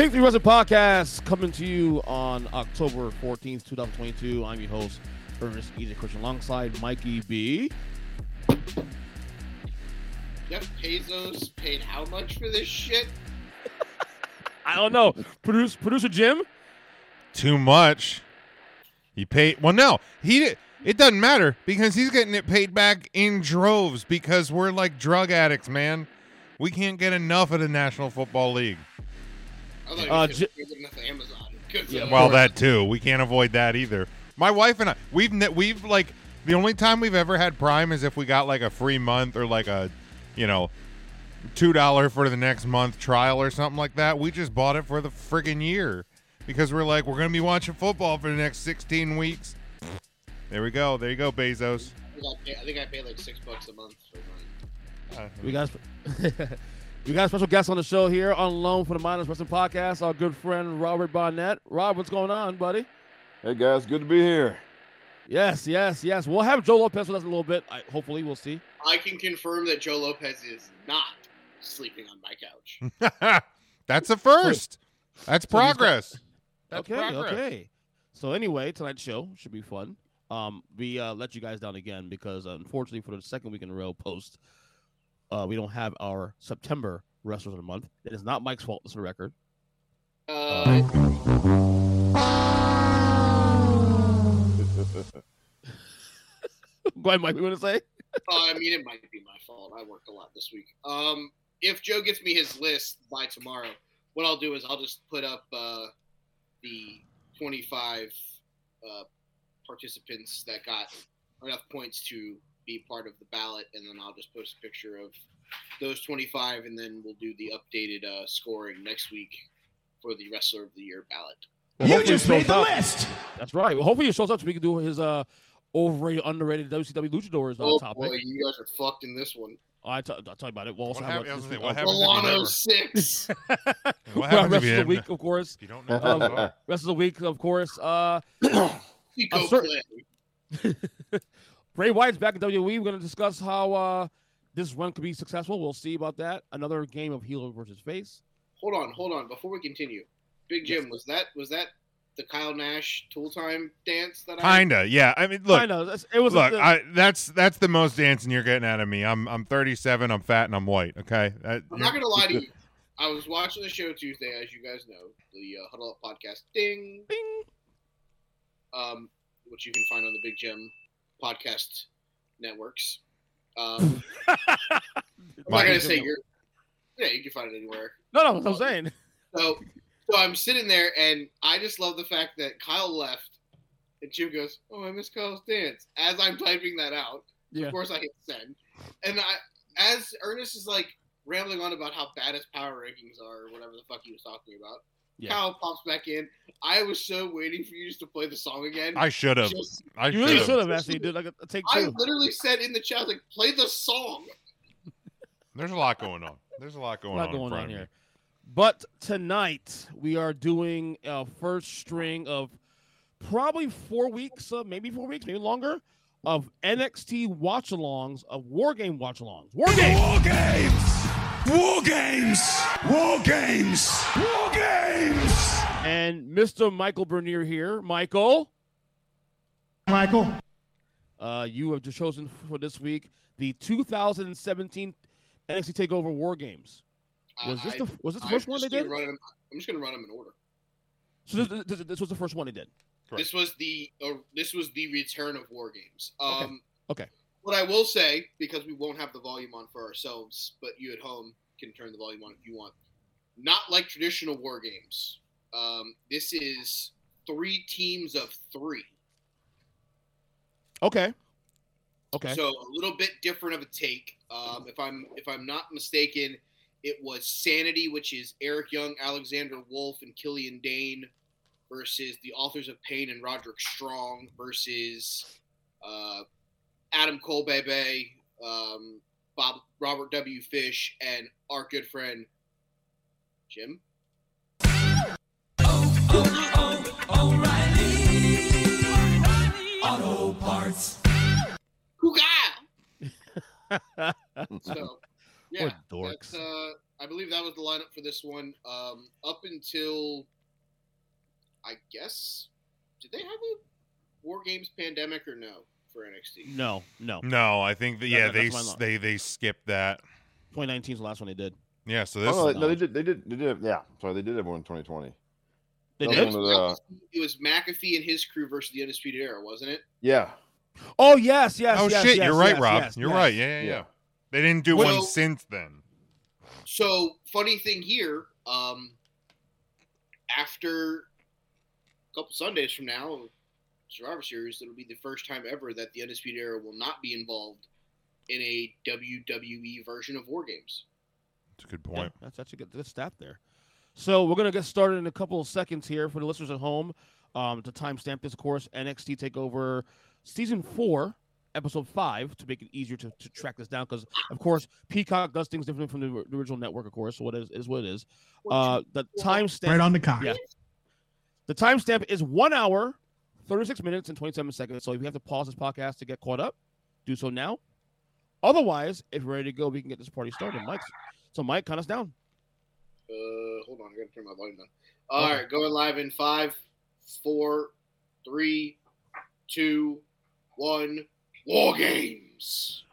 Take Three Wrestling Podcast coming to you on October 14th, 2022. I'm your host, Ernest EJ Christian, alongside Mikey B. Jeff Bezos paid how much for this shit? I don't know. Produce, producer Jim? Too much. He paid. Well, no, he. It doesn't matter because he's getting it paid back in droves because we're like drug addicts, man. We can't get enough of the National Football League. I you Uh, said J- enough Amazon. 'Cause, Yeah, uh, Well, course. that too. We can't avoid that either. My wife and I, we've ne- we've like the only time we've ever had Prime is if we got like a free month or like a, you know, two dollar for the next month trial or something like that. We just bought it for the friggin' year because we're like we're gonna be watching football for the next sixteen weeks. There we go. There you go, Bezos. I think I pay, I think I pay like six bucks a month for mine. We got we got a special guest on the show here on loan for the Mindless Wrestling Podcast, our good friend Robert Bonnette. Rob, what's going on, buddy? Hey guys, good to be here. Yes, yes, yes. We'll have Joe Lopez with us in a little bit. I, hopefully, we'll see. I can confirm that Joe Lopez is not sleeping on my couch. That's a first. That's So he's got- progress. That's okay, progress. okay. So anyway, tonight's show should be fun. Um, we uh, let you guys down again because uh, unfortunately, for the second week in a row, post, uh, we don't have our September wrestlers of the month. It is not Mike's fault. It's a record. Uh, Go ahead, Mike. You want to say? uh, I mean, it might be my fault. I worked a lot this week. Um, if Joe gets me his list by tomorrow, what I'll do is I'll just put up uh, the 25 uh, participants that got enough points to be part of the ballot, and then I'll just post a picture of those 25, and then we'll do the updated uh, scoring next week for the Wrestler of the Year ballot. you just made the list. That's right. Well, hopefully, it shows up so we can do his uh overrated, underrated WCW luchadors uh, Oh topic. boy, you guys are fucked in this one. I t- I'll tell you about it. We'll also What have happened- I was this gonna say, week what also- happened if you six. What Well, happens rest of the week, of course. you don't know who those are? Rest of the week, of course. Uh, Pico I'm certain- Clay. Bray Wyatt's back in WWE. We're going to discuss how uh, this run could be successful. We'll see about that. Another game of heel versus face. Hold on, hold on. Before we continue, Big Jim, was that was that the Kyle Nash Tool Time dance that I? Kinda, yeah. I mean, look, I know that's- it was. look. the- I, that's that's the most dancing you're getting out of me. I'm I'm 37. I'm fat and I'm white. Okay. That- I'm not gonna lie to you. I was watching the show Tuesday, as you guys know, the uh, Huddle Up podcast. Ding, ding um, which you can find on the Big Jim podcast networks. Um, I'm not gonna say you're. Yeah, you can find it anywhere. No, no, that's what I'm saying. So, so I'm sitting there, and I just love the fact that Kyle left, and Jim goes, "Oh, I miss Kyle's dance." As I'm typing that out, Yeah. of course I hit send, and I, as Ernest is like rambling on about how bad his power rankings are, or whatever the fuck he was talking about. Yeah. Kyle pops back in. I was so waiting for you just to play the song again. I should have. I You really should should have. have actually did like a, a take I literally said in the chat, like, play the song. There's a lot going on. There's a lot going lot on. in going front on of here. But tonight we are doing a first string of probably four weeks, uh, maybe four weeks, maybe longer, of NXT watch-alongs, of War Game watch-alongs. War Game. War games! War games! War games! War games! And Mr. Michael Bernier here. Michael, Michael. uh, you have just chosen for this week the 2017 NXT Takeover War Games. Was this I- the was this the I'm first one they did? run 'em- I'm just gonna run them in order. So this, this, this was the first one they did. Correct. This was the uh, this was the return of War Games. Okay. Um, Okay. What I will say, because we won't have the volume on for ourselves, but you at home can turn the volume on if you want. Not like traditional War Games. Um, this is three teams of three. Okay. Okay. So a little bit different of a take. Um, if I'm if I'm not mistaken, it was Sanity, which is Eric Young, Alexander Wolf, and Killian Dain, versus the Authors of Pain and Roderick Strong versus uh, Adam Colbebe, um, Bob Robert W. Fish, and our good friend Jim. Oh, oh, oh, O'Reilly. Auto parts. So, yeah, dorks. uh, I believe that was the lineup for this one. Um, up until, I guess, did they have a War Games pandemic or no for NXT? No, no. No, I think that That- yeah that- they that's my s- line. they they skipped that. 2019 is the last one they did. Yeah, so this Oh, no, no, they did. They did. They did. Yeah, sorry, they did have one in 2020. They That did. was It one was, of it was McAfee and his crew versus the Undisputed Era, wasn't it? Yeah, Oh yes, yes. oh yes, shit, yes, you're right, yes, Rob. yes, you're yes. right. Yeah, yeah, yeah. yeah. They didn't do Well- one since then. So, funny thing here, um, after a couple Sundays from now, Survivor Series, it'll be the first time ever that the Undisputed Era will not be involved in a WWE version of War Games. That's a good Yeah, point. that's actually good, good stat there. So we're gonna get started in a couple of seconds here for the listeners at home. Um, to timestamp this, of course, NXT Takeover Season Four, Episode Five, to make it easier to, to track this down. Because of course, Peacock does things different from the, the original network, of course. So what is is what it is. Uh, the timestamp. Right on the cock. Yeah. The timestamp is one hour, 36 minutes, and 27 seconds. So if you have to pause this podcast to get caught up, do so now. Otherwise, if you're ready to go, we can get this party started. Mike, so Mike, count us down. Uh, hold on, I gotta turn my volume down. All Okay. right, going live in five, four, three, two, one. War Games.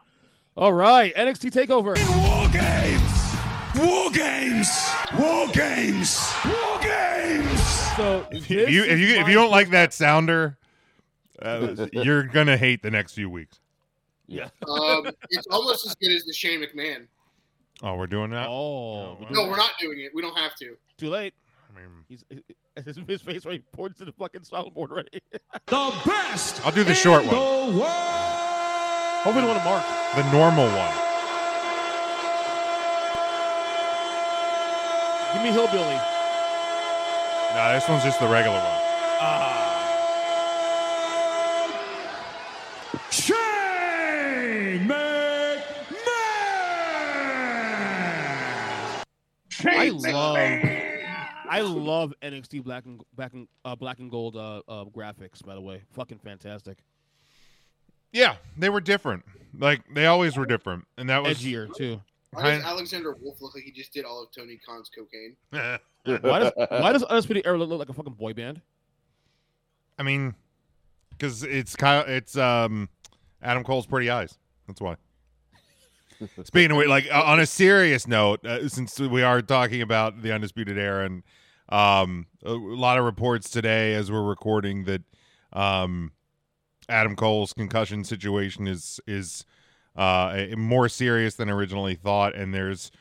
All right, NXT Takeover. War games! War games! War games! War games! So If you if you, if you don't like that sounder, uh, you're gonna hate the next few weeks. yeah. Um, it's almost as good as the Shane McMahon. Oh, we're doing that. Oh, No, we're not doing it. We don't have to. too late. I mean, He's his, his face right points to the fucking soundboard already. The best! I'll do the short in one. The world! Hopefully, the one to mark. the normal one. Give me Hillbilly. No, this one's just the regular one. Ah, Shane McMahon! I love, I love NXT Black and Black and uh, Black and Gold uh, uh, graphics. By the way, fucking fantastic. Yeah, they were different. Like they always were different, and that was Edgier too. Why does Alexander Wolf look like he just did all of Tony Khan's cocaine? Why does why does Undisputed Era look like a fucking boy band? I mean, because it's Kyle, it's um, Adam Cole's pretty eyes. That's why. Speaking of which, like uh, on a serious note, uh, since we are talking about the undisputed era, and um, a lot of reports today as we're recording that um, Adam Cole's concussion situation is is uh, more serious than originally thought, and there's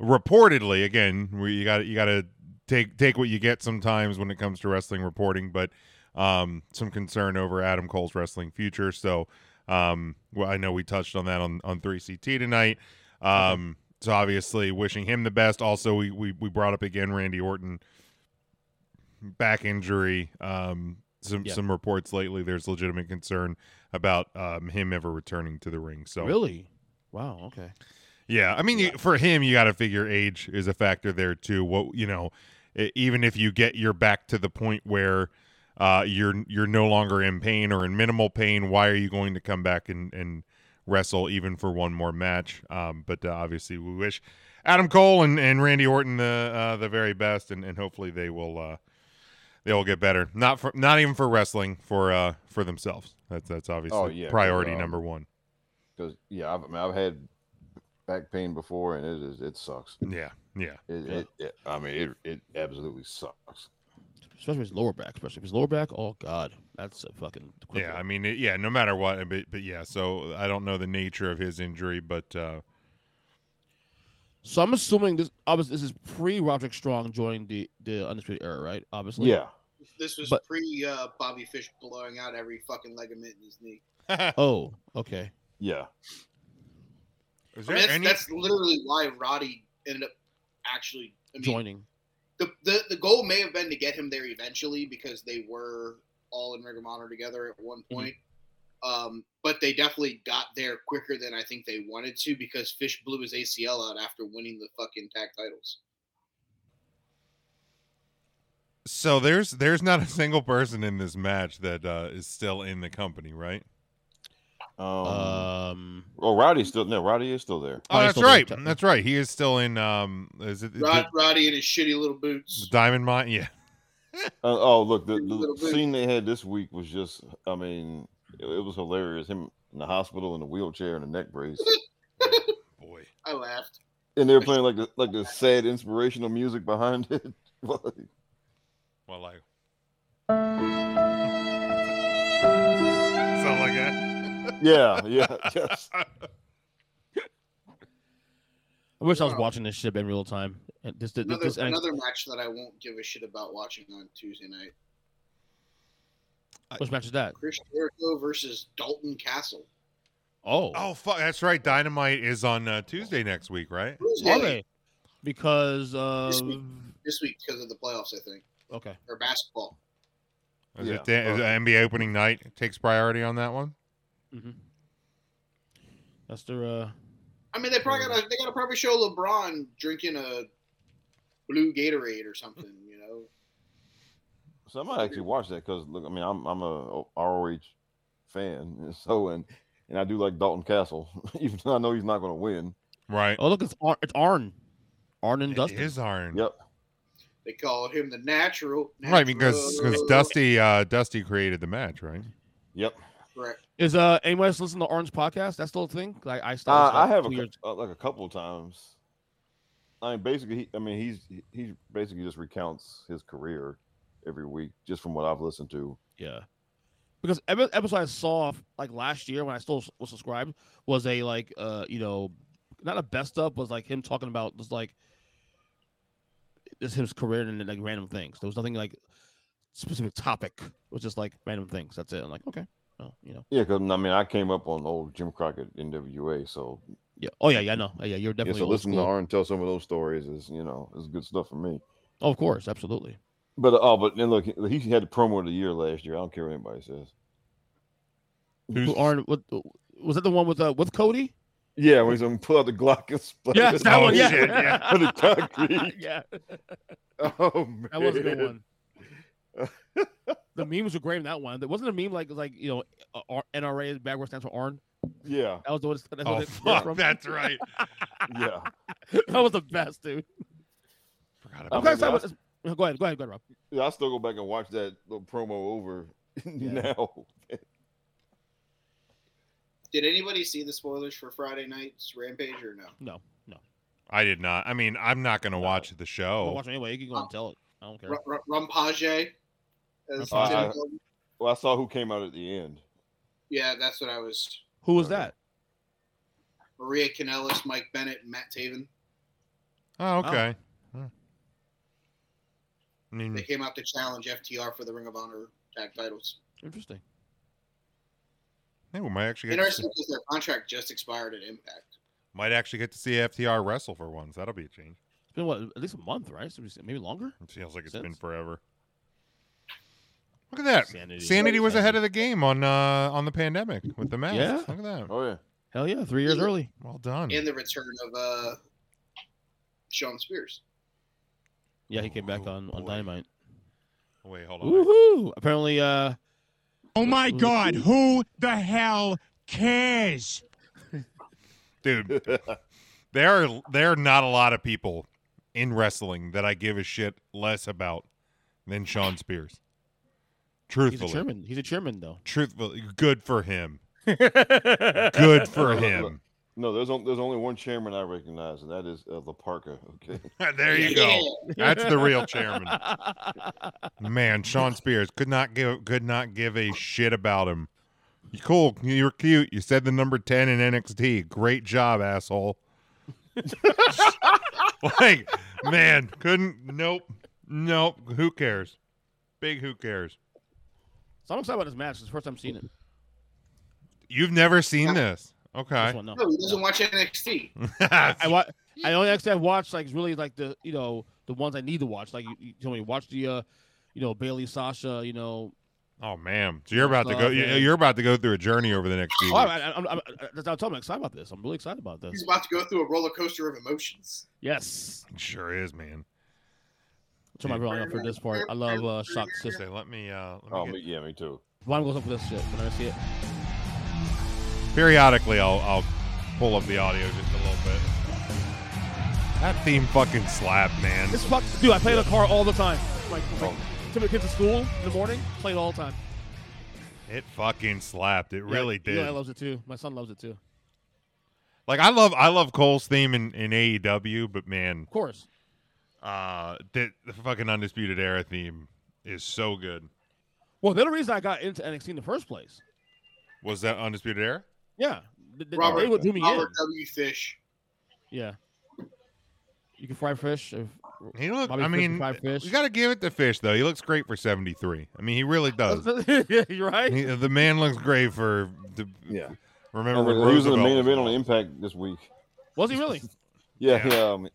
reportedly again you got you got to take take what you get sometimes when it comes to wrestling reporting, but um, some concern over Adam Cole's wrestling future. So um, well, I know we touched on that on on 3CT tonight. Um, so obviously wishing him the best. Also, we we, we brought up again Randy Orton back injury. Um, some Yeah. some reports lately. There's legitimate concern about um, him ever returning to the ring. So Really? Wow. Okay. yeah, I mean, you, for him, you got to figure age is a factor there too. What you know, even if you get your back to the point where uh, you're you're no longer in pain or in minimal pain, why are you going to come back and and wrestle even for one more match? Um, but uh, obviously, we wish Adam Cole and, and Randy Orton the uh, the very best, and, and hopefully they will uh, they will get better. Not for not even for wrestling, for uh, for themselves. That's that's obviously Oh, yeah, 'cause, priority um, number one. Because yeah, I've, I mean, I've had back pain before, and it is it sucks. Yeah, yeah. It, Yeah. it, it I mean, it it absolutely sucks. Especially his lower back. Especially his lower back. Oh God, that's a fucking. Yeah, I mean, it, yeah, no matter what, but, but yeah. So I don't know the nature of his injury, but uh, So I'm assuming this. Obviously, this is pre Roderick Strong joining the the Undisputed Era, right? Obviously. Yeah, This was But- pre uh, Bobby Fish blowing out every fucking ligament in his knee. Oh. Okay. yeah. is I mean, that's, any? that's literally why Roddy ended up actually. I mean, Joining. the, the the goal may have been to get him there eventually because they were all in Ring of Honor together at one Mm-hmm. Point. Um, but they definitely got there quicker than I think they wanted to because Fish blew his ACL out after winning the fucking tag titles. so there's there's not a single person in this match that uh, is still in the company, right? Um, Um, oh, Roddy's still no. Roddy is still there. Oh, he's that's still there, right. technically. That's right. He is still in. Um, is it, is Rod, it Roddy in his shitty little boots. Diamond Mine? Yeah. Uh, oh, look, the, the bit. scene they had this week was just. I mean, it, it was hilarious. Him in the hospital in a wheelchair and a neck brace, Boy. I laughed. and they were playing like the like the sad inspirational music behind it. Like, Well, like. Something like that. yeah, yeah, yes. I wish I was watching this shit in real time. This, this, Another this, another match that I won't give a shit about watching on Tuesday night. Which match is that? Chris Jericho versus Dalton Castle. Oh, Oh, fuck. That's right. Dynamite is on uh, Tuesday next week, right? Tuesday are they? Because of This week. this week because of the playoffs, I think, okay. or basketball. Is Yeah. it the, is it NBA opening night takes priority on that one? Mm-hmm. That's their. uh I mean, they probably gotta they gotta probably show LeBron drinking a blue Gatorade or something. You know, So I might actually watch that because look, I mean, I'm I'm a ROH fan, and so and and I do like Dalton Castle, even though I know he's not going to win. Right. Oh, look, it's Ar- it's Arn, Arn and It Dustin. is Iron. Yep. they call him the natural. Right, because because Dusty uh, Dusty created the match, right? Yep. Correct. Is uh anyone else listening to Orange podcast? That's still a thing. Like I Uh, started. I have a, two cou- years. uh, like a couple of times. I mean, basically, he, I mean, he's he- he basically just recounts his career every week, just from what I've listened to. Yeah, because every episode I saw like last year when I still was subscribed was a like uh you know not a best of was like him talking about just like just his career and like random things. There was nothing like specific topic. It was just like random things. That's it. I'm like okay, well you know Yeah, because I mean, I came up on old Jim Crockett NWA, so yeah. Oh yeah, yeah, I know. Yeah, you're yeah, definitely so old listening to school. Arn tell some of those stories is you know is good stuff for me. Oh, of course, absolutely. But oh, but then look, he he had the promo of the year last year. I don't care what anybody says. Who Arn? What was that? The one with uh with Cody? Yeah, when he's gonna pull out the Glock and splatter Yes, it that one. Yeah, shit, yeah. the concrete. yeah. Oh man, That was a good one. the memes were great in that one. There wasn't a meme like like you know uh, NRA is bad word stands for Arn. Yeah, That was the one. That's Oh what fuck, from. that's right. yeah. that was the best, dude. Forgot I'm about kind of mean, Go ahead, go ahead, go ahead, Rob. Yeah, I still go back and watch that little promo over now. Did anybody see the spoilers for Friday night's Rampage or no? No, no. I did not. I mean, I'm not going to watch the I'll show. watch it anyway. You can go and tell it. I don't care. R- R- Rumpage. As Uh, called. Well, I saw who came out at the end. yeah, that's what I was. Who was that? Maria Kanellis, Mike Bennett, and Matt Taven. Oh, okay. Huh. I mean, They came out to challenge FTR for the Ring of Honor tag titles. Interesting. hey, we might actually get to see, Interesting because their contract just expired at Impact. might actually get to see FTR wrestle for once. That'll be a change. It's been what at least a month, right? So maybe longer. It feels like it's been forever. Look at that. Sanity. Sanity was Sanity. ahead of the game on uh on the pandemic with the mask. Yeah. Look at that. Oh yeah, Hell yeah, three years early. Well done. And the return of uh, Shawn Spears. Yeah, he came back Oh, on on boy. Dynamite. Wait, hold on. Woohoo! Apparently, uh, Oh my God, who the hell cares? Dude, there are there are not a lot of people in wrestling that I give a shit less about than Shawn Spears. Truthfully, he's a Truthfully. chairman. He's a chairman, though. Truthfully, good for him. Good for Look, look, him. No, there's only, there's only one chairman I recognize, and that is uh, La Parca. Okay. there you go. That's the real chairman. Man, Shawn Spears could not give could not give a shit about him. You cool. You were cute. You said the number ten in NXT. Great job, asshole. like, man, couldn't. Nope. Nope. Who cares? Big who cares? So I'm excited about this match. It's the first time seeing it. You've never seen this. Okay. This one, no. No, he doesn't watch NXT. I wa- I only actually I've watched like really like the you know the ones I need to watch. Like you, you told me watch the uh you know Bayley Sasha. You know oh man. So you're about to go. Man. You're about to go through a journey over the next few oh, weeks. I, I, I'm, I'm, that's how I'm telling I'm excited about this. I'm really excited about this. He's about to go through a roller coaster of emotions. Yes. Sure is, man. Turn my volume up for this part. I love uh, Shock Say, Sister. let me. Uh, let me Oh, get- me, yeah, me too. Volume goes up for this shit when I see it. Periodically, I'll I'll pull up the audio just a little bit. That theme fucking slapped, man. This fuck, dude. I play in the car all the time. Like, like take my kids to school in the morning. Play it all the time. It fucking slapped. It really yeah, did. Eli loves it too. My son loves it too. Like I love I love Cole's theme in, in AEW, but man, Of course. uh, the, the fucking Undisputed Era theme is so good. Well, the other reason I got into NXT in the first place. Was that Undisputed Era? Yeah. th- th- Robert, they would do me in. W. Fish. Yeah. You can fry fish. If, He look. Bobby I mean, and fried fish. you got to give it to Fish though. He looks great for seventy three. I mean, he really does. You're right. He- the man looks great for. The, Yeah. Remember And when he was in the main event on? Impact this week. Was he really? Yeah, Yeah. he, um,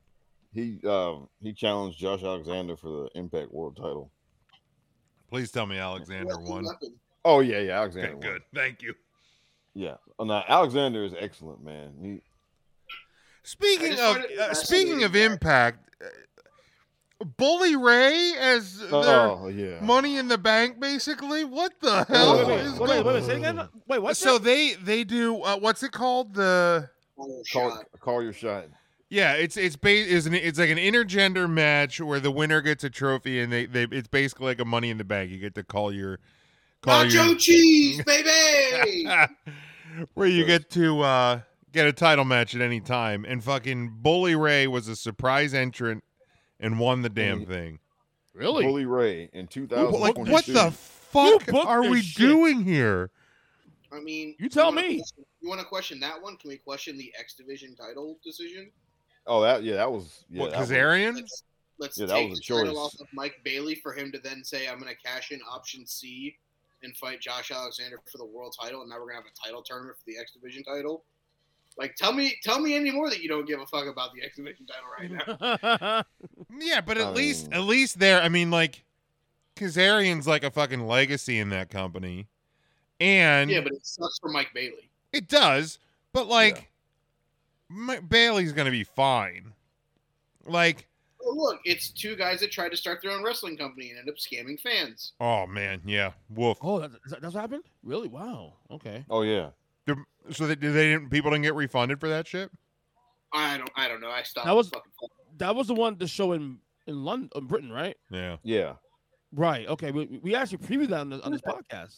he um, he challenged Josh Alexander for the Impact World Title. Please tell me Alexander won. Oh yeah, yeah, Alexander. Okay, good. Thank you. Yeah, oh, now Alexander is excellent, man. He Speaking of uh, speaking of impact, uh, Bully Ray as their oh yeah, Money in the Bank, basically. What the Oh, hell wait, wait, is wait, wait, going? wait, wait, say it. Wait, what? So they they do uh, what's it called the Final call, shot. call your shot. yeah it's it's ba- is an, it's like an intergender match where the winner gets a trophy and they, they it's basically like a Money in the Bank. You get to call your call Nacho cheese, baby. where you get to uh, get a title match at any time. And fucking Bully Ray was a surprise entrant and won the damn Mhm. thing. really? Bully Ray in two thousand. Like what the fuck Who booked are this we shit? doing here? I mean, You tell wanna me. question- you want to question that one? Can we question the X Division title decision? Oh, that yeah, that was yeah. what that was- Kazarian? Let's, let's Yeah, that take was the a title choice. off of Mike Bailey for him to then say, "I'm going to cash in option C and fight Josh Alexander for the world title," and now we're going to have a title tournament for the X Division title. Like, tell me, tell me any more that you don't give a fuck about the X Division title right now. Yeah, but at I least at least there. I mean, like Kazarian's like a fucking legacy in that company, and yeah, but it sucks for Mike Bailey. it does. But like, Ma- Bailey's gonna be fine. Like, Well, look, it's two guys that tried to start their own wrestling company and end up scamming fans. oh man, yeah, woof. oh, that, that, that's what happened? Really? Wow. Okay. Oh yeah. Did- So they, did they didn't people didn't get refunded for that shit? I don't, I don't know. I stopped. That was- fucking That was the one the show in in London, in Britain, right? Yeah, Yeah. Right. Okay. We, we actually previewed that on, the, on this podcast.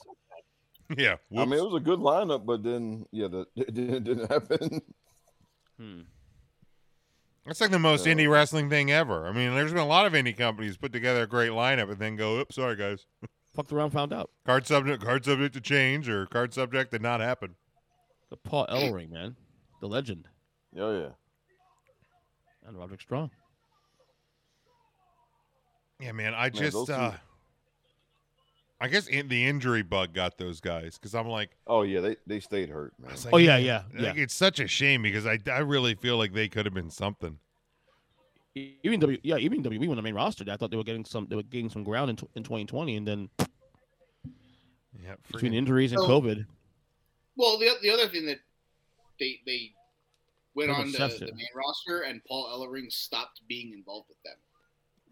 yeah. I mean, it was a good lineup, but then yeah, the, it didn't, didn't happen. Hmm. That's like the most Uh, indie wrestling thing ever. I mean, there's been a lot of indie companies put together a great lineup and then go, "Oops, sorry guys, Fucked around, found out. card subject, card subject to change, or card subject did not happen." The Paul Ellering, man, the legend, Oh yeah. and Roderick Strong. Yeah, man. I those just, two- uh, I guess in, the injury bug got those guys because I'm like, Oh yeah. They they stayed hurt, man. Like, Oh, yeah, man, yeah, like, yeah. It's such a shame because I, I really feel like they could have been something. Even W, yeah, even W WWE on the main roster. I thought they were getting some, they were getting some ground in, tw- in 2020, and then Yeah, between injuries and So- COVID, Well, the the other thing that they they went on much the, the main roster and Paul Ellering stopped being involved with them.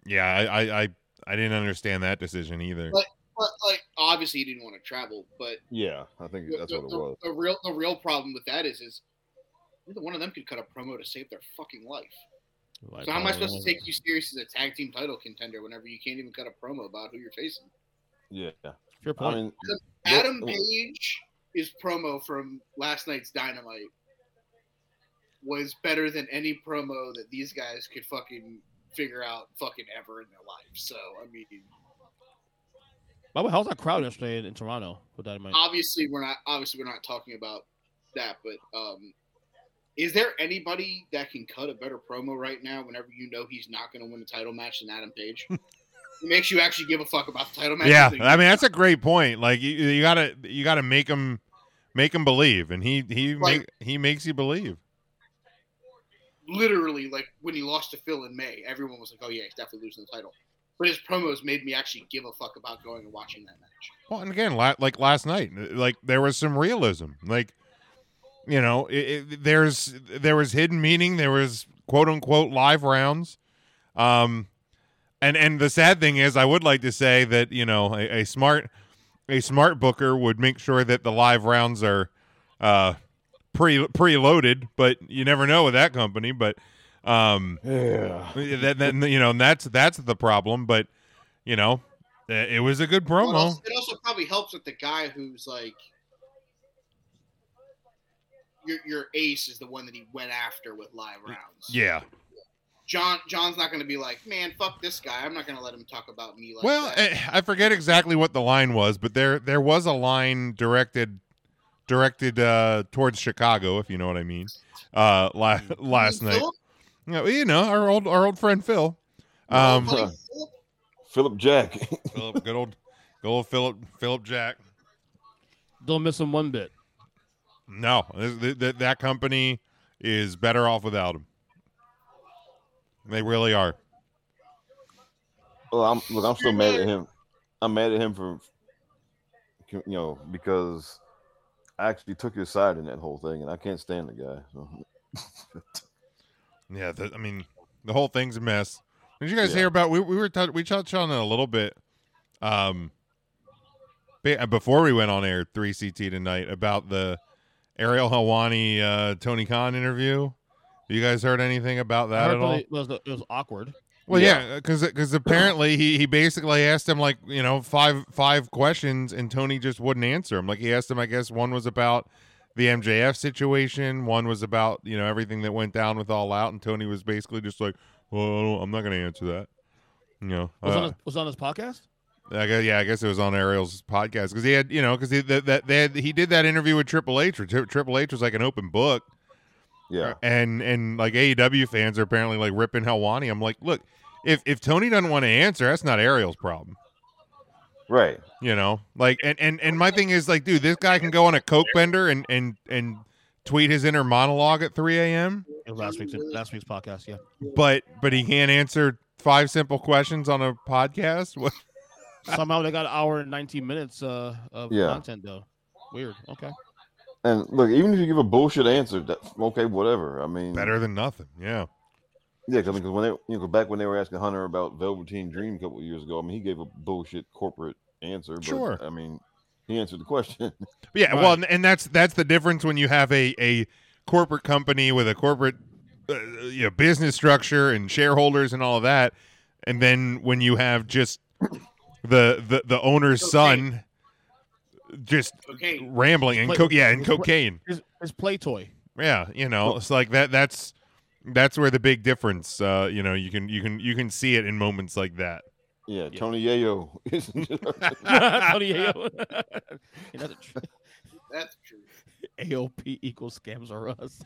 yeah. I, I, I, I didn't understand that decision either. But- But like obviously he didn't want to travel, but Yeah, I think that's the, what it the- was. the real the real problem with that is is neither one of them could cut a promo to save their fucking life. like, So how am I supposed to take you serious as a tag team title contender whenever you can't even cut a promo about who you're facing? Yeah. Fair I point. mean, Adam Well- Page, is promo from last night's Dynamite was better than any promo that these guys could fucking figure out fucking ever in their life. So I mean, By the way, how's that crowd yesterday in, in Toronto with that? in mind, obviously we're not obviously we're not talking about that, but um, is there anybody that can cut a better promo right now whenever you know he's not going to win the title match than Adam Page? it makes you actually give a fuck about the title match. yeah, I mean that's a great point. Like you, you gotta, you gotta make him, make him believe, and he, he, Like- make, he makes you believe. literally like when he lost to Phil in May, everyone was like, "Oh yeah, he's definitely losing the title." But his promos made me actually give a fuck about going and watching that match. Well, and again, like last night, like there was some realism. Like, you know, it, it, there's there was hidden meaning. There was quote unquote live rounds. Um, and and the sad thing is, I would like to say that you know a, a smart a smart booker would make sure that the live rounds are uh pre preloaded, but you never know with that company. But um, Yeah. that, that you know, and that's that's the problem. But you know, it it was a good Well, it, promo. also, it also probably helps with the guy who's like your your ace is the one that he went after with live rounds. Yeah. John John's not going to be like, man, fuck this guy. I'm not going to let him talk about me like Well, that. eh, I forget exactly what the line was, but there there was a line directed directed uh, towards Chicago, if you know what I mean. Uh, la- last night, Philip? You know, you know, our old our old friend Phil. Um, buddy, Philip? Philip Jack. Philip, good old, good old Philip Philip Jack. Don't miss him one bit. No, th- th- th- that company is better off without him. They really are. Well, I'm look. I'm still mad at him. I'm mad at him for, you know, because I actually took his side in that whole thing, and I can't stand the guy. So. Yeah, the, I mean, the whole thing's a mess. Did you guys Yeah. hear about? We we were tou- we touched on it a little bit, um, uh, before we went on air three CT tonight about the Ariel Helwani uh, Tony Khan interview. You guys heard anything about that at all? it was it was awkward. Well, Yeah. yeah, because apparently he, he basically asked him like you know five five questions and Tony just wouldn't answer him. Like he asked him, I guess one was about the MJF situation, one was about you know everything that went down with All Out, and Tony was basically just like, well, I don't- I'm not going to answer that. You know, Was uh, on his, was on his podcast. I guess yeah, I guess it was on Ariel's podcast because he had you know because he that, that they had, he did that interview with Triple H. Where Tri- Triple H was like an open book. Yeah. And and like AEW fans are apparently like ripping Helwani. I'm like, look, if if Tony doesn't want to answer, that's not Ariel's problem. Right. You know, like and and and my thing is like, dude, this guy can go on a coke bender and and and tweet his inner monologue at 3 a.m. Last week's last week's podcast. Yeah. But but he can't answer five simple questions on a podcast. What? Somehow they got an hour and 19 minutes uh, of Yeah. content though. Weird. Okay. And look, even if you give a bullshit answer, that okay, whatever. I mean, Better than nothing. Yeah. Yeah, because when they, you know, back when they were asking Hunter about Velveteen Dream a couple of years ago, I mean, he gave a bullshit corporate answer. But, Sure. I mean, he answered the question. Yeah, Right. well, and- and that's that's the difference when you have a a corporate company with a corporate uh, you know, business structure and shareholders and all of that, and then when you have just the the the owner's son just Okay. rambling and Wait, co- yeah, and wait, wait. cocaine. His, his play toy. Yeah, you know, it's like that. That's that's where the big difference. Uh, you know, you can you can you can see it in moments like that. yeah, Yeah. Tony Yayo. Tony Ayo. You know, tr- That's true. AOP equals scams are us.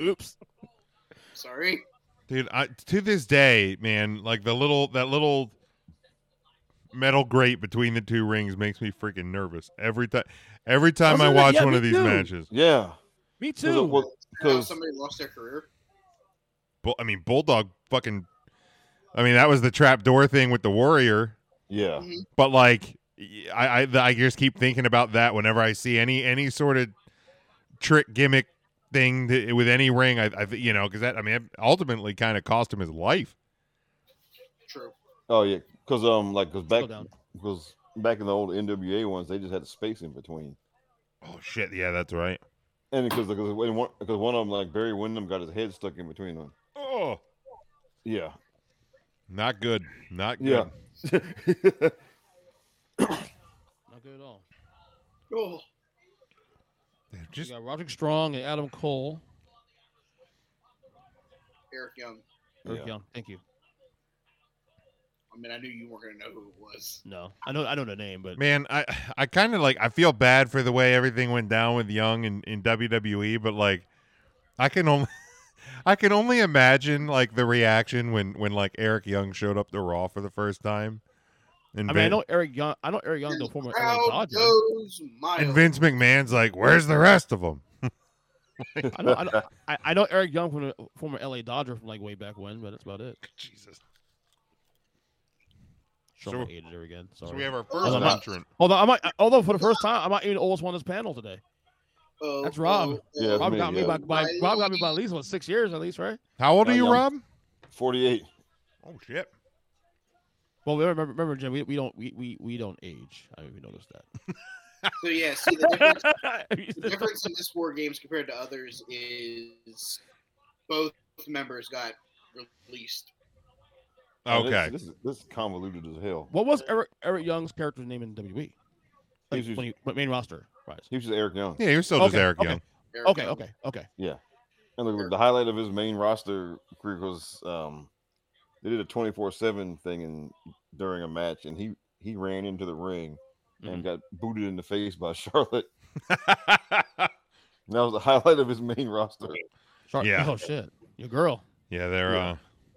Oops. Sorry. Dude, I, to this day, man, like the little that little metal grate between the two rings makes me freaking nervous every time. Every time I Wasn't it? watch Yeah, one of these too. matches, yeah. Me too. Because somebody lost their career. Bull, I mean, Bulldog fucking. I mean, that was the trap door thing with the Warrior, yeah, but like, I, I I just keep thinking about that whenever I see any any sort of trick gimmick thing that, with any ring. I, I you know because that I mean ultimately kind of cost him his life. True. oh yeah, because um, like because back because back in the old NWA ones, they just had space in between, Oh shit! Yeah, that's right. And because because one because one of them like Barry Windham got his head stuck in between them. Oh, Yeah, not good. Not good. yeah. Not good at all. Oh, Just we got Roderick Strong and Adam Cole. Eric Young. Eric Yeah. Young. Thank you. I mean, I knew you weren't gonna know who it was. No, I know I know the name, but Man, I I kind of like I feel bad for the way everything went down with Young in, in WWE, but like I can only I can only imagine like the reaction when when like Eric Young showed up to Raw for the first time. And, I mean I know Eric Young. I know Eric Young, the former LA Crowd Dodger. and Vince McMahon's like, "Where's the rest of them?" I know, I know, I, I know Eric Young from the former LA Dodger from like way back when, but that's about it. Jesus. Show So- my age there again. Sorry. So we have our first on, entrant. although I might, although for the first time, I might even the oldest one on this panel today. Oh, That's Rob. oh, Yeah, that's Rob me, got me by, by Rob got me by at least what six years at least, right? How old are you, Young. Rob? Forty-eight. Oh shit. Well, remember, remember Jim, we, we don't we, we, we don't age. I mean, we noticed that. So yeah, see the difference, the difference in this War Games compared to others is both members got released. Oh, this- Okay. This, is this is convoluted as hell. what was Eric Eric Young's character's name in WWE? Like, He's just- when he, when main roster, right? He was just Eric Young. Yeah, he was still just Eric okay. Young. Eric Okay, Young. okay, okay. Yeah. And the, the highlight of his main roster career was um, they did a twenty four seven thing in during a match, and he he ran into the ring and got booted in the face by Charlotte. And that was the highlight of his main roster. Char- Yeah. Oh shit, your girl. yeah, they're Yeah. uh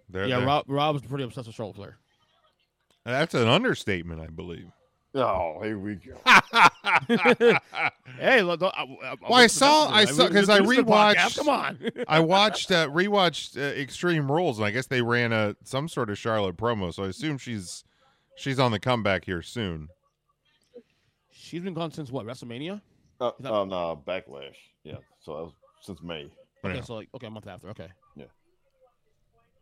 they're, yeah, they're- Rob Rob's pretty obsessed with Charlotte Flair. that's an understatement, I believe. Oh, here we go. Hey, look, I, I, Well, I saw- I saw- 'cause I rewatched- Come on. I watched uh, rewatched uh, Extreme Rules, and I guess they ran a some sort of Charlotte promo. So I assume she's she's on the comeback here soon. She's been gone since what? WrestleMania. Uh, Is that- uh, no, backlash. Yeah, so that was since May. Okay, Yeah. so like okay, a month after. Okay.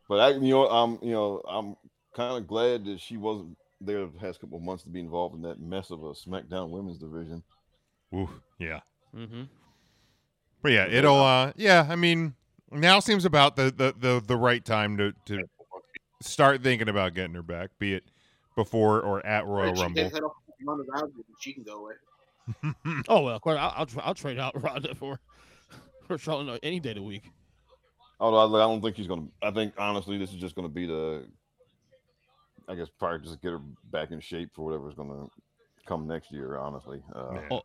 But I, you know, I'm, you know, I'm kind of glad that she wasn't there the past couple of months to be involved in that mess of a SmackDown Women's division. Ooh, yeah. Mm-hmm. But yeah, it'll uh yeah, I mean now seems about the the the, the right time to to start thinking about getting her back, be it before or at Royal She Rumble. takes that off Ronda and She can go away. Oh well, of course, I'll, I'll, tra- I'll trade out Ronda for for Charlotte any day of the week. Although I, I don't think she's gonna. I think honestly, this is just gonna be the. I guess probably just get her back in shape for whatever's gonna come next year. Honestly, uh, Yeah.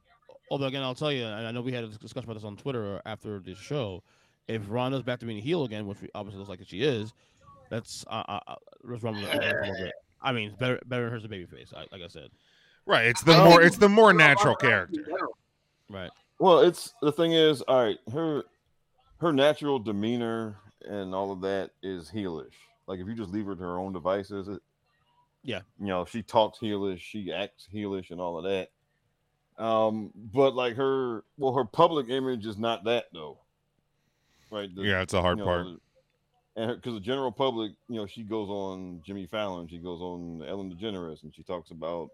Although again, I'll tell you, and I know we had a discussion about this on Twitter after the show. If Ronda's back to being a heel again, which we obviously looks like she is, that's uh, uh, uh, let's run a little bit. I mean, better better than her as a babyface. I, like I said, Right, it's the more it's the more natural character. right? Well, it's the thing is, all right, her her natural demeanor and all of that is heelish. Like if you just leave her to her own devices, it, Yeah. you know, she talks heelish, she acts heelish, and all of that. Um, but like her, well, her public image is not that though, right? The- Yeah, it's a hard you know, part. the- and because the general public, you know, she goes on Jimmy Fallon, she goes on Ellen DeGeneres, and she talks about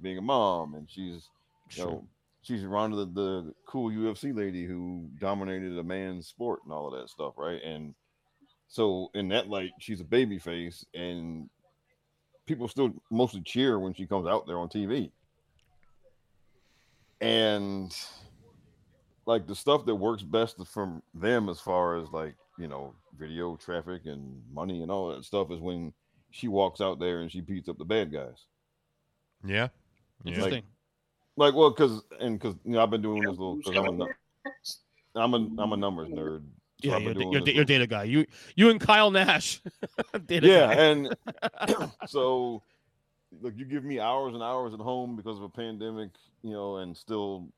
being a mom, and she's you know, she's Ronda, the, the cool UFC lady who dominated a man's sport and all of that stuff, right? And so in that light, she's a baby face, and people still mostly cheer when she comes out there on TV. And like the stuff that works best from them as far as like, you know, video traffic and money and all that stuff is when she walks out there and she beats up the bad guys. Yeah. Yeah. Interesting. Like, well, because and because you know I've been doing this little because I'm a coming nu- I'm a I'm a numbers nerd. so yeah, you're, been you're, this you're data guy. You you and Kyle Nash. data yeah, guy. and so look, you give me hours and hours at home because of a pandemic, you know, and still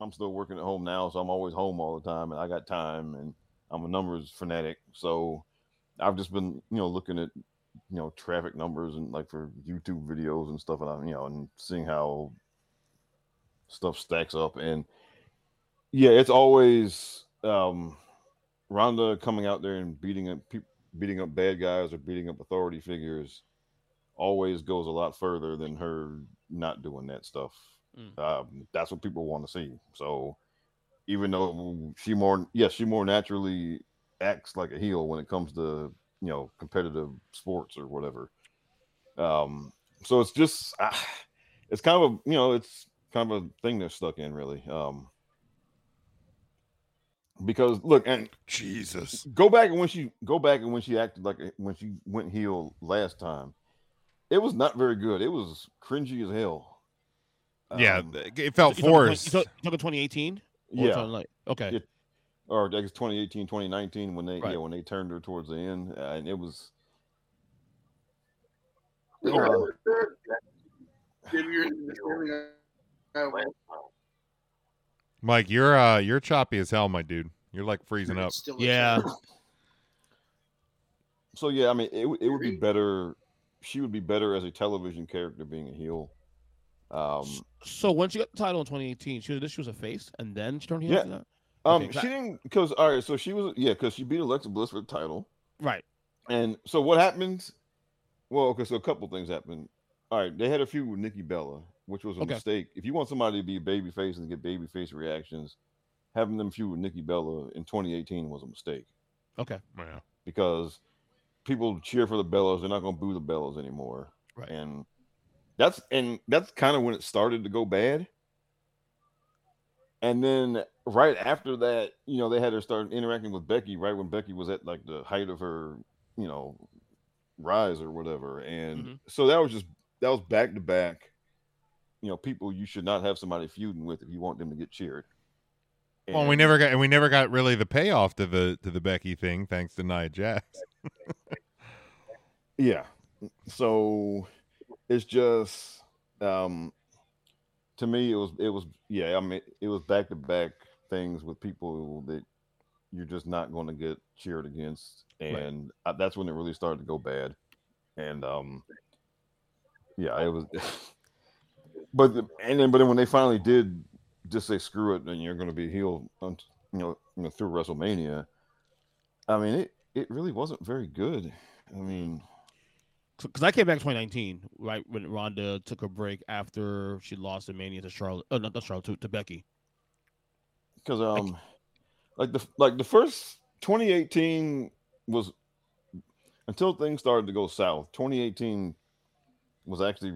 I'm still working at home now, so I'm always home all the time, and I got time, and I'm a numbers fanatic, so I've just been you know looking at you know traffic numbers and like for YouTube videos and stuff, and I'm you know and seeing how stuff stacks up, and yeah, it's always um Ronda coming out there and beating up people beating up bad guys or beating up authority figures always goes a lot further than her not doing that stuff. Mm. Um, that's what people want to see. So even though she more, yes, she more naturally acts like a heel when it comes to you know competitive sports or whatever. Um, so it's just ah, it's kind of a you know it's kind of a thing they're stuck in really. Um, because look and Jesus. go back and when she go back and when she acted like when she went heel last time, it was not very good. It was cringy as hell. Yeah, Um, it felt You forced. You talking you 2018? Yeah, talking Like, okay. Yeah. or I guess 2018, 2019 when they Right. yeah when they turned her towards the end, uh, and it was Oh. Give Mike, you're uh you're choppy as hell, my dude. You're like freezing up. Still Yeah. so yeah. I mean, it would- it would be better. She would be better as a television character being a heel. Um, So when she got the title in 2018, she was she was a face, and then she turned heel Yeah. after that. um, Okay, she that- didn't because all right. So she was yeah because she beat Alexa Bliss for the title. Right. And so what happens? Well, okay, so a couple things happened. All right, they had a feud with Nikki Bella, which was a Okay. mistake. If you want somebody to be a baby face and get baby face reactions, having them feud with Nikki Bella in 2018 was a mistake Okay. Yeah. because people cheer for the Bellas. They're not going to boo the Bellas anymore. Right. And that's and that's kind of when it started to go bad. And then right after that, you know, they had her start interacting with Becky right when Becky was at like the height of her, you know, rise or whatever. And Mhm. so that was just that was back to back. You know, people you should not have somebody feuding with if you want them to get cheered. Well, we never got and we never got really the payoff to the to the Becky thing, thanks to Nia Jax. Yeah. So it's just um to me it was it was yeah, I mean it was back to back things with people that you're just not going to get cheered against and uh that's when it really started to go bad. And um yeah, it was but and then but then when they finally did just say screw it and you're going to be heel un- you know, you know through WrestleMania I mean it it really wasn't very good. I mean because I came back in 2019, right when Ronda took a break after she lost the Mania to Charlotte, uh, not not Charlotte, to, to Becky. because um like the like the first 2018 was until things started to go south 2018 was actually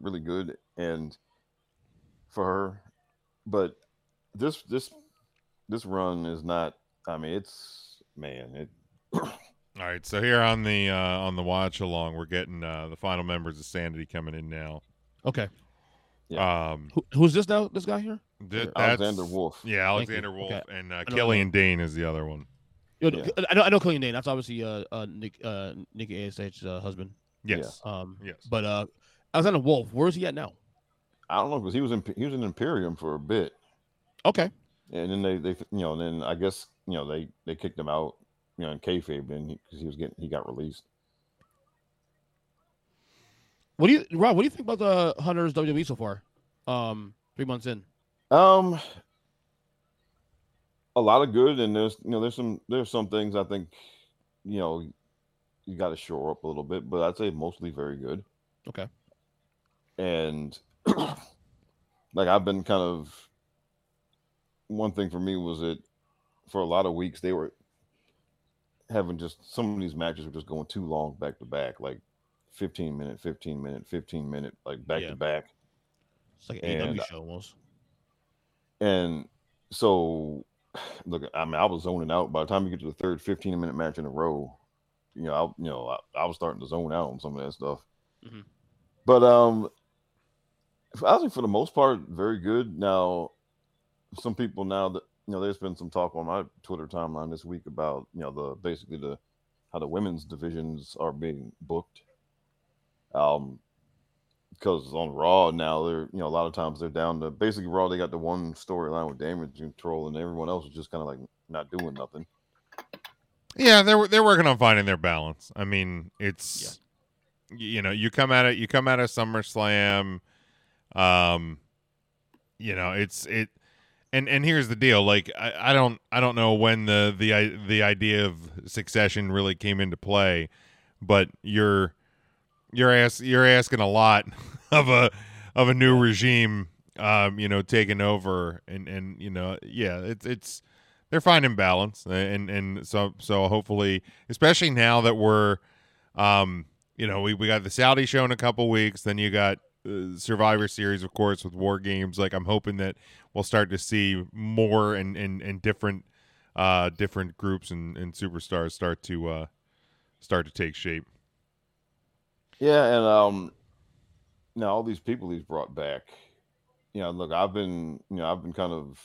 really good and for her but this this this run is not i mean it's man it All right, so here on the uh, on the watch along, we're getting uh, the final members of Sanity coming in now. Okay, Um, Who, who's this now? This guy here? th- alexander wolf Yeah, Alexander Wolf Okay. and uh, know- Killian Dain is the other one. Yo, Yeah. I know, I know Killian Dain. That's obviously uh, uh Nick uh Nikki Ash's uh, husband. Yes. Um, Yes. but uh, Alexander Wolf, where's he at now? i don't know because he was in he was in imperium for a bit Okay, and then they they you know then i guess you know they they kicked him out you know in kayfabe then because he was getting he got released what do you, Rob? What do you think about the Hunters WWE so far? Um, three months in. Um, a lot of good, and there's you know there's some there's some things I think you know you got to shore up a little bit, but I'd say mostly very good. Okay. And like I've been kind of one thing for me was that for a lot of weeks they were having just some of these matches were just going too long back to back, like 15 minute, 15 minute, 15 minute, like back Yeah. to back. It's like an And- AW show almost. And so, look, I mean, I was zoning out by the time you get to the third 15 minute match in a row. You know, I, you know, I, I was starting to zone out on some of that stuff. Mhm. But um, I think for the most part, very good. Now, some people now that you know, there's been some talk on my Twitter timeline this week about you know the basically the how the women's divisions are being booked. Um, because on Raw now they're you know a lot of times they're down to basically Raw they got the one storyline with damage control and everyone else is just kind of like not doing nothing. Yeah, they're they're working on finding their balance. I mean, it's y- you know, you come at it, you come out of SummerSlam, um, you know, it's it, and and here's the deal. Like, I, I don't I don't know when the the the idea of succession really came into play, but you're you're ask, you're asking a lot of a of a new regime, um, you know, taking over, and and you know, yeah, it's it's they're finding balance and and so so hopefully especially now that we're um you know we, we got the saudi show in a couple weeks then you got uh, survivor series of course with war games like i'm hoping that we'll start to see more and and, and different uh different groups and, and superstars start to uh start to take shape Yeah, and um, now all these people he's brought back. You know, look, I've been you know I've been kind of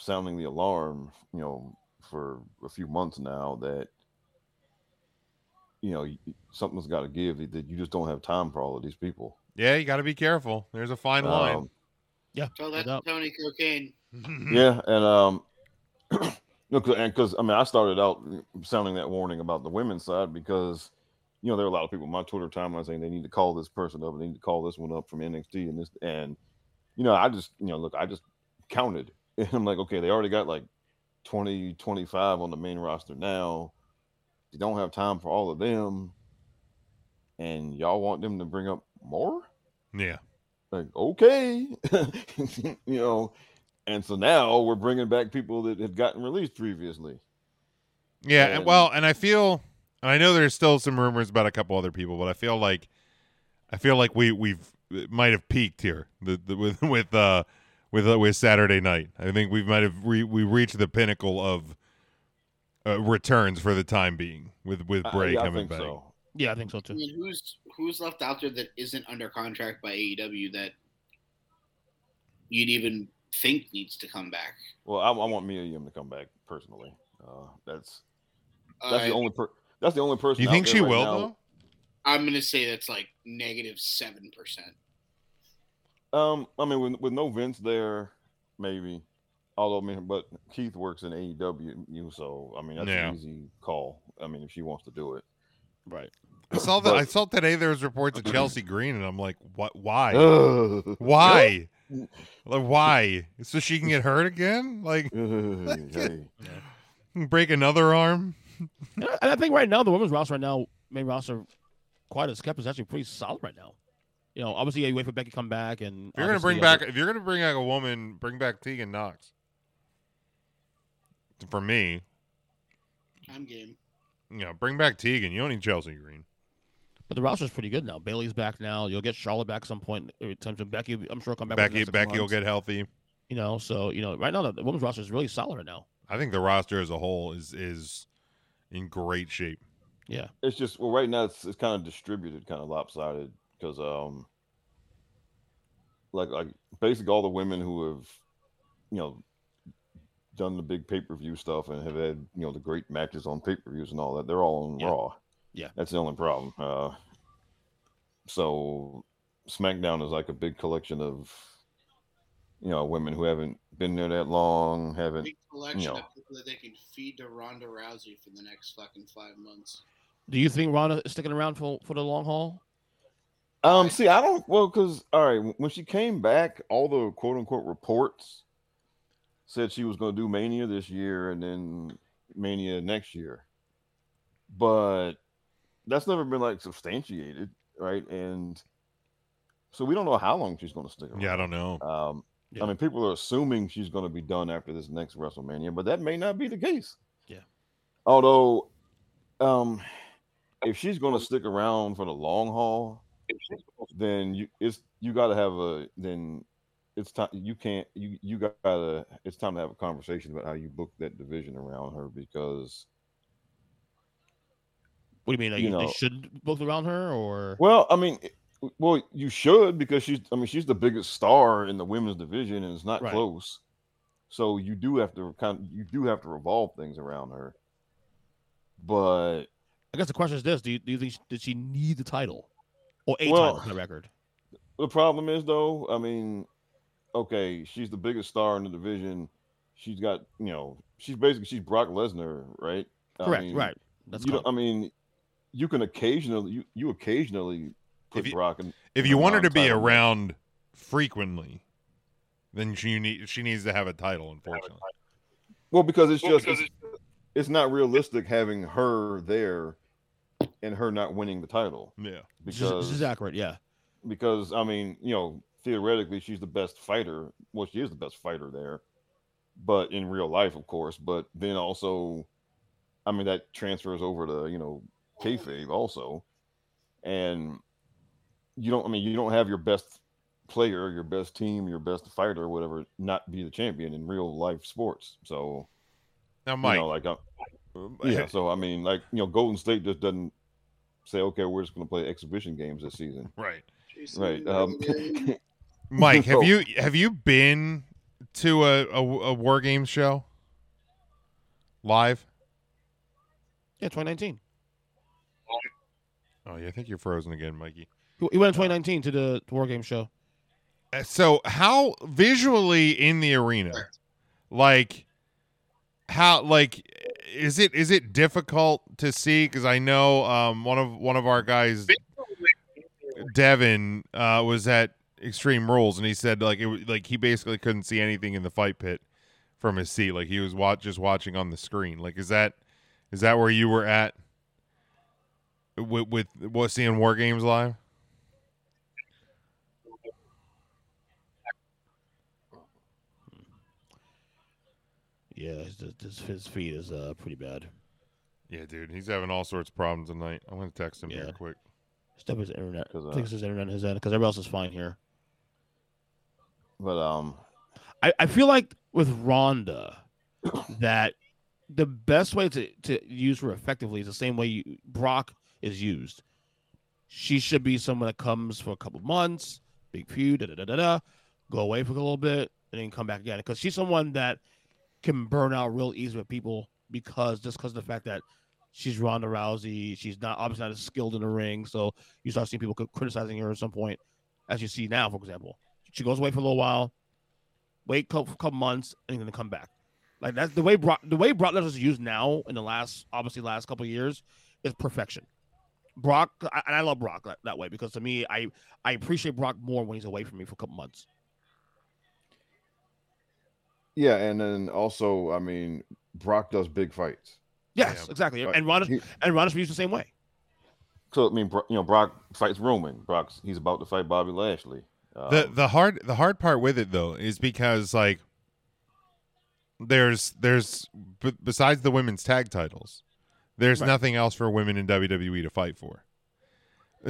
sounding the alarm. You know, for a few months now that you know something's got to give. That you just don't have time for all of these people. yeah you got to be careful there's a fine line Um, Yeah. Tell that no to Tony Cocaine. yeah, and um, look, and because I mean, I started out sounding that warning about the women's side because you know there are a lot of people on my Twitter timeline saying they need to call this person up and they need to call this one up from NXT and this and you know I just you know look I just counted and I'm like okay they already got like 20 25 on the main roster now you don't have time for all of them and y'all want them to bring up more? Yeah. Like, okay, you know. And so now we're bringing back people that had gotten released previously. Yeah, and And- well, and I feel and I know there's still some rumors about a couple other people, but I feel like I feel like we we've might have peaked here the, the, with with uh with uh, with Saturday night. I think we might have re- we reached the pinnacle of uh, returns for the time being with with Uh, Bray yeah, I coming think back. so. Yeah, I think so too. I too. mean, who's who's left out there that isn't under contract by AEW that you'd even think needs to come back? Well, I, I want Mia Yim to come back personally. Uh, that's that's Uh, the only per- that's the only person. You think she right will now- though? I'm gonna say that's like negative seven percent. Um, I mean, with, with no Vince there, maybe. Although, I mean, but Keith works in AEW, you so I mean that's Yeah. an easy call. I mean, if she wants to do it, Right. I saw that. But- I saw today there was reports of Chelsea Green, and I'm like, what? Why? Ugh. Why? Like, why? So she can get hurt again? Like, Hey, break another arm? And I- and I think right now the women's roster right now, main roster, quite as kept is actually pretty solid right now. You know, obviously you wait for Becky to come back, and If you're gonna bring you back, if you're gonna bring back a woman, bring back Tegan Knox. For me, I'm game. you know, bring back Tegan. You don't need Chelsea Green. But the roster's pretty good now. Bayley's back now. You'll get Charlotte back at some point. in time to Becky, I'm sure will come back. Becky, Becky couple will get healthy. You know, so you know, right now the, the women's roster is really solid right now. I think the roster as a whole is is in great shape. Yeah. it's just well, right now it's, it's kind of distributed, kind of lopsided because um, like like basically all the women who have, you know, done the big pay per view stuff and have had you know the great matches on pay per views and all that, they're all on Yeah. Raw. Yeah. that's the only problem. Uh, so SmackDown is like a big collection of, you know, women who haven't been there that long, haven't Big collection No. of people that they can feed to Ronda Rousey for the next fucking five months. Do you think Ronda is sticking around for for the long haul? Um, see, I don't well, because all right, when she came back, all the quote unquote reports said she was going to do Mania this year and then Mania next year, but that's never been like substantiated, right? And so we don't know how long she's going to stick around. Yeah, I don't know. Um, Yeah. I mean, people are assuming she's going to be done after this next WrestleMania, but that may not be the case. Yeah. Although, um, if she's going to stick around for the long haul, then you it's you got to have a then it's time you can't you you got to it's time to have a conversation about how you book that division around her because What do you mean? Like, You they know- should book around her, or Well, I mean, well, you should because she's. I mean, she's the biggest star in the women's division, and it's not Right. close. So you do have to kind. You do have to revolve things around her. But I guess the question is this: Do you, do you think she- did she need the title or a Well- title for the record? the problem is, though, I mean, okay, she's the biggest star in the division. She's got, you know, she's basically she's Brock Lesnar, right? I Correct. mean, right. That's you common. I mean, you can occasionally you you occasionally put If you- Brock in. If you want her to be non-title around frequently, then she need she needs to have a title. Unfortunately, Well, because it's just it's, it's not realistic having her there and her not winning the title yeah. because is, this is accurate. Yeah. because I mean you know theoretically she's the best fighter. Well, she is the best fighter there, but in real life, of course. But then also, I mean that transfers over to you know kayfabe also, and you don't. I mean you don't have your best player, your best team, your best fighter, whatever, not be the champion in real life sports. So Now, you Mike, know, like. uh, Yeah, so I mean, like you know, Golden State just doesn't say, okay, we're just going to play exhibition games this season, right? Jason right? Um, Mike, have So- you have you been to a, a, a war games show live? Yeah. 2019. Oh, yeah, I think you're frozen again, Mikey. He he went in 2019 to the to War Game show. Uh, So, how visually in the arena, like how like is it is it difficult to see? Because I know um, one of one of our guys, Devin, uh, was at Extreme Rules, and he said like it like he basically couldn't see anything in the fight pit from his seat. Like he was watch just watching on the screen. Like is that is that where you were at with with what seeing War Games live? Yeah, his, his, his feed is uh pretty bad. Yeah, dude, he's having all sorts of problems tonight. I'm gonna text him Yeah. here quick. Step his internet. 'Cause, I uh, think it's his internet his end because everybody else is fine here. But um, I, I feel like with Ronda that the best way to, to use her effectively is the same way you, Brock is used. She should be someone that comes for a couple months, big feud, da da da da, da go away for a little bit, and then come back again. Because she's someone that can burn out real easy with people because just because of the fact that she's Ronda Rousey, she's not obviously not as skilled in the ring. So you start seeing people criticizing her at some point, as you see now, for example. She goes away for a little while, wait a couple, couple months, and then come back. Like that's the way Brock the way Brock Lesnar is used now in the last obviously last couple years is perfection. Brock and I love Brock that, that way because to me I I appreciate Brock more when he's away from me for a couple months. Yeah, and then also, I mean, Brock does big fights. Yes, Yeah. exactly. Right. And Ronda He- and Ronda's used the same way. So I mean, you know, Brock fights Roman. Brock's he's about to fight Bobby Lashley. Um, the the hard the hard part with it though is because like there's there's b- besides the women's tag titles there's Right. nothing else for women in WWE to fight for.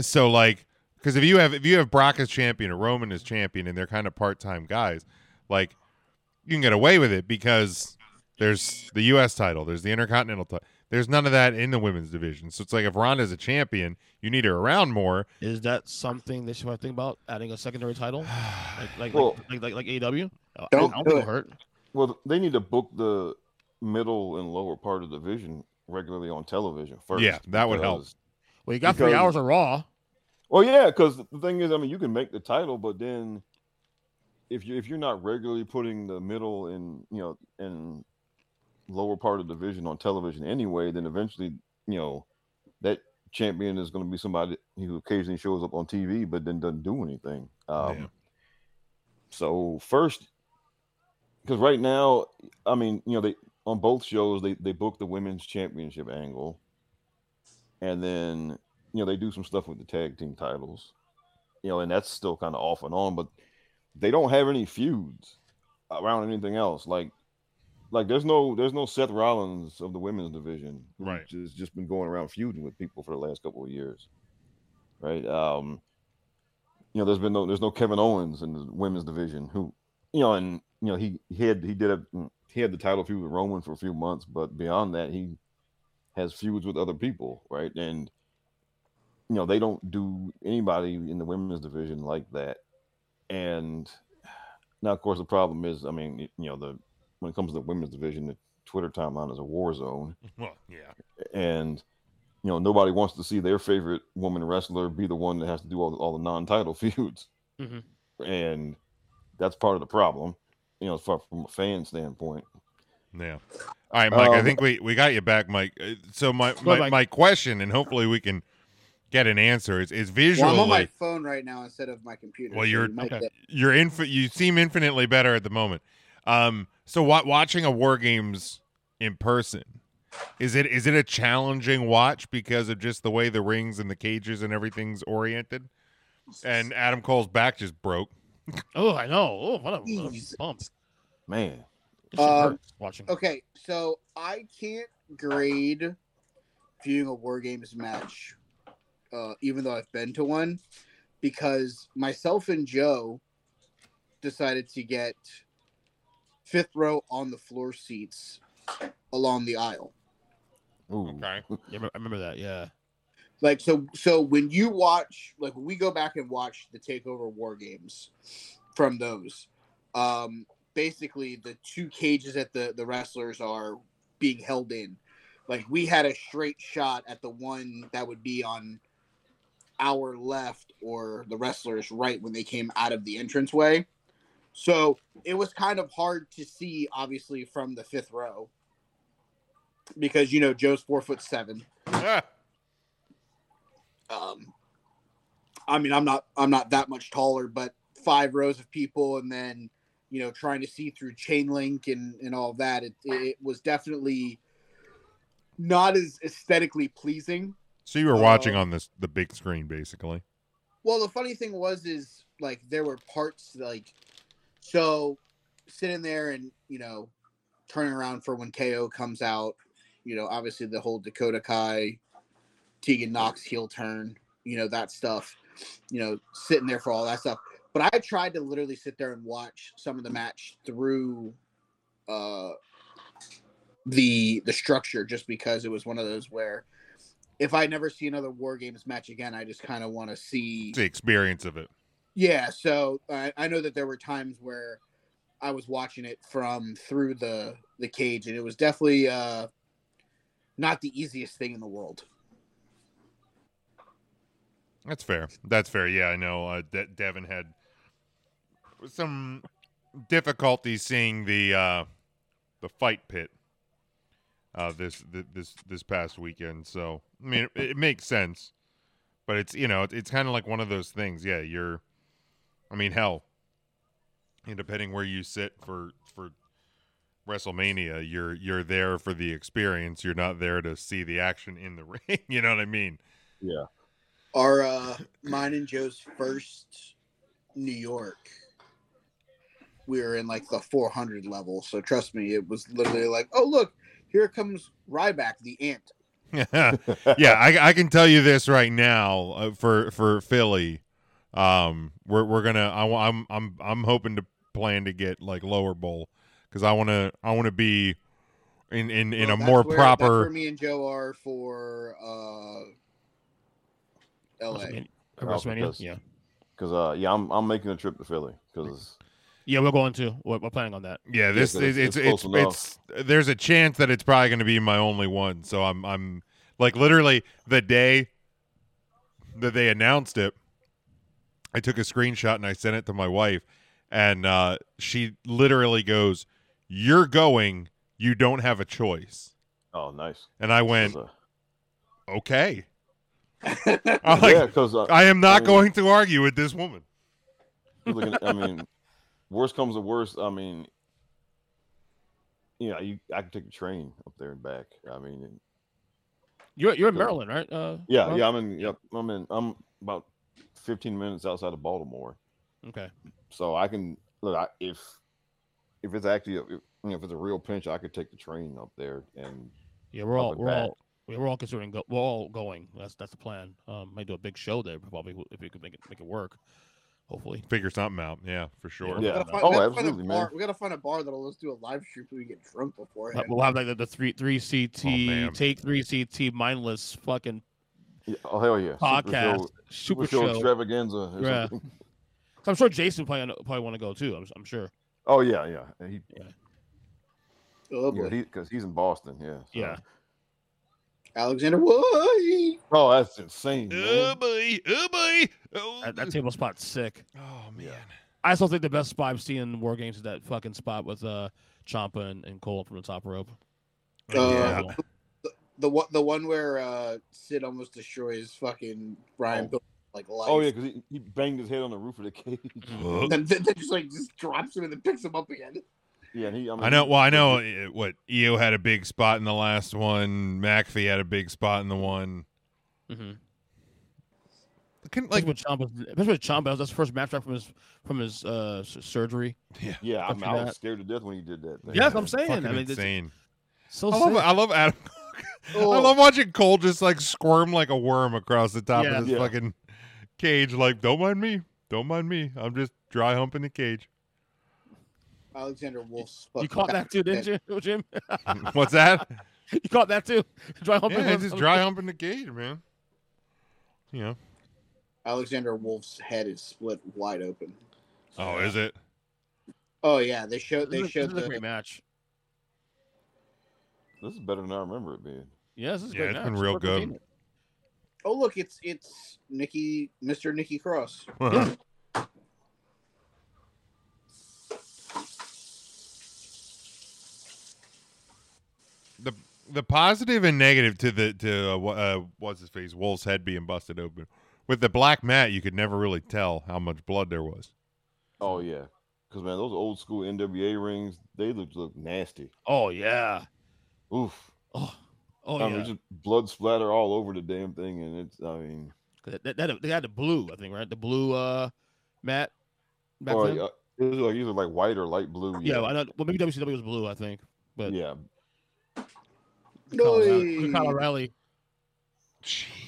So like because if you have if you have Brock as champion or Roman as champion and they're kind of part-time guys, like you can get away with it because there's the US title, there's the Intercontinental title. There's none of that in the women's division. So it's like if Ronda's a champion, you need her around more. Is that something that you want to think about adding a secondary title like like Well- like, like like like AEW? Don't I don't do think it. hurt. well, they need to book the middle and lower part of the division regularly on television first. Yeah, that would help. Well, you got three hours of Raw. Well, yeah, because the thing is, I mean, you can make the title, but then if you if you're not regularly putting the middle and you know and lower part of the division on television anyway, then eventually you know that champion is going to be somebody who occasionally shows up on TV but then doesn't do anything. Um, Yeah. So first, because right now, I mean, you know, they on both shows they they book the women's championship angle, and then you know they do some stuff with the tag team titles, you know, and that's still kind of off and on, but they don't have any feuds around anything else. Like, like there's no there's no Seth Rollins of the women's division, Right. Just just been going around feuding with people for the last couple of years, right? Um, you know, there's been no there's no Kevin Owens in the women's division who, you know, and you know he he had he did a he had the title feud with Roman for a few months, but beyond that he has feuds with other people, right? And you know they don't do anybody in the women's division like that. And now, of course, the problem is, I mean, you know, the when it comes to the women's division, the Twitter timeline is a war zone Well, yeah. and you know nobody wants to see their favorite woman wrestler be the one that has to do all, all the non-title feuds Mhm. and that's part of the problem you know far from a fan standpoint Yeah. All right, Mike. I Um, think we, we got you back, Mike. Uh, So my, my, my question, and hopefully we can get an answer, is, is Well, visually I'm on my phone right now instead of my computer. Well, you're- so okay. you're infi- you seem infinitely better at the moment. Um, so wa- watching a war games in person is it is it a challenging watch because of just the way the rings and the cages and everything's oriented? And Adam Cole's back just broke. Oh, I know. Oh, what a, what a Jeez. bump. man This Um, hurts watching. Okay, so I can't grade viewing a War Games match, uh, even though I've been to one, because myself and Joe decided to get fifth row on the floor seats along the aisle. Ooh. Okay. Yeah, I remember- I remember that. Yeah. Like so, so when you watch, like when we go back and watch the Takeover War Games from those, um, basically the two cages that the the wrestlers are being held in, like we had a straight shot at the one that would be on our left or the wrestlers right when they came out of the entranceway. So it was kind of hard to see, obviously, from the fifth row, because you know Joe's four foot seven. Ah, um i mean i'm not i'm not that much taller but five rows of people and then you know trying to see through chain link and and all that it, it was definitely not as aesthetically pleasing So you were watching Uh, on this the big screen, basically. Well, the funny thing was, is like there were parts like, so sitting there and you know, turning around for when KO comes out. You know, obviously the whole Dakota Kai, Tegan Knox heel turn. You know that stuff. You know, sitting there for all that stuff. But I tried to literally sit there and watch some of the match through, uh, the the structure, just because it was one of those where. If I never see another War Games match again, I just kind of want to see the experience of it. yeah, so I, I know that there were times where I was watching it from through the the cage, and it was definitely uh, not the easiest thing in the world. That's fair. That's fair. Yeah, I know. Uh, De- Devin had some difficulty seeing the uh, the fight pit uh, this this this past weekend. So I mean, it, it makes sense, but it's you know it's, it's kind of like one of those things. Yeah, you're. I mean, hell, and depending where you sit for for WrestleMania, you're you're there for the experience. You're not there to see the action in the ring. you know what I mean? Yeah. Our uh, mine and Joe's first New York, we were in like the 400 level. So trust me, it was literally like, oh look, here comes Ryback, the ant. yeah, I, I can tell you this right now uh, for for Philly, um, we're we're gonna I, wa- I'm I'm I'm hoping to plan to get like lower bowl because I want to I want to be in in in Well, a more where- That's proper. where me and Joe are for uh, L.A. WrestleMania. Because- Yeah. Because uh, yeah, I'm I'm making a trip to Philly because Yeah, we're going to. We're, we're planning on that. Yeah, this but is it's- it's it's it's, it's, there's a chance that it's probably going to be my only one. So I'm I'm like literally the day that they announced it, I took a screenshot and I sent it to my wife, and uh, she literally goes, "You're going. You don't have a choice." oh nice. And I went, uh, "Okay." I'm like, yeah, because uh, I am not I mean- going to argue with this woman. looking, I mean, worst comes to worst. I mean, you know, you I can take a train up there and back. I mean, You're you're in Maryland, right? Uh, yeah, yeah. I'm in. Yep, I'm in. I'm about 15 minutes outside of Baltimore, Okay. so I can look. I, if if it's actually a, if, you know, if it's a real pinch, I could take the train up there and Yeah, we're all we're back. all we're all considering go, we're all going. That's that's the plan. Um, might do a big show there probably if we could make it make it work. Hopefully. Figure something out. Yeah, for sure. Yeah. yeah. We gotta find, Oh, we gotta find a absolutely, bar, man. We gotta find a bar that'll let's do a live stream so we get drunk Uh, beforehand. We'll have like the, the three three CT Oh, take three CT mindless fucking yeah, oh hell yeah, podcast super super show, super show show. extravaganza. or Yeah. something. I'm sure Jason probably probably want to go too. I'm, I'm sure. Oh yeah, yeah. And He, oh yeah, boy, he because he's in Boston. Yeah. so- Yeah. Alexander Wood. Oh, that's insane. Oh Man. boy! Oh boy! Oh, That, that table spot's sick. oh man! Yeah. I still think the best spot I've seen in War Games is that fucking spot with uh Ciampa and, and Cole from the top rope. Uh, yeah. The one, the one where uh, Sid almost destroys fucking Brian Oh. Bill like life. Oh yeah, because he, he banged his head on the roof of the cage. Huh? Then, then, then just like just drops him and then picks him up again. Yeah, and he. I, mean, I know. Well, I know uh, what Io had a big spot in the last one. McAfee had a big spot in the one. Mm-hmm. Can, Like like, with Ciampa, especially with Ciampa, that's the first match back from his from his uh surgery. Yeah, I, mean, I that. was scared to death when he did that. Thing. Yes, I'm saying. fucking I mean, it's insane. so I love. I love Adam. Oh. I love watching Cole just like squirm like a worm across the top Yeah. of this Yeah. fucking cage. Like, don't mind me. Don't mind me. I'm just dry humping the cage. Alexander Wolf's. You caught that too, didn't you, Jim? What's that? you caught that too. Dry humping. yeah, was- just dry humping the cage, man. You know. Alexander Wolf's head is split wide open. Oh, is it? Oh yeah, they showed they This showed this is a the great match. This is better than I remember it being. Yeah, this is a Yeah, great it's been real Worth good. it. Oh look, it's it's Nikki, Mr. Nikki Cross. Uh-huh. the the positive and negative to the to uh, wha- uh, what's his face Wolf's head being busted open with the black mat, you could never really tell how much blood there was. Oh yeah, because man, those old school NWA rings, they look look nasty. Oh yeah. Oof. Oh, Oh I yeah, it's just blood splatter all over the damn thing, and it's. I mean, that, that, that- they had the blue, I think, right? The blue uh mat back or, then. uh, it was like either like white or light blue. yeah, I know. Well, maybe WCW was blue, I think. But yeah. Kyle O'Reilly- Oi. Kyle O'Reilly. Jeez.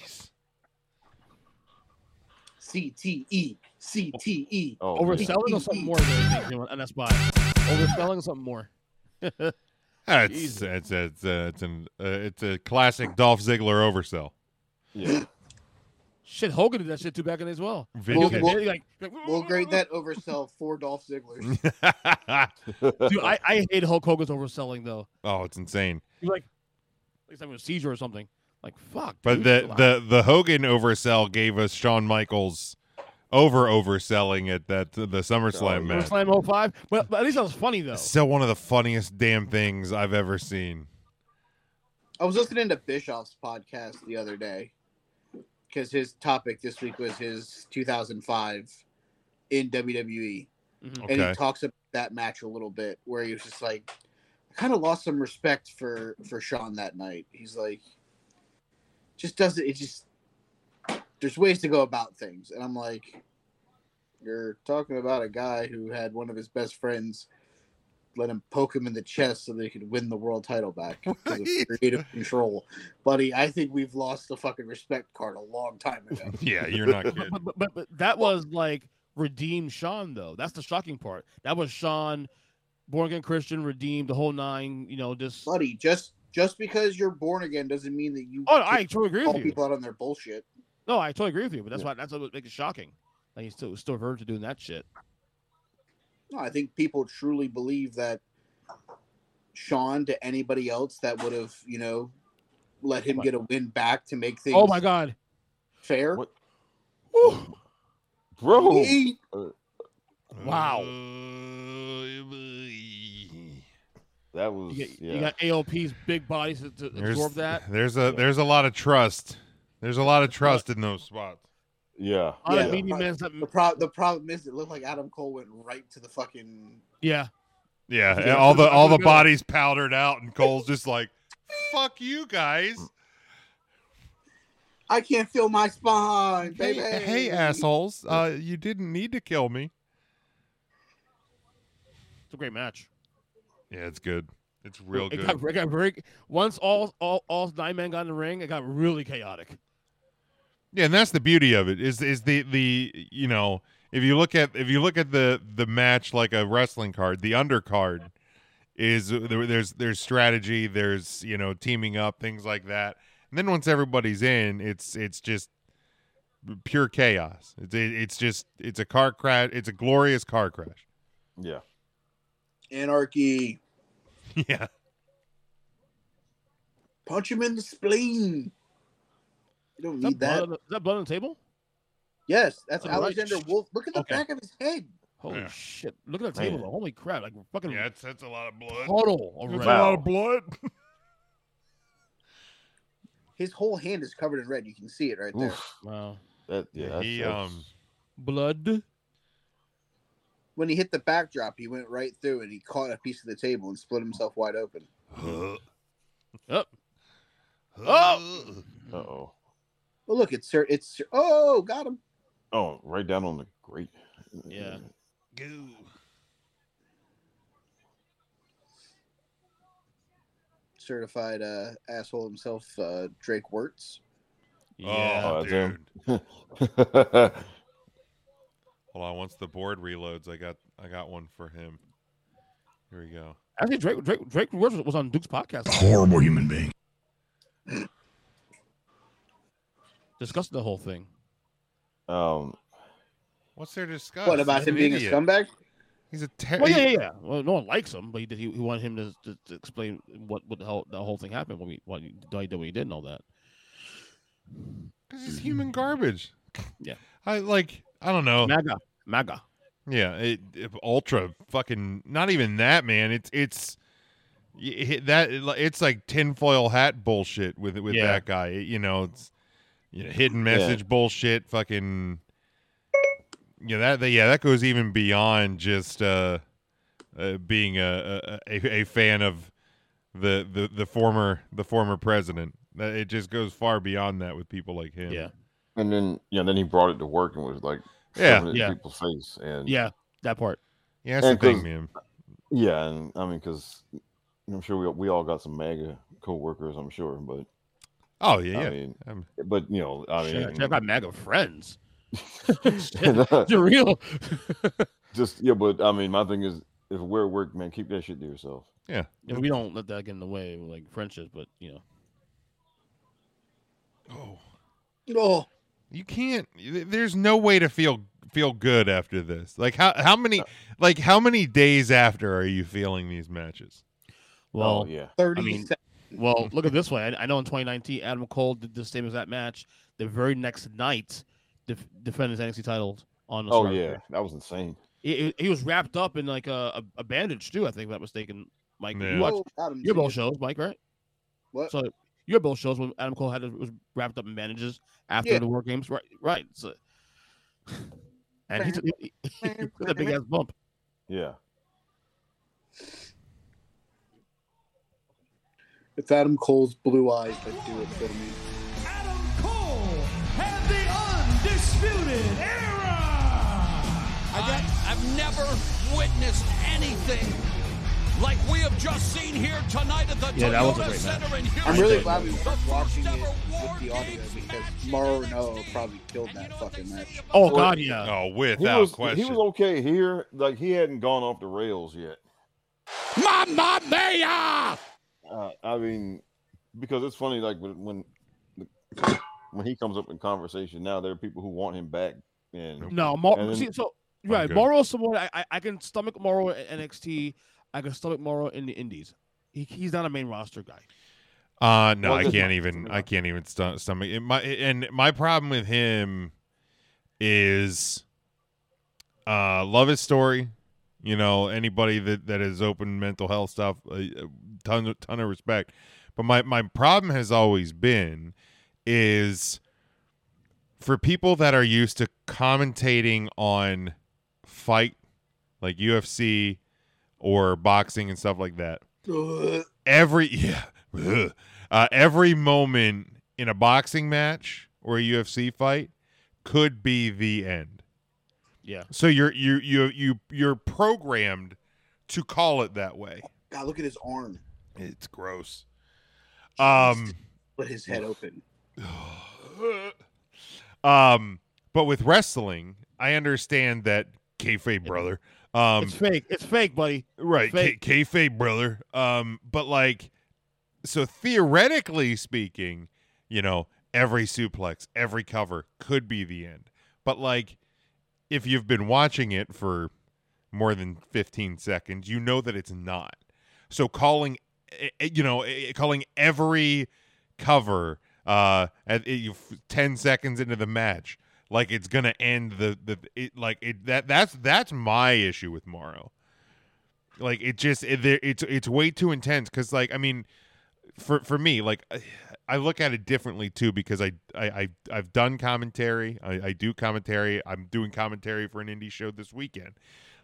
CTE, CTE. Oh, Overselling man. or something more than you know, on that spot. Overselling or something more. That's Jesus. it's it's uh, it's an uh, it's a classic Dolph Ziggler oversell. Yeah. Shit, Hogan did that shit too back in as well. Video We'll- we'll- Like, like, like, We'll grade that oversell for Dolph Ziggler's. Dude, I, I hate Hulk Hogan's overselling though. oh, it's insane. He's like, like having a seizure or something. Like fuck. But dude, the the the Hogan oversell gave us Shawn Michaels over overselling at that the SummerSlam match. SummerSlam 05. Well, but at least that was funny though. Still one of the funniest damn things I've ever seen. I was listening to Bischoff's podcast the other day because his topic this week was his 2005 in WWE, Mhm. and Okay. he talks about that match a little bit where he was just like, kind of lost some respect for for Shawn that night. He's like, just doesn't it just there's ways to go about things, and I'm like, you're talking about a guy who had one of his best friends let him poke him in the chest so they could win the world title back because of creative control. Buddy, I think we've lost the fucking respect card a long time ago. Yeah, you're not But, kidding. but, but, but, but that was like redeemed Shawn though. That's the shocking part. That was Shawn, born again Christian, redeemed the whole nine. You know, just. Buddy, just just because you're born again doesn't mean that you Oh, can I totally agree with you. people out on their bullshit. No, I totally agree with you. But that's Yeah. why that's what makes it shocking. Like he's still still verged to doing that shit. No, I think people truly believe that Shawn to anybody else that would have, you know, let him get a win back to make things Oh my god. fair. What? Woo. Bro. He- uh, Wow. Uh, That was You, get, yeah. you got ALP's big bodies to, to There's, absorb that. there's a there's a lot of trust. There's a lot of trust in those spots. yeah. A lot of Yeah. media men that- the, pro- the problem is it looked like Adam Cole went right to the fucking yeah. Yeah, Yeah, all the all the bodies powdered out, and Cole's just like, "Fuck you guys." I can't feel my spine, Hey, baby. hey, assholes! Uh, you didn't need to kill me. It's a great match. Yeah, it's good. It's real it good. Got, it got very once all all all nine men got in the ring, it got really chaotic. Yeah, and that's the beauty of it is is the the you know if you look at if you look at the the match like a wrestling card, the undercard is uh, there, there's there's strategy, there's you know teaming up, things like that, and then once everybody's in, it's it's just pure chaos. It's it, it's just it's a car crash. It's a glorious car crash. Yeah. Anarchy. yeah, Punch him in the spleen. You don't Is that, need blood that. on the, is that blood on the table? Yes, that's right. Alexander Wolf. Look at the Okay. back of his head. Holy Yeah. shit! Look at that table. Man. though. Holy crap! Like fucking yeah, it's that's a lot of blood. puddle That's already. a lot of blood. His whole hand is covered in red. You can see it right there. Oof. Wow. That yeah. Yeah, that's- he that's- um Blood. When he hit the backdrop, he went right through and he caught a piece of the table and split himself wide open. Up. Oh. Oh Uh-oh. look, it's Sir. It's Sir- oh, got him. Oh, right down on the grate. Yeah. Goo. Certified uh, asshole himself, uh, Drake Wuertz. Yeah. Oh, that's dude. Hold on. Once the board reloads, I got I got one for him. Here we go. Actually, Drake Drake Drake was, was on Duke's podcast Horrible human being. discussing the whole thing. Um, What's there to discuss? What about He's him an being idiot. a scumbag? He's a ter- Well, yeah, yeah, yeah. Well, no one likes him, but he did. He, he wanted him to, to, to explain what what the whole the whole thing happened when we what he why he did what he did and all that. Because he's human garbage. Yeah. I like. I don't know. MAGA, MAGA. Yeah. It, it- ultra fucking. Not even that, man. It's it's it- that it's like tinfoil hat bullshit with with Yeah. that guy. You know, it's you know, hidden message bullshit. Fucking. Yeah, that, that yeah, that goes even beyond just uh, uh being a, a a a fan of the the the former the former president. It just goes far beyond that with people like him. Yeah. And then yeah, then he brought it to work and was like Yeah, shoving it in yeah. people's face. And Yeah, that part. yeah, that's the And thing, 'cause- man. yeah, and I mean, because I'm sure we we all got some MAGA co-workers, I'm sure, but Oh yeah, yeah. I mean, Um, but you know, I Shit, mean, I've got MAGA friends. just They're real. yeah, but I mean, my thing is, if we're at work, man, keep that shit to yourself. Yeah, and we don't let that get in the way, like friendships, but you know. oh, Oh, you can't. There's no way to feel feel good after this. Like how how many like how many days after are you feeling these matches? Well, oh, yeah, 30 I mean, well, hmm. look at this way. I, I know in 2019, Adam Cole did the same exact match. The very next night, def- defended his NXT title on. The oh yeah, Fair. that was insane. He, he- he was wrapped up in like a, a, a bandage too. I think if I'm not mistaken. Mike, Yeah. you watch Oh, Adam, your both shows, Mike, right? What? So your both shows when Adam Cole had was wrapped up in bandages after Yeah. the War Games, right? Right. So, and he took he, he took a big ass bump. Yeah, It's Adam Cole's blue eyes that do it for me. Adam Cole and the Undisputed Era. I got, I've never witnessed anything like we have just seen here tonight at the Yeah, that was a Toyota great match. Center in Houston. I'm really glad we The weren't watching it with the audio because match. Mauro Ranallo probably killed that fucking match. Oh God, yeah. Oh, he without was question. he was okay here. Like he hadn't gone off the rails yet. Mamma mia! Uh, I mean, because it's funny, like when when when he comes up in conversation now, there are people who want him back, and No, Mar- And then- see, so right, good. Mauro someone I, I I can stomach Mauro at NXT. I can stomach Mauro in the Indies. He, he's not a main roster guy. Uh no, Well, I can't even. I can't even stu- stomach it. My and my problem with him is, uh, love his story. You know, anybody that that is open mental health stuff, uh, ton ton of respect. But my my problem has always been is for people that are used to commentating on fight like UFC or boxing and stuff like that every yeah uh, every moment in a boxing match or a UFC fight could be the end. Yeah. So you're you you you you're programmed to call it that way. God, look at his arm. It's gross. Um Put his head open. um but with wrestling, I understand that kayfabe brother. Um it's fake. It's fake, buddy. Right, K- Fake. kayfabe, brother. Um, but like, so theoretically speaking, you know, every suplex, every cover could be the end. But like, if you've been watching it for more than fifteen seconds, you know that it's not. So calling, eh, eh, you know, eh, calling every cover uh at eh, ten seconds into the match like it's gonna end the the it like it that that's that's my issue with Mauro. Like it just it, it's it's way too intense because like i mean for for me like I- look at it differently too because i i, I i've done commentary. I, I do commentary. I'm doing commentary for an indie show this weekend.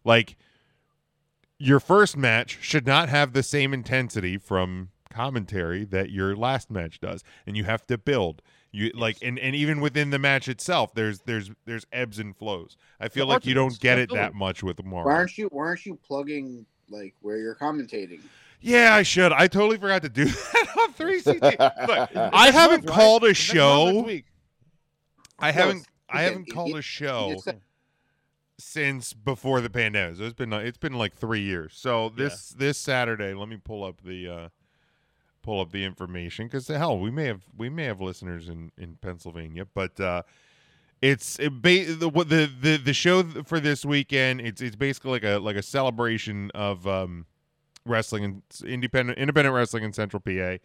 Like your first match should not have the same intensity from commentary that your last match does and you have to build you like and, and even within the match itself there's there's there's ebbs and flows i feel The like you don't get it that much with Why aren't you? Why aren't you plugging like where you're commentating? Yeah, I should. I totally forgot to do that on 360. Look, I haven't month, right? called a show. I haven't. I haven't it- called it- a show since before the pandemic. So it's been it's been like three years. So this this Saturday, let me pull up the uh pull up the information because hell, we may have we may have listeners in in Pennsylvania, but uh it's it ba- the the, the the show for this weekend. It's it's basically like a like a celebration of um wrestling and independent independent wrestling in Central PA.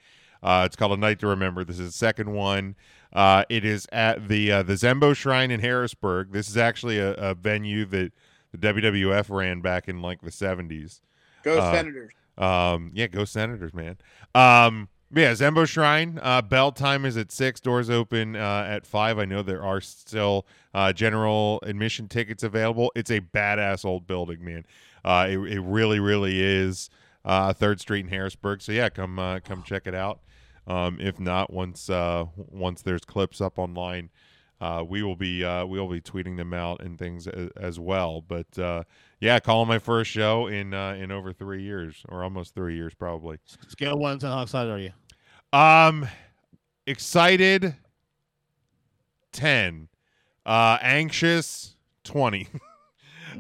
Uh, it's called a night to remember. This is the second one. Uh, it is at the uh, the Zembo Shrine in Harrisburg. This is actually a, a venue that the WWF ran back in like the seventies. Go Uh, Senators. Um, yeah, go Senators, man. Um, yeah, Zembo Shrine. Uh, bell time is at six. Doors open uh, at five. I know there are still uh, general admission tickets available. It's a badass old building, man. Uh, it, it really, really is. uh, Third Street in Harrisburg. So yeah, come uh, come check it out. Um, if not, once uh, once there's clips up online, uh, we will be uh, we will be tweeting them out and things as, as well. But uh, yeah, calling my first show in uh, in over three years or almost three years probably. Scale one to how excited are you? Um, excited, ten. Uh, anxious, twenty.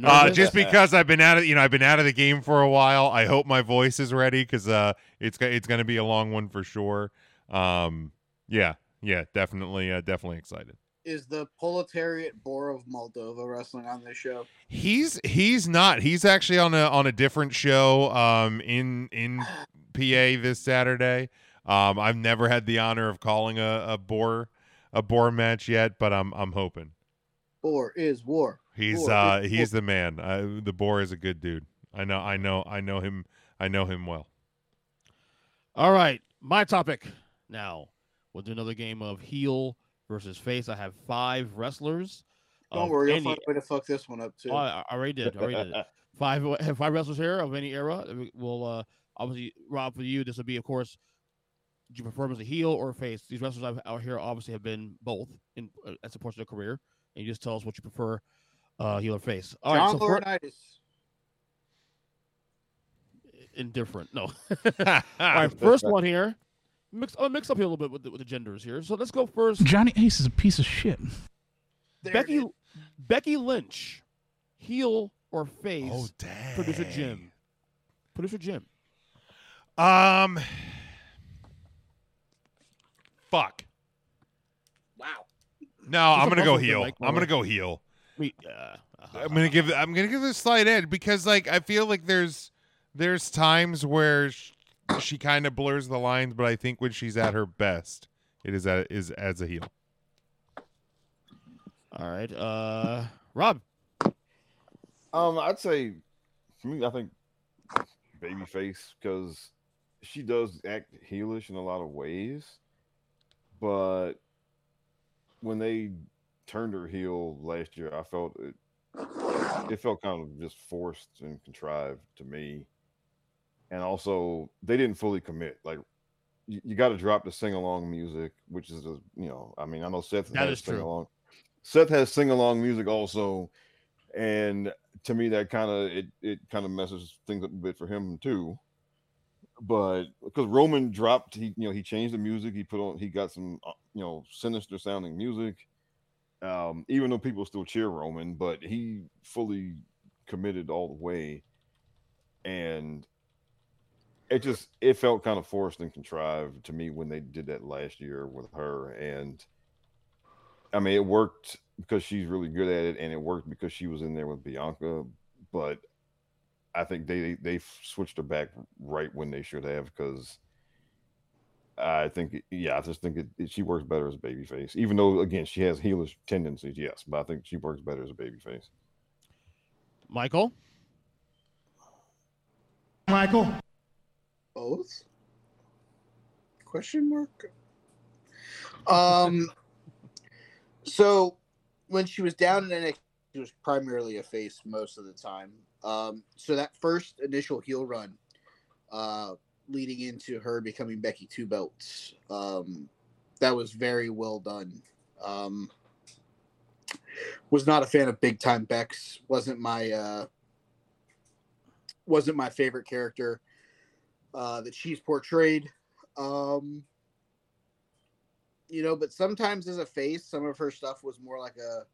Uh, just because I've been out of you know I've been out of the game for a while. I hope my voice is ready because uh, it's it's going to be a long one for sure. Um, yeah, yeah, definitely, uh, definitely excied. Is the proletariat Boar of Moldova wrestling on this show? He's he's not. He's actually on a on a different show um in in PA this Saturday. Um I've never had the honor of calling a, a boar a boar match yet, but I'm I'm hoping. Boar is war. He's Boar uh is he's the man. Uh, the boar is a good dude. I know I know I know him I know him well. All right, my topic now. We'll do another game of heel versus face. I have five wrestlers. Don't of worry, I'll find a way to fuck this one up too. Oh, I I already did. I already did. Five five wrestlers here of any era. Will uh, obviously Rob for you. This would be, of course. Do you prefer them as a heel or a face? These wrestlers I've, out here obviously have been both in uh, as a portion of their career, and you just tell us what you prefer, uh, heel or face. All right, John so fir- Laurinaitis. indifferent. No. All right, first one here. Mix, I'll mix up here a little bit with the, with the genders here. So let's go first. Johnny Ace is a piece of shit. There Becky. Becky Lynch, heel or face? Oh dang. Producer Jim. Producer Jim. Um fuck. Wow. No, Just I'm gonna go heel. Mike, by I'm gonna go heel. Me, uh, I'm gonna give I'm gonna give this slight edge because like I feel like there's there's times where sh- she kind of blurs the lines, but I think when she's at her best, it is at, is as a heel. All right. Uh, Rob. Um, I'd say for me, I think babyface because she does act heelish in a lot of ways, but when they turned her heel last year, I felt it. It felt kind of just forced and contrived to me, and also they didn't fully commit. Like you, you got to drop the sing along music, which is a, you know, I mean, I know Seth That has is sing along. Seth has sing along music also, and to me that kind of it it kind of messes things up a bit for him too. But because Roman dropped, he you know he changed the music. He put on he got some uh, you know sinister sounding music. Um, even though people still cheer Roman, but he fully committed all the way, and it just it felt kind of forced and contrived to me when they did that last year with her and i mean it worked because she's really good at it and it worked because she was in there with bianca but i think they they switched her back right when they should have because i think yeah i just think it, it- she works better as a baby face even though again she has heelish tendencies yes but i think she works better as a baby face Michael. Michael. Both? Question mark. Um. So when she was down in NXT, she was primarily a face most of the time. Um. So that first initial heel run, uh, leading into her becoming Becky Two Belts, um, that was very well done. Um. Was not a fan of Big Time Bex. wasn't my uh. Wasn't my favorite character uh, that she's portrayed. Um, you know, but sometimes as a face, some of her stuff was more like a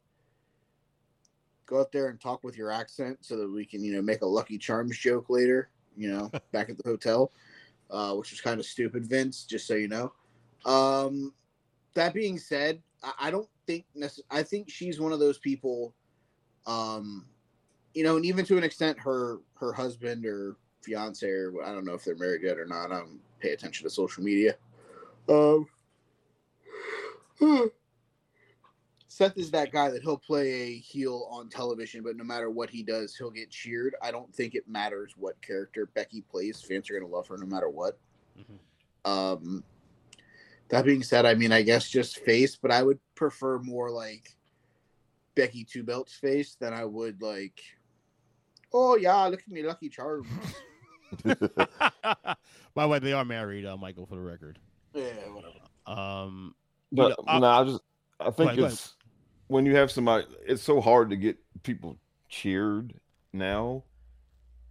go out there and talk with your accent so that we can, you know, make a Lucky Charms joke later, you know, back at the hotel, uh, which was kind of stupid, Vince, just so you know. Um, that being said, I, I don't think necess- I think she's one of those people, um, you know, and even to an extent, her her husband or fiance or I don't know if they're married yet or not. I don't pay attention to social media. Um, Seth is that guy that he'll play a heel on television, but no matter what he does, he'll get cheered. I don't think it matters what character Becky plays. Fans are gonna love her no matter what. Um, that being said, I mean, I guess just face, but I would prefer more like Becky Two Belts face than I would like. Oh yeah, look at me, Lucky Charms. By the way, they are married, uh, Michael, for the record. Yeah, whatever. Um, But know, I- no, I just I think ahead. it's when you have somebody. It's so hard to get people cheered now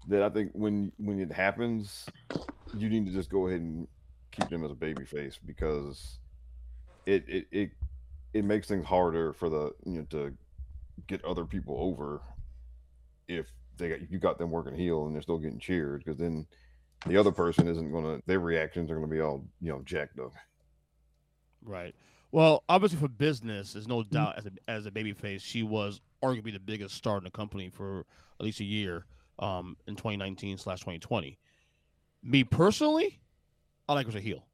that I think when when it happens, you need to just go ahead and keep them as a baby face because it it it, it makes things harder for the you know to get other people over if they got, you got them working heel and they're still getting cheered because then the other person isn't gonna their reactions are gonna be all you know jacked up. Right. Well, obviously for business, there's Mm-hmm. no doubt as a as a babyface, she was arguably the biggest star in the company for at least a year um, in 2019 slash 2020. Me personally, I like her as a heel.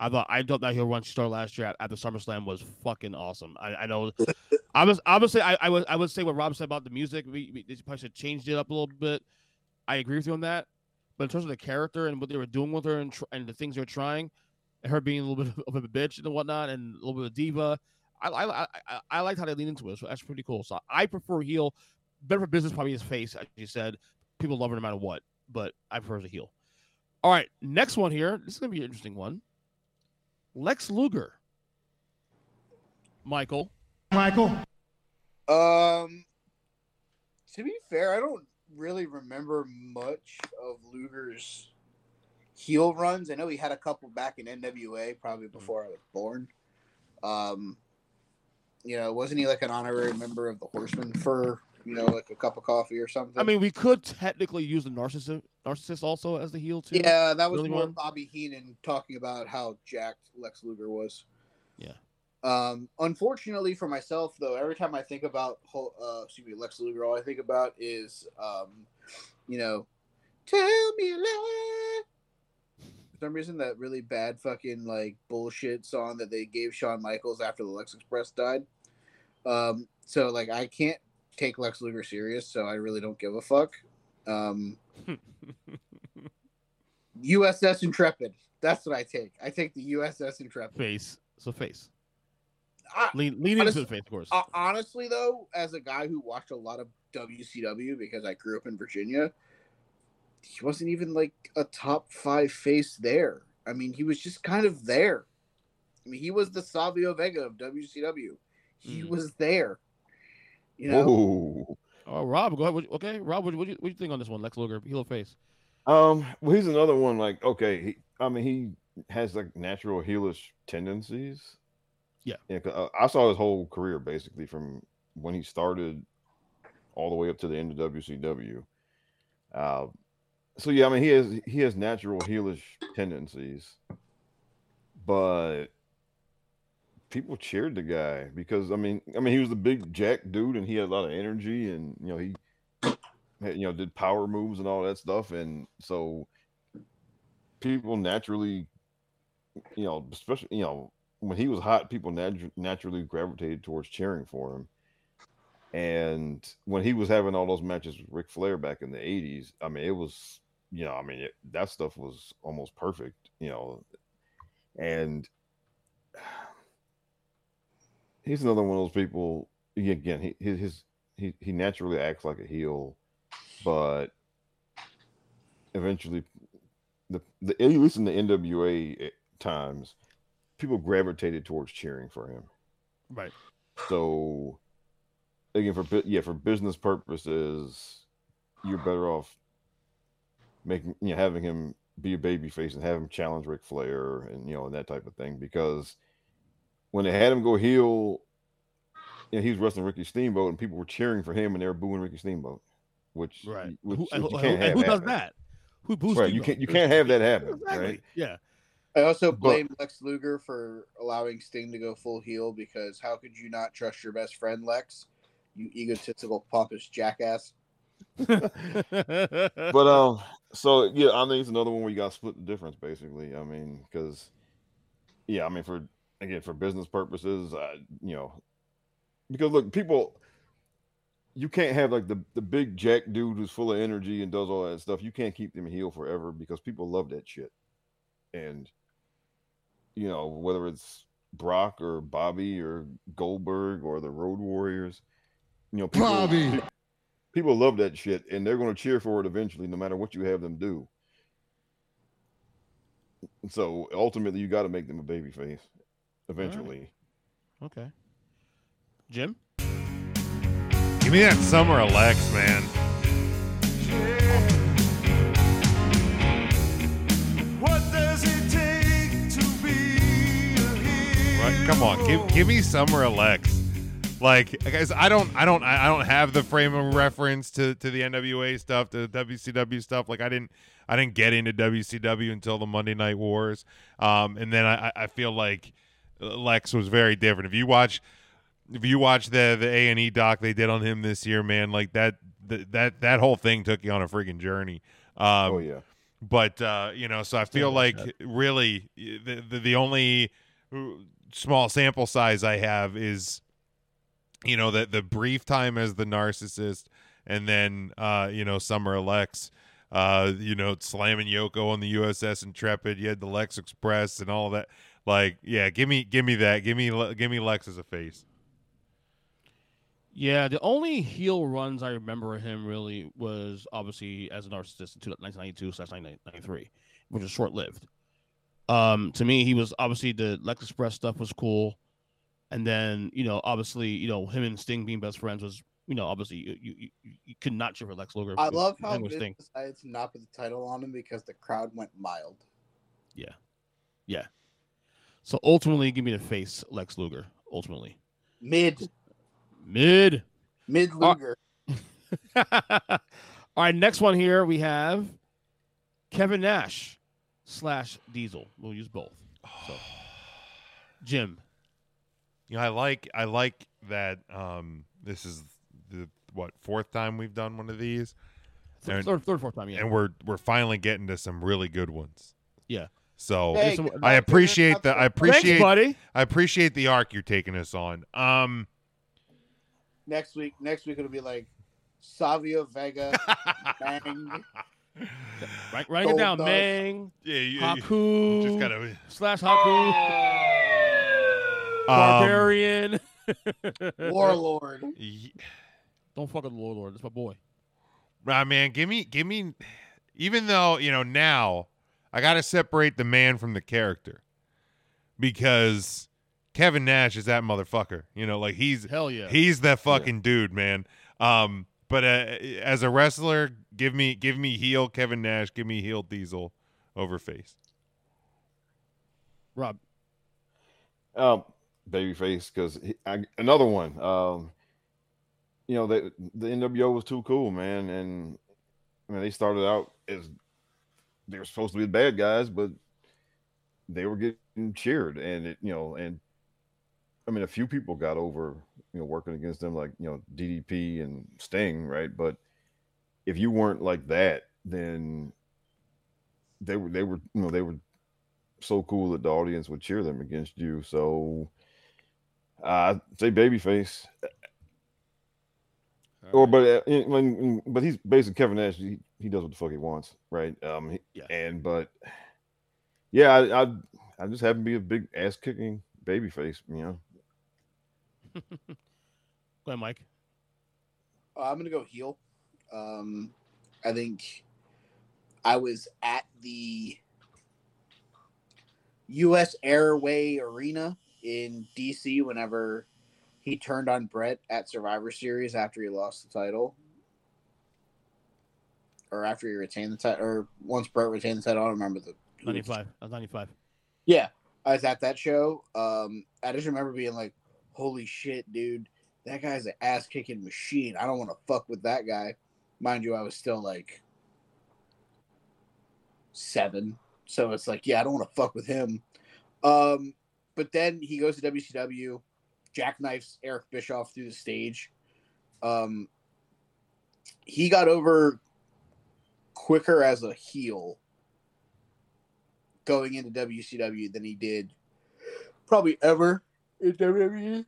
I thought I thought that heel run she started last year at, at the SummerSlam was fucking awesome. I, I know. I was obviously I, I would I would say what Rob said about the music. We, we they probably should changed it up a little bit. I agree with you on that. But in terms of the character and what they were doing with her and tr- and the things they're trying, and her being a little bit of a bitch and whatnot, and a little bit of a diva. I I, I, I- liked how they leaned into it. So that's pretty cool. So I prefer heel. Better for business, probably his face, as you said. People love her no matter what, but I prefer a heel. All right, next one here. This is gonna be an interesting one. Lex Luger. Michael. Michael. Um, to be fair, I don't really remember much of Luger's heel runs. I know he had a couple back in NWA, probably before I was born. Um, you know, wasn't he like an honorary member of the Horsemen for you know like a cup of coffee or something? I mean, we could technically use the narcissist narcissist also as the heel too. yeah, that was Really more one? Bobby Heenan talking about how jacked Lex Luger was. Yeah. Um, unfortunately for myself, though, every time I think about uh, excuse me, Lex Luger, all I think about is, um, you know, tell me a lie. For some reason, that really bad fucking like bullshit song that they gave Shawn Michaels after the Lex Express died. Um, so like I can't take Lex Luger serious, so I really don't give a fuck. Um, USS Intrepid. That's what I take. I take the USS Intrepid. face. So face. I, Lean lean Honest- into the face, of course. Uh, honestly, though, as a guy who watched a lot of WCW because I grew up in Virginia, he wasn't even like a top five face there. I mean, he was just kind of there. I mean, he was the Savio Vega of WCW. He Mm. was there. You know, Whoa. oh, Rob, go ahead. What- Okay, Rob, what, what, do you, what do you think on this one? Lex Luger, heel or face? Um, well, he's another one. Like, okay, he, I mean, he has like natural heelish tendencies. Yeah. yeah. 'cause, uh, I saw his whole career basically from when he started all the way up to the end of WCW. Uh, so yeah, I mean, he has he has natural heelish tendencies, but people cheered the guy because I mean, I mean, he was the big jack dude and he had a lot of energy and you know he you know did power moves and all that stuff and so people naturally you know especially you know when he was hot people natu- naturally gravitated towards cheering for him. And when he was having all those matches with Ric Flair back in the 80s I mean it was you know I mean it, that stuff was almost perfect you know. And he's another one of those people again he his, his he, he naturally acts like a heel but eventually the, the at least in the NWA eh, times people gravitated towards cheering for him Right. so again for yeah for business purposes you're better off making you know having him be a baby face and have him challenge Ric Flair and you know and that type of thing because when they had him go heel you know, he was wrestling Ricky Steamboat and people were cheering for him and they were booing Ricky Steamboat which Right. which, who, which who- can't and have who does happen. that? Who boosts right you can't you can't have that happen Exactly. right Yeah. I also But- blame Lex Luger for allowing Sting to go full heel because how could you not trust your best friend Lex? You egotistical pompous jackass. but um so yeah i think it's another one where you got to split the difference basically i mean because yeah i mean for again for business purposes uh, you know because look people you can't have like the the big jack dude who's full of energy and does all that stuff you can't keep them heel forever because people love that shit and you know whether it's brock or bobby or goldberg or the road warriors you know people, Bobby. people love that shit and they're going to cheer for it eventually no matter what you have them do So ultimately, you got to make them a baby face eventually. Okay. Jim? Give me that Summer Alex, man. Come on, give give me Summer Alex. Like, guys, I don't, I don't, I don't have the frame of reference to to the NWA stuff, to the WCW stuff. Like, I didn't, I didn't get into WCW until the Monday Night Wars, um, and then I, I feel like Lex was very different. If you watch, if you watch the the A and E doc they did on him this year, man, like that, that that that whole thing took you on a freaking journey. Um, oh yeah. but uh, you know, so I feel like like really the, the the only uh, small sample size I have is, you know, the the brief time as the narcissist, and then uh, you know, Summer Lex, uh, you know, slamming Yoko on the USS Intrepid. You had the Lex Express and all that. Like, yeah, give me give me that. Give me give me Lex as a face. Yeah, the only heel runs I remember him really was obviously as a narcissist in 1992 slash 1993, which was short lived. Um, to me, he was obviously the Lex Express stuff was cool, and then you know, obviously, you know, him and Sting being best friends was, you know, obviously you you, you, you could not cheer for Lex Luger. I love how Vince Sting. decided to not put the title on him because the crowd went mild. Yeah, yeah. So ultimately, give me the face Lex Luger. Ultimately, Mid, mid. mid Uh, Luger. All right, next one here we have Kevin Nash slash Diesel. We'll use both. So, Jim. You know, I like I like that. Um, this is the what fourth time we've done one of these. Third, And- third, third, fourth time, yeah. and we're we're finally getting to some really good ones. Yeah. So Hey, I appreciate the I appreciate Thanks, buddy. I appreciate the arc you're taking us on. Um, next week. Next week it'll be like Savio Vega, Bang. Write, write it down. Goldust. Mang, yeah, you, you just gotta. slash Haku, Um, Barbarian. Warlord. y- Don't fuck with the Warlord. That's my boy. Nah, man, give me give me. Even though you know now, I gotta separate the man from the character because Kevin Nash is that motherfucker. You know, like he's Hell yeah. He's that fucking dude, man. Um, but uh, as a wrestler, give me give me heel Kevin Nash, give me heel Diesel over face. Rob. Um, babyface, because another one. Um, you know, the the NWO was too cool, man, and I mean they started out as they were supposed to be the bad guys, but they were getting cheered, and it, you know, and I mean a few people got over, you know, working against them, like you know DDP and Sting, right? But if you weren't like that, then they were they were you know they were so cool that the audience would cheer them against you. So uh, I'd say babyface. Or but uh, when but he's basically Kevin Nash. He, he does what the fuck he wants, right? Um, he- Yeah. and but yeah, I I, I just happen to be a big ass kicking babyface, you know. Go ahead, Mike. Uh, I'm gonna go heel. Um, I think I was at the U.S. Airway Arena in D.C. whenever he turned on Bret at Survivor Series after he lost the title, or after he retained the title, or once Bret retained the title. I don't remember the ninety five. Ninety five. Yeah, I was at that show. Um, I just remember being like, "Holy shit, dude! That guy's an ass kicking machine. I don't want to fuck with that guy." Mind you, I was still like seven, so it's like, yeah, I don't want to fuck with him. Um, but then he goes to WCW, jackknifes Eric Bischoff through the stage. Um, he got over quicker as a heel going into WCW than he did probably ever in WWE.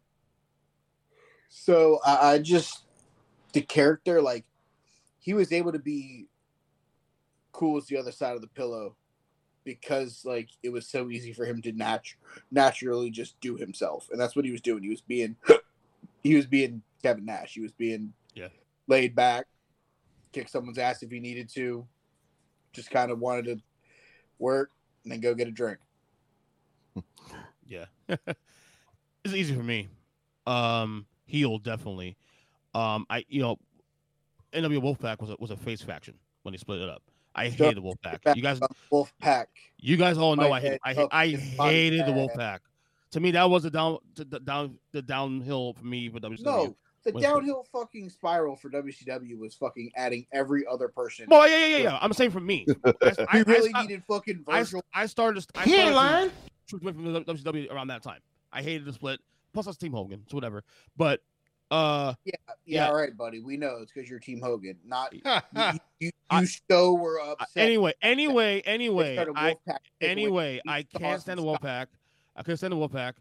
So I, I just the character like he was able to be cool as the other side of the pillow because like it was so easy for him to nat- naturally just do himself and that's what he was doing he was being he was being Kevin Nash he was being Yeah. laid back kick someone's ass if he needed to just kind of wanted to work and then go get a drink. Yeah. it's easy for me. Um, heel definitely. Um, I you know, NW Wolfpack was a was a face faction when they split it up. I Sure. hated the Wolfpack. You guys, on Wolf Pack. you guys all know My I hate, I hate, I his body hated the. Wolfpack. To me, that was the down, the, the down, the downhill for me for WCW. No, the Was- downhill fucking spiral for WCW was fucking adding every other person. Well, yeah, yeah, yeah, yeah. I'm saying for me, I, I, really I, needed fucking I, Virgil. I started. I He ain't started to- lying. trooped from the WCW around that time. I hated the split. Plus, that's Team Hogan, so whatever. But uh, yeah, yeah. all right, buddy. We know it's because you're Team Hogan, not you. yeah, You, you I- so were I- upset. anyway, anyway, anyway, I Wolfpack taking away anyway, I can't stand the Wolfpack. I couldn't stand the Wolfpack.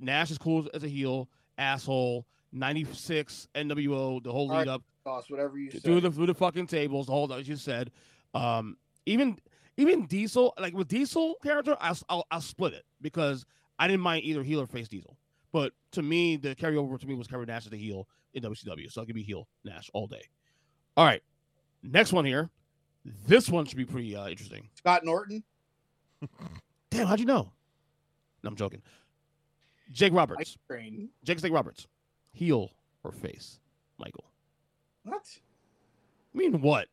Nash is cool as a heel, asshole. Ninety six NWO, the whole All lead right, up Sauce, whatever you through the through the fucking tables, the whole as you said. Um, even even Diesel, like with Diesel character, I'll, I'll I'll split it because I didn't mind either heel or face Diesel. But to me, the carryover to me was Kevin Nash as a heel in WCW, so I could be heel Nash all day. All right, next one here. This one should be pretty uh, interesting. Scott Norton. Damn, how'd you know? No, I'm joking. Jake Roberts. Jake Snake Roberts. Heel or face, Michael? What? I mean, what?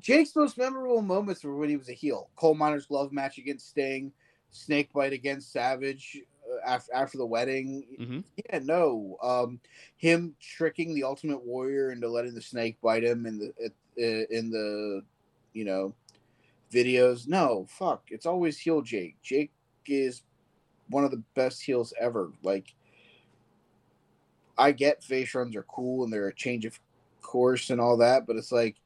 Jake's most memorable moments were when he was a heel. Coal Miner's glove match against Sting, snake bite against Savage uh, after after the wedding. hmm Yeah, no. Um, him tricking the Ultimate Warrior into letting the snake bite him in the uh, in the you know videos. No, fuck. It's always heel Jake. Jake is one of the best heels ever. Like, I get face runs are cool and they're a change of course and all that, but it's like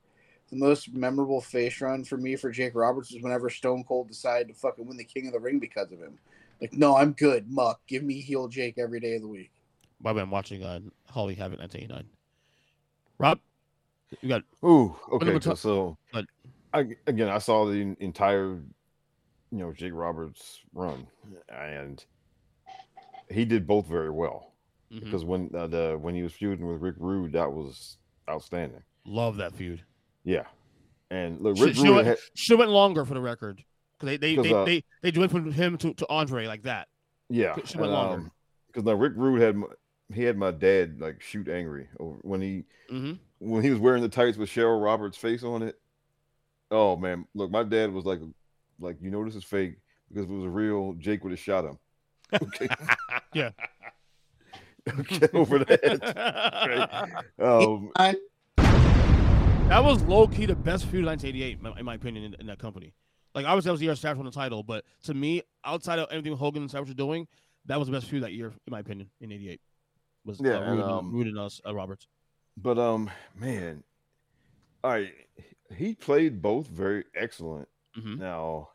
the most memorable face run for me for Jake Roberts is whenever Stone Cold decided to fucking win the King of the Ring because of him. Like, no, I'm good, muck. Give me heel Jake every day of the week. By the way, I'm watching uh, Halloween Havoc 1989. Rob, you got Ooh, okay. two- So, so but- I, again, I saw the entire, you know, Jake Roberts run, and he did both very well. mhm. Because when uh, the when he was feuding with Rick Rude, that was outstanding. love that feud. Yeah, and look, Should Rick should Rude went, had, should went longer for the record because they they 'Cause, they, uh, they they went from him to, to Andre like that. yeah, should went longer. because now Rick Rude had my, he had my dad like shoot angry over when he hmm when he was wearing the tights with Cheryl Roberts' face on it. Oh man, look, my dad was like, like you know this is fake because if it was real, Jake would have shot him. Okay. Yeah. okay, over that. Um, I, That was low key the best feud in 1988, in my- opinion, in, in that company. Like obviously that was the year Savage won the title, but to me, outside of everything Hogan and Savage were doing, that was the best feud that year, in my opinion, in '88. Was Yeah, uh, and- um, and us, uh, Roberts. but um, man, all right, he played both very excellent. hmm Now,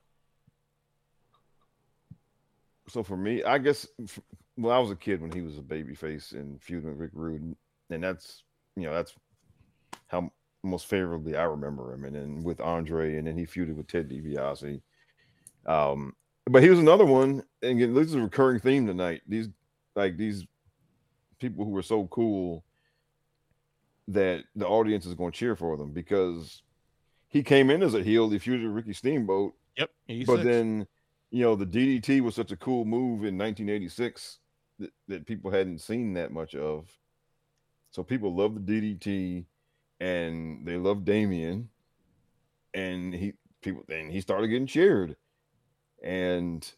so for me, I guess, well, I was a kid when he was a baby face and feuding with Rick Rude, and that's you know that's how most favorably I remember him. And then with Andre, and then he feuded with Ted DiBiase. Um, but he was another one, and again, this is a recurring theme tonight. These like these people who are so cool that the audience is going to cheer for them because he came in as a heel. He feuded with Ricky Steamboat, Yep. 86. but then you know the DDT was such a cool move in 1986 that, that people hadn't seen that much of. So people love the DDT, and they love Damien, and he people and he started getting cheered, and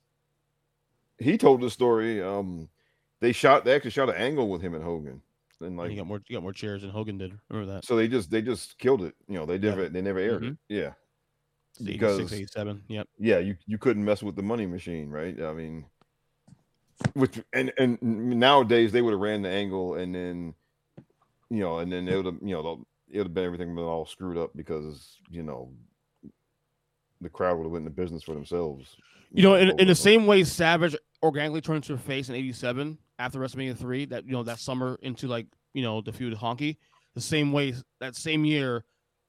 he told the story. Um, they shot they actually shot an angle with him and Hogan, and like he got more, got more chairs than Hogan did. Remember that? so they just they just killed it. You know they Yeah. never they never aired Mhm. it. Yeah, It's 86, because 87. Yep. yeah, you you couldn't mess with the money machine, right? I mean, which and and nowadays they would have ran the angle and then, you know, and then they would have you know it would have been everything been all screwed up because you know the crowd would have went into business for themselves. You know, in, in the same way Savage organically turned to a face in '87 after WrestleMania three, that you know that summer into like you know the feud with Honky, the same way that same year,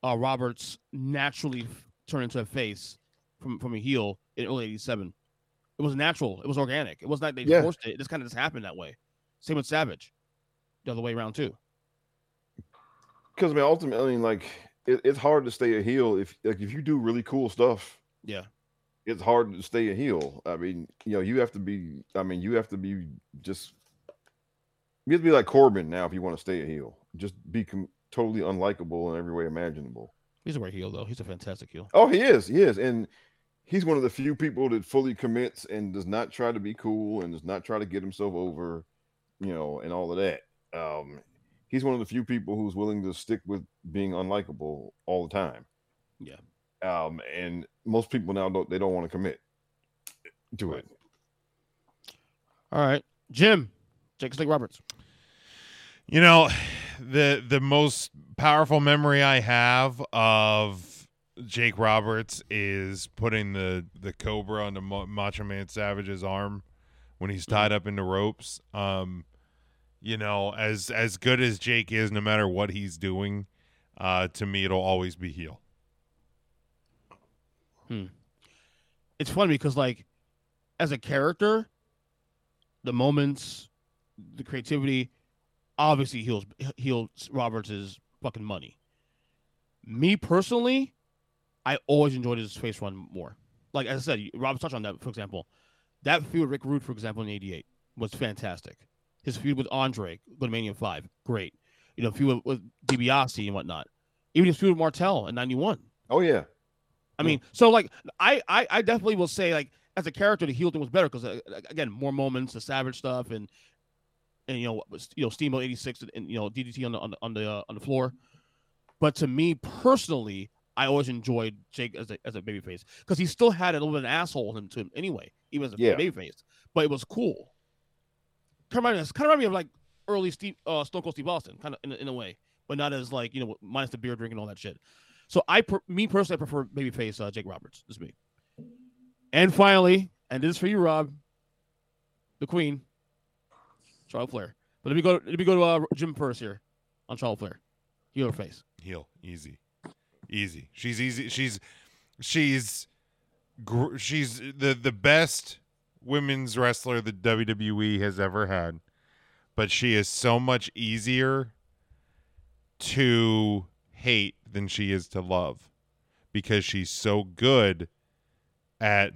uh, Roberts naturally turned into a face from from a heel in early '87. It was natural. It was organic. It wasn't like they Yeah. forced it. It just kind of just happened that way. Same with Savage, the other way around too. Because I mean, ultimately, like it, it's hard to stay a heel if like if you do really cool stuff. Yeah. it's hard to stay a heel. I mean, you know, you have to be. I mean, you have to be just. You have to be like Corbin now if you want to stay a heel. Just be com- totally unlikable in every way imaginable. He's a great heel though. He's a fantastic heel. Oh, he is. He is, and he's one of the few people that fully commits and does not try to be cool and does not try to get himself over, you know, and all of that. Um, he's one of the few people who's willing to stick with being unlikable all the time. Yeah. Um, and most people now don't they don't want to commit to it. All right, Jim, Jake Snake Roberts. You know, the the most powerful memory I have of Jake Roberts is putting the the cobra on the Macho Man Savage's arm when he's tied up in the ropes. Um, you know, as as good as Jake is, no matter what he's doing, uh, to me it'll always be heel. It's funny because like, as a character, the moments, the creativity, obviously heels heels Roberts is fucking money. Me personally, I always enjoyed his face run more. Like as I said, Roberts touched on that. For example, that feud with Rick Rude, for example, in '88 was fantastic. His feud with Andre, go to Mania Five, great. You know, feud with, with DiBiase and whatnot. Even his feud with Martel in '91. Oh yeah, I mean, so like I, I I definitely will say like as a character, the heel thing was better because uh, again, more moments, the Savage stuff, and and you know you know Steamboat '86 and you know DDT on the on the on the, uh, on the floor. But to me personally, I always enjoyed Jake as a as a babyface because he still had a little bit of an asshole in him to him anyway, even as a Yeah. babyface. But it was cool. Kind of remind, kind of remind me of like early Steve uh, Stone Cold Steve Austin, kind of in, in a way, but not as like you know minus the beer drinking and all that shit. So I, per- me personally, I prefer babyface uh, Jake Roberts. This is me. And finally, and this is for you, Rob, the Queen, Charlotte Flair. But let me go. Let me go to uh, Jim first here on Charlotte Flair. Heel or face? Heel, easy, easy. She's easy. She's she's gr- she's the the best women's wrestler the WWE has ever had, but she is so much easier to hate than she is to love because she's so good at.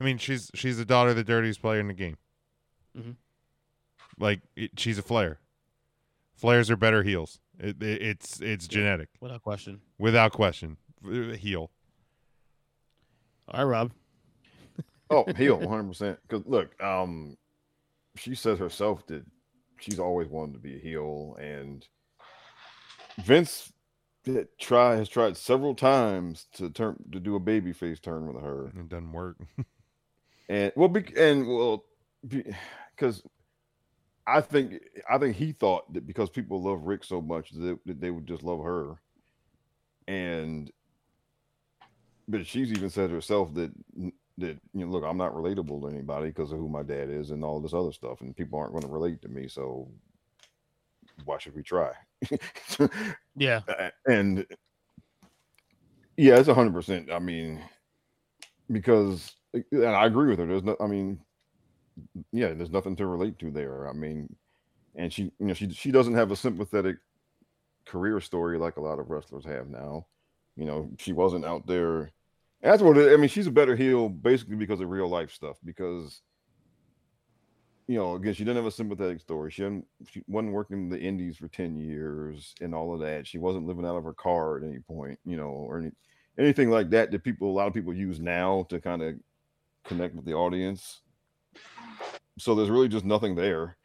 I mean, she's she's the daughter of the dirtiest player in the game. Mhm. Like it, she's a Flair. Flairs are better heels. It, it, it's it's genetic Without question. without question. Heel. All right, Rob. Oh, heel, one hundred percent. Because look, um, she says herself that she's always wanted to be a heel, and Vince did try has tried several times to turn to do a babyface turn with her, It doesn't work. and well, be, and well, because I think I think he thought that because people love Rick so much that, that they would just love her, and but she's even said herself that that you know, look, I'm not relatable to anybody because of who my dad is and all this other stuff, and people aren't going to relate to me, so why should we try? Yeah. And yeah, it's a hundred percent. I mean, because and I agree with her. There's no, I mean, yeah, there's nothing to relate to there. I mean, and she, you know, she she doesn't have a sympathetic career story like a lot of wrestlers have now. You know, she wasn't out there. That's what it, I mean. She's a better heel basically because of real life stuff. Because you know, again, she didn't have a sympathetic story. She didn't, she wasn't working in the indies for 10 years and all of that. She wasn't living out of her car at any point, you know, or any, anything like that that people, a lot of people use now to kind of connect with the audience. So there's really just nothing there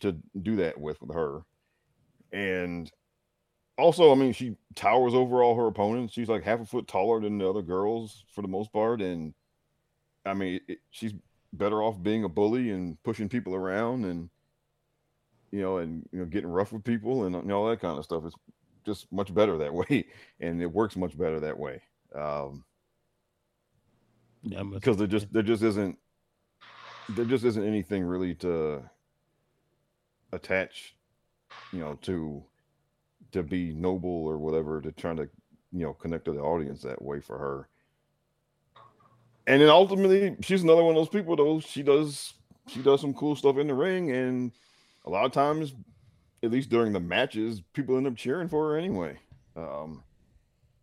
to do that with with her. And also, I mean, she towers over all her opponents. She's like half a foot taller than the other girls for the most part. And I mean, it, she's better off being a bully and pushing people around and you know and you know getting rough with people and, and all that kind of stuff it's just much better that way and it works much better that way um Yeah. Because there just there just isn't there just isn't anything really to attach you know to to be noble or whatever to try to you know connect to the audience that way for her. And then ultimately she's another one of those people though. She does she does some cool stuff in the ring and a lot of times at least during the matches people end up cheering for her anyway um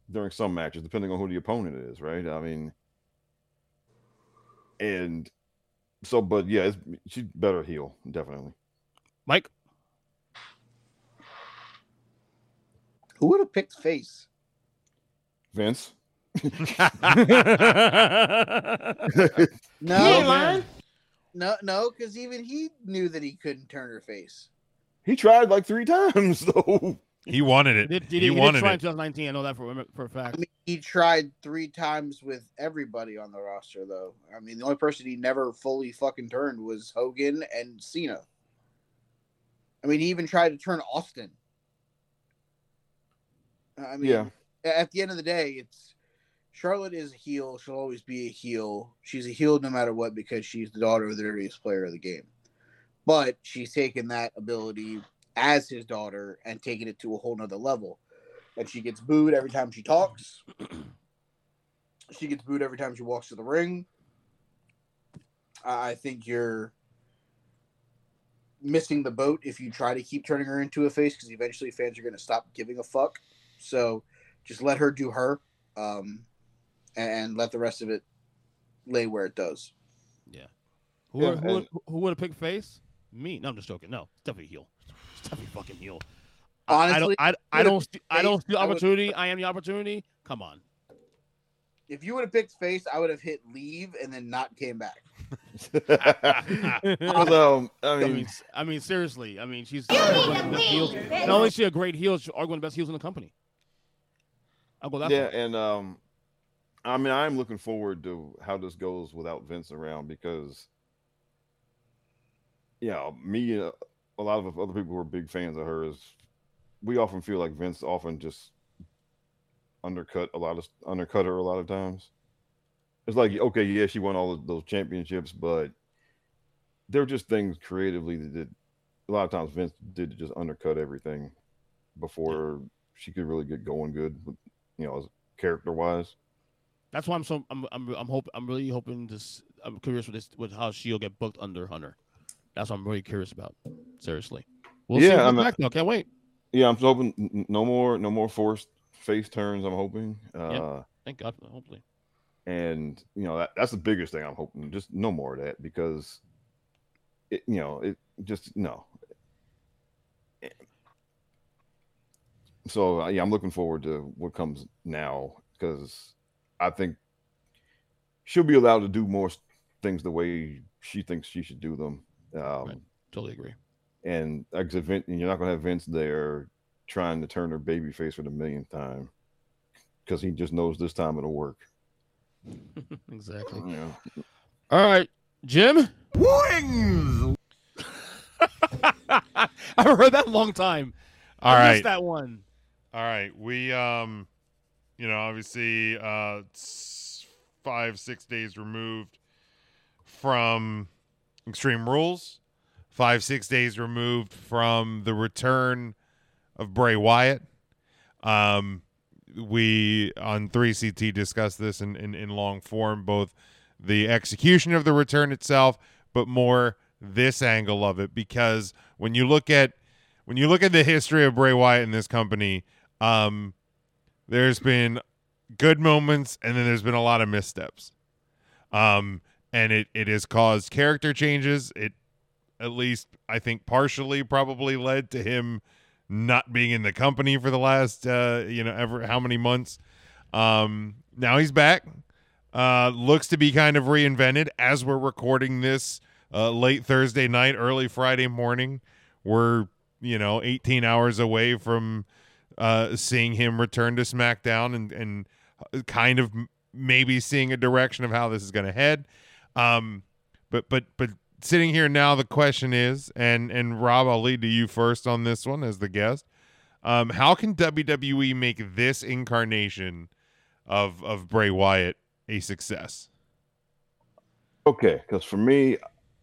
during some matches depending on who the opponent is right? I mean and so, but yeah, it's, she's better heel, definitely. Mike, Who would have picked face? Vince. No, no, no, because even he knew that he couldn't turn her face. he tried like three times though. he wanted it. did, did he, he, he did wanted try in it. 2019. I know that for for a I fact. I mean, he tried three times with everybody on the roster, though. I mean, the only person he never fully fucking turned was Hogan and Cena. I mean, he even tried to turn Austin. I mean, Yeah. at the end of the day, it's Charlotte is a heel. She'll always be a heel. She's a heel no matter what because she's the daughter of the dirtiest player of the game. But she's taken that ability as his daughter and taken it to a whole nother level. And she gets booed every time she talks. she gets booed every time she walks to the ring. I I think you're missing the boat if you try to keep turning her into a face because eventually fans are going to stop giving a fuck. So just let her do her um, and let the rest of it lay where it does. Who, Yeah, who, and- who would have picked face? Me? No, I'm just joking. No, it's definitely heel. It's definitely fucking heel. I- I don't. I, I don't. picked See, I don't face, see the I would- opportunity. I am the opportunity. Come on. If you would have picked face, I would have hit leave and then not came back. But, um, I I mean, mean, s- I mean, seriously. I mean, she's one of the best heels. Not only is she a great heel, she's arguably one of the best heels in the company. I'll go that yeah, far. and um, I mean, I'm looking forward to how this goes without Vince around because, yeah, me and a lot of other people who are big fans of hers, we often feel like Vince often just undercut a lot of undercut her a lot of times. It's like, okay, yeah, she won all of those championships, but they're just things creatively that did, a lot of times Vince did to just undercut everything before she could really get going good, with, you know, as character wise. That's why I'm so. I'm. I'm. I'm hope. I'm really hoping this. I'm curious with this. With how she'll get booked under Hunter. That's what I'm really curious about. Seriously. We'll. Yeah, Yeah, I'm- back though. Can't wait. Yeah, I'm hoping no more, no more forced face turns. I'm hoping, uh, Thank God. Hopefully. and you know that, that's the biggest thing I'm hoping. Just no more of that because, it, you know, it just no. So uh, yeah, I'm looking forward to what comes now because I think she'll be allowed to do more things the way she thinks she should do them. Um, Right. Totally agree. and like I said, Vin- you're not gonna have Vince there trying to turn her baby face for the millionth time because he just knows this time it'll work. exactly. You know? All right, Jim. Wings! I haven't heard that a long time. All I right. that one. All right. We um you know, obviously uh 5 6 days removed from Extreme Rules. 5 6 days removed from the return of Bray Wyatt. Um we on 3CT discussed this in, in, in long form, both the execution of the return itself, but more this angle of it, because when you look at when you look at the history of Bray Wyatt in this company, um, there's been good moments and then there's been a lot of missteps. Um, and it, it has caused character changes. It at least I think partially probably led to him not being in the company for the last uh, you know ever how many months. Um, now he's back. Uh, looks to be kind of reinvented as we're recording this uh, late Thursday night, early Friday morning. We're you know 18 hours away from uh, seeing him return to SmackDown and and kind of maybe seeing a direction of how this is going to head. Um, but but but sitting here now, the question is, and and Rob, I'll lead to you first on this one as the guest. Um, how can WWE make this incarnation of of Bray Wyatt a success? Okay, because for me,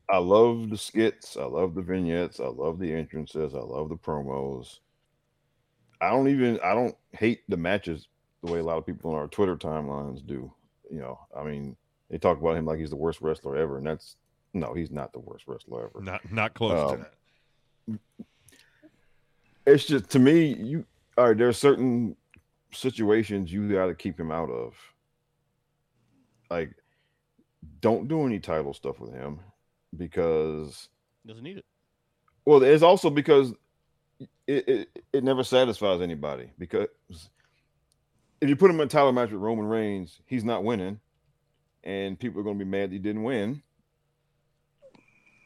I love the skits, I love the vignettes, I love the entrances, I love the promos. I don't even I don't hate the matches the way a lot of people on our Twitter timelines do. You know, I mean, they talk about him like he's the worst wrestler ever, and that's no, he's not the worst wrestler ever. Not not close to Um, that. It's just to me, you all right. There's certain situations you got to keep him out of. Like don't do any title stuff with him because Doesn't need it. well, it's also because it, it, it never satisfies anybody because if you put him in a title match with Roman Reigns, he's not winning, and people are going to be mad he didn't win.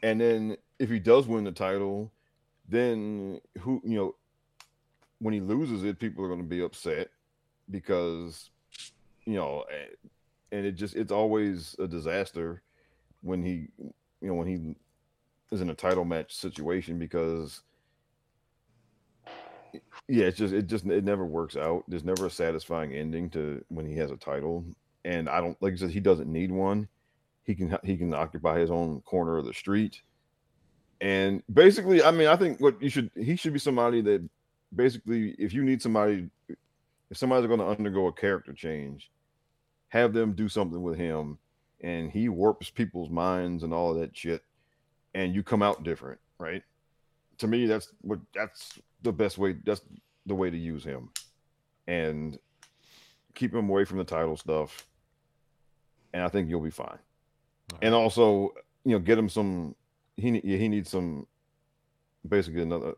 And then if he does win the title, then who you know when he loses it, people are going to be upset because you know, and it just it's always a disaster when he you know when he is in a title match situation because yeah, it's just it just it never works out. There's never a satisfying ending to when he has a title, and I don't like I said he doesn't need one. He can he can occupy his own corner of the street, and basically, I mean, I think what you should he should be somebody that basically, if you need somebody, if somebody's going to undergo a character change, have them do something with him, and he warps people's minds and all of that shit, and you come out different, right? To me, that's what that's the best way. That's the way to use him, and keep him away from the title stuff, and I think you'll be fine. And also, you know, get him some. He he needs some, basically another.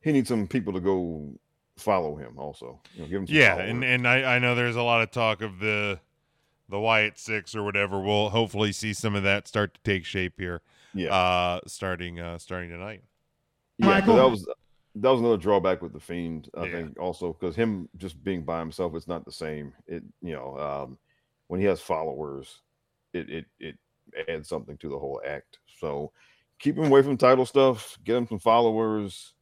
He needs some people to go follow him. Also, you know, give him. Some Yeah, followers. and and I, I know there's a lot of talk of the the Wyatt Six or whatever. We'll hopefully see some of that start to take shape here. Yeah. Uh, starting uh starting tonight. Yeah, that was that was another drawback with the fiend. I Yeah. think also because him just being by himself, it's not the same. It you know um, when he has followers, it it it adds something to the whole act. So keep him away from title stuff. Get him some followers.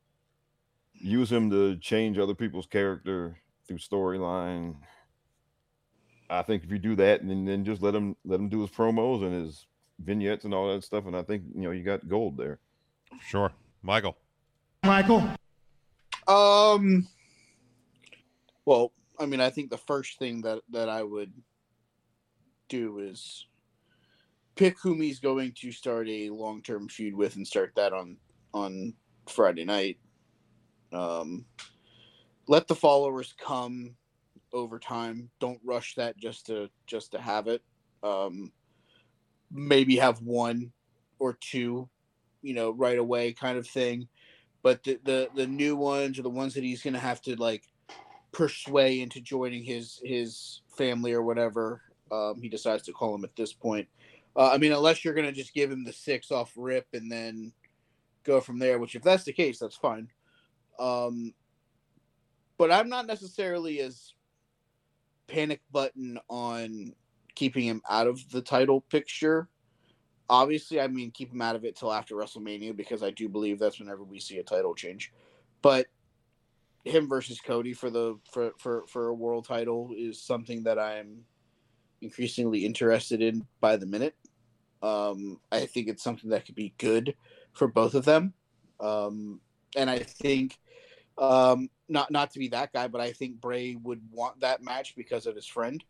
Use him to change other people's character through storyline. I think if you do that, and then, then just let him let him do his promos and his vignettes and all that stuff, and I think you know you got gold there. Sure, Michael. Michael. Um. Well, I mean, I think the first thing that that I would do is pick whom he's going to start a long term feud with, and start that on on Friday night. Um, let the followers come over time. Don't rush that just to just to have it. Um, maybe have one or two, you know, right away, kind of thing but the, the the new ones are the ones that he's gonna have to like persuade into joining his his family or whatever um, he decides to call him at this point. Uh, I mean, unless you're gonna just give him the six off rip and then go from there. Which, if that's the case, that's fine. Um, but I'm not necessarily as panic button on keeping him out of the title picture obviously i mean keep him out of it till after wrestlemania because i do believe that's whenever we see a title change. But him versus cody for the for for, for a world title is something that i'm increasingly interested in by the minute. Um i think it's something that could be good for both of them. Um and i think um not not to be that guy but i think bray would want that match because of his friend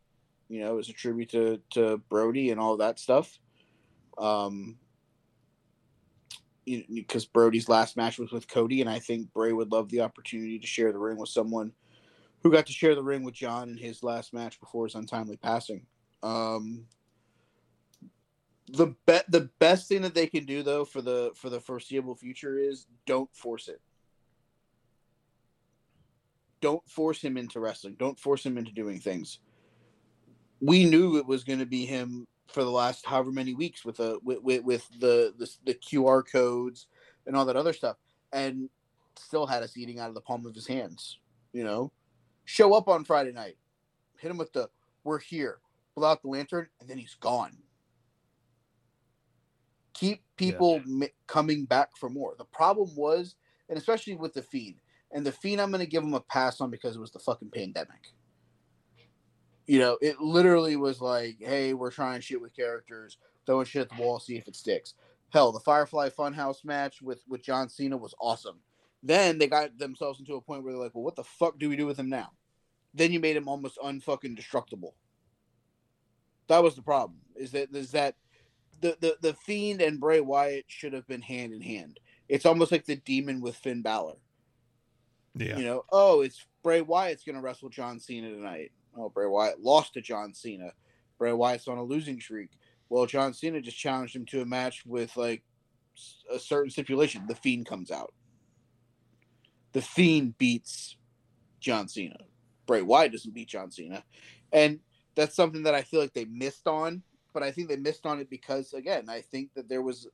you know as a tribute to to brodie and all that stuff um, because Brodie's last match was with Cody, and I think Bray would love the opportunity to share the ring with someone who got to share the ring with Jon in his last match before his untimely passing. Um, the bet the best thing that they can do though for the for the foreseeable future is don't force it. Don't force him into wrestling. Don't force him into doing things. We knew it was going to be him for the last however many weeks with the with, with, with the, the the QR codes and all that other stuff, and still had us eating out of the palm of his hands. You know, show up on Friday night, hit him with the "We're here," pull out the lantern, and then he's gone. Keep people mi- coming back for more. The problem was, and especially with the Fiend, and the Fiend, I'm going to give him a pass on because it was the fucking pandemic you know, it literally was like, hey, we're trying shit with characters, throwing shit at the wall, see if it sticks. Hell, the Firefly Funhouse match with with John Cena was awesome. Then they got themselves into a point where they're like, well, what the fuck do we do with him now? Then you made him almost unfucking destructible. That was the problem. Is that is that the the the Fiend and Bray Wyatt should have been hand in hand. It's almost like the Demon with Finn Balor. Yeah. You know, oh, it's Bray Wyatt's gonna wrestle John Cena tonight. Oh, Bray Wyatt lost to John Cena. Bray Wyatt's on a losing streak. Well, John Cena just challenged him to a match with like a certain stipulation. The Fiend comes out. The Fiend beats John Cena. Bray Wyatt doesn't beat John Cena, and that's something that I feel like they missed on. But I think they missed on it because, again, I think that there was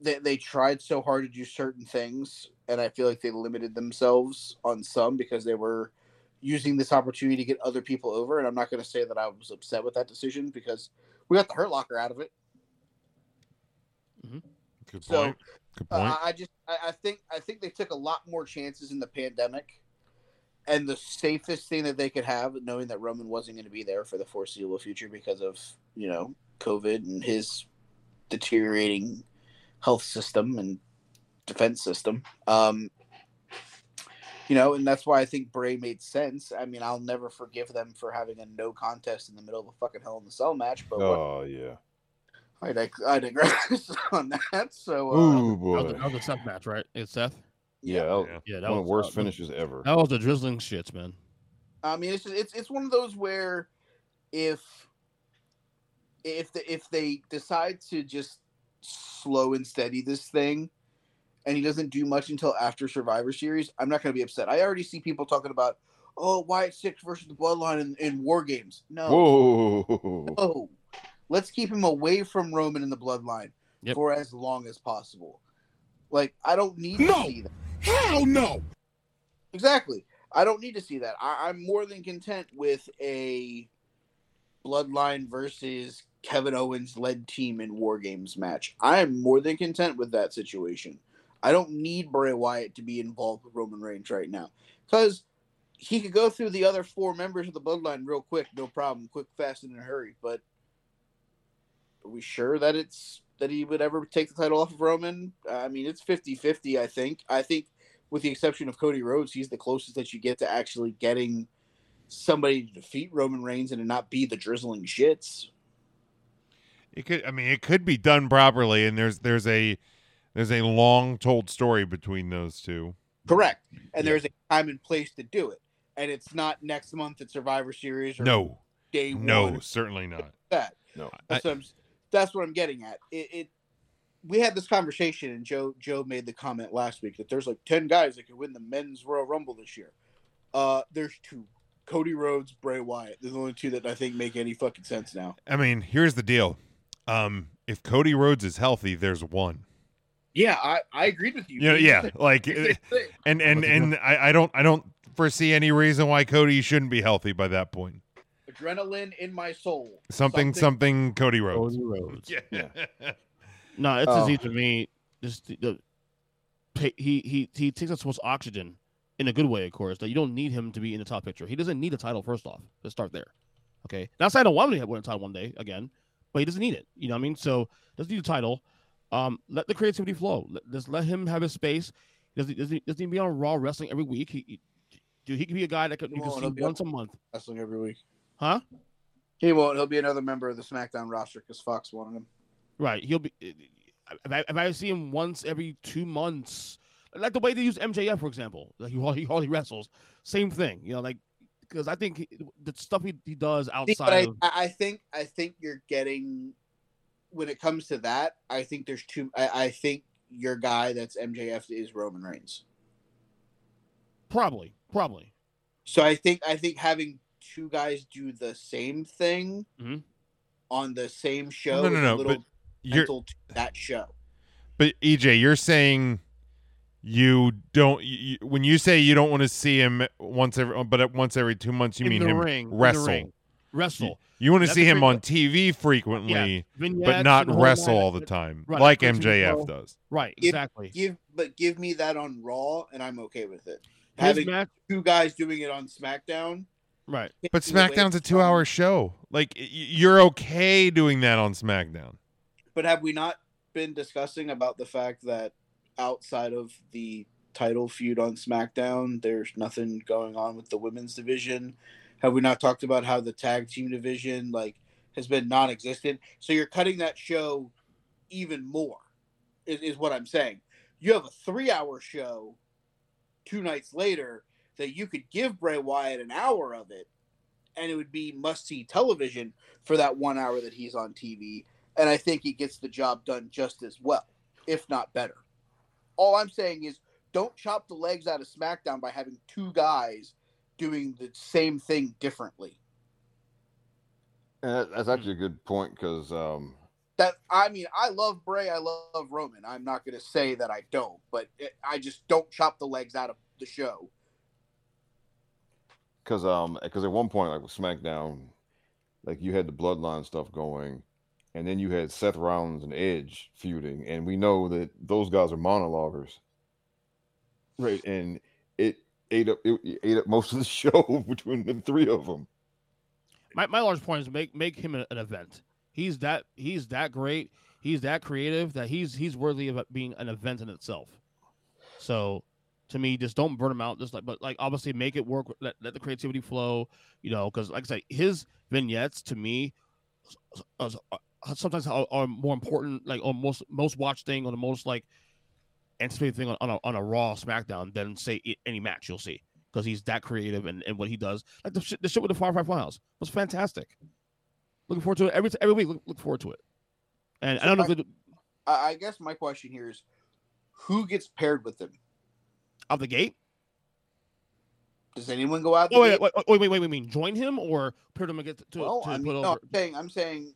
they, they tried so hard to do certain things and i feel like they limited themselves on some because they were using this opportunity to get other people over and i'm not going to say that i was upset with that decision because we got the hurt locker out of it Good So, point. Good point. uh, i just I, I think i think they took a lot more chances in the pandemic and the safest thing that they could have knowing that roman wasn't going to be there for the foreseeable future because of you know covid and his deteriorating health system and defense system. Um, you know, and that's why I think Bray made sense. I mean, I'll never forgive them for having a no contest in the middle of a fucking Hell in the Cell match, but what, Oh yeah. I, dig- I digress on that. So, uh, Ooh That was, boy. a, that was a Seth match, right? It's Seth. Yeah, that Yeah. Yeah, one that of was the worst uh, finishes ever. That was the drizzling shits, man. I mean, it's just, it's it's one of those where if if the, if they decide to just slow and steady this thing, and he doesn't do much until after Survivor Series, I'm not going to be upset. I already see people talking about, oh, Wyatt Six versus the Bloodline in, in War Games. No, Whoa. no, let's keep him away from Roman and the Bloodline Yep. for as long as possible. Like, I don't need No. to see that. Hell no! Exactly. I don't need to see that. I, I'm more than content with a Bloodline versus Kevin Owens led team in War Games match. I am more than content with that situation. I don't need Bray Wyatt to be involved with Roman Reigns right now because he could go through the other four members of the Bloodline real quick, no problem, quick, fast, and in a hurry. But are we sure that it's that he would ever take the title off of Roman? I mean, it's 50-50, I think. I think with the exception of Cody Rhodes, he's the closest that you get to actually getting somebody to defeat Roman Reigns and to not be the drizzling shits. It could. I mean, it could be done properly, and there's there's a there's a long told story between those two. Correct. And Yeah. there's a time and place to do it. And it's not next month at Survivor Series or No, day no, one. or certainly not. That. No. That's, what I'm, that's what I'm getting at. It, it we had this conversation and Joe Joe made the comment last week that there's like 10 guys that could win the men's Royal Rumble this year. Uh there's two. Cody Rhodes, Bray Wyatt. They're the only two that I think make any fucking sense now. I mean, here's the deal. Um, if Cody Rhodes is healthy, there's one. Yeah, I, I agreed with you. You know, yeah, like, uh, and and and I, I don't I don't foresee any reason why Cody shouldn't be healthy by that point. Adrenaline in my soul. Something something, Cody Rhodes. Cody Rhodes. Yeah. No, it's Oh. easy to me. Just the, the he he he takes up so much oxygen in a good way, of course. That you don't need him to be in the top picture. He doesn't need a title. First off, let's start there. Okay, not saying I don't want him to win a title one day again, but he doesn't need it. You know what I mean? So doesn't need a title. Um, let the creativity flow. Let, just let him have his space. He doesn't doesn't, doesn't be on Raw wrestling every week. He, he dude, he could be a guy that could, you can see once a month, Wrestling every week. huh? He won't. He'll be another member of the SmackDown roster because Fox wanted him. Right. He'll be. If I, if I see him once every two months, like the way they use MJF, for example, like he he hardly wrestles. Same thing, you know, like because I think he- the stuff he, he does See, outside but I, of I think I think you're getting when it comes to that. I think there's two. I, I think your guy that's MJF is Roman Reigns. probably, probably. So I think I think having two guys do the same thing Mhm. on the same show No, no, is no, a little but You're to that show. but EJ, you're saying you don't you, when you say you don't want to see him once every but at once every two months you in mean him ring, in the wrestle. Ring. wrestle. You want to That's see him on TV frequently, Yeah, but not and the whole wrestle all the time, Right, like MJF flow. does. Right, exactly. Give but give me that on Raw, and I'm okay with it. His Having match, two guys doing it on SmackDown. right. But takes me away SmackDown's a two-hour show. Like you're okay doing that on SmackDown. But have we not been discussing about the fact that outside of the title feud on SmackDown, there's nothing going on with the women's division? Have we not talked about how the tag team division like has been non-existent? So you're cutting that show even more, is, is what I'm saying. You have a three-hour show two nights later that you could give Bray Wyatt an hour of it and it would be must see television for that one hour that he's on TV. And I think he gets the job done just as well, if not better. All I'm saying is don't chop the legs out of SmackDown by having two guys doing the same thing differently. And that's actually a good point because um, That I mean, I love Bray, I love Roman. I'm not going to say that I don't, but it, I just don't chop the legs out of the show. because um because at one point like with SmackDown, like you had the Bloodline stuff going, and then you had Seth Rollins and Edge feuding, and we know that those guys are monologuers, right? And it ate up it, ate up most of the show between the three of them. My, my large point is make make him an, event. He's that he's that great. He's that creative that he's he's worthy of being an event in itself. So, to me, just don't burn him out. Just like, but like obviously make it work. Let, let the creativity flow. You know, because like I said, his vignettes to me sometimes are, are more important. Like on most most watched thing or the most like anticipated thing on, on a on a Raw SmackDown than say any match you'll see because he's that creative and, and what he does. Like the shit, the shit with the Firefly Funhouse was fantastic. Looking forward to it every every week. Look, look forward to it. And I don't know my- if I, I guess my question here is, who gets paired with them? out the gate. Does anyone go out? Oh, wait, wait, wait, wait, wait, wait, mean join him or put him against to, well, to I put mean, over? no, I'm saying, I'm saying,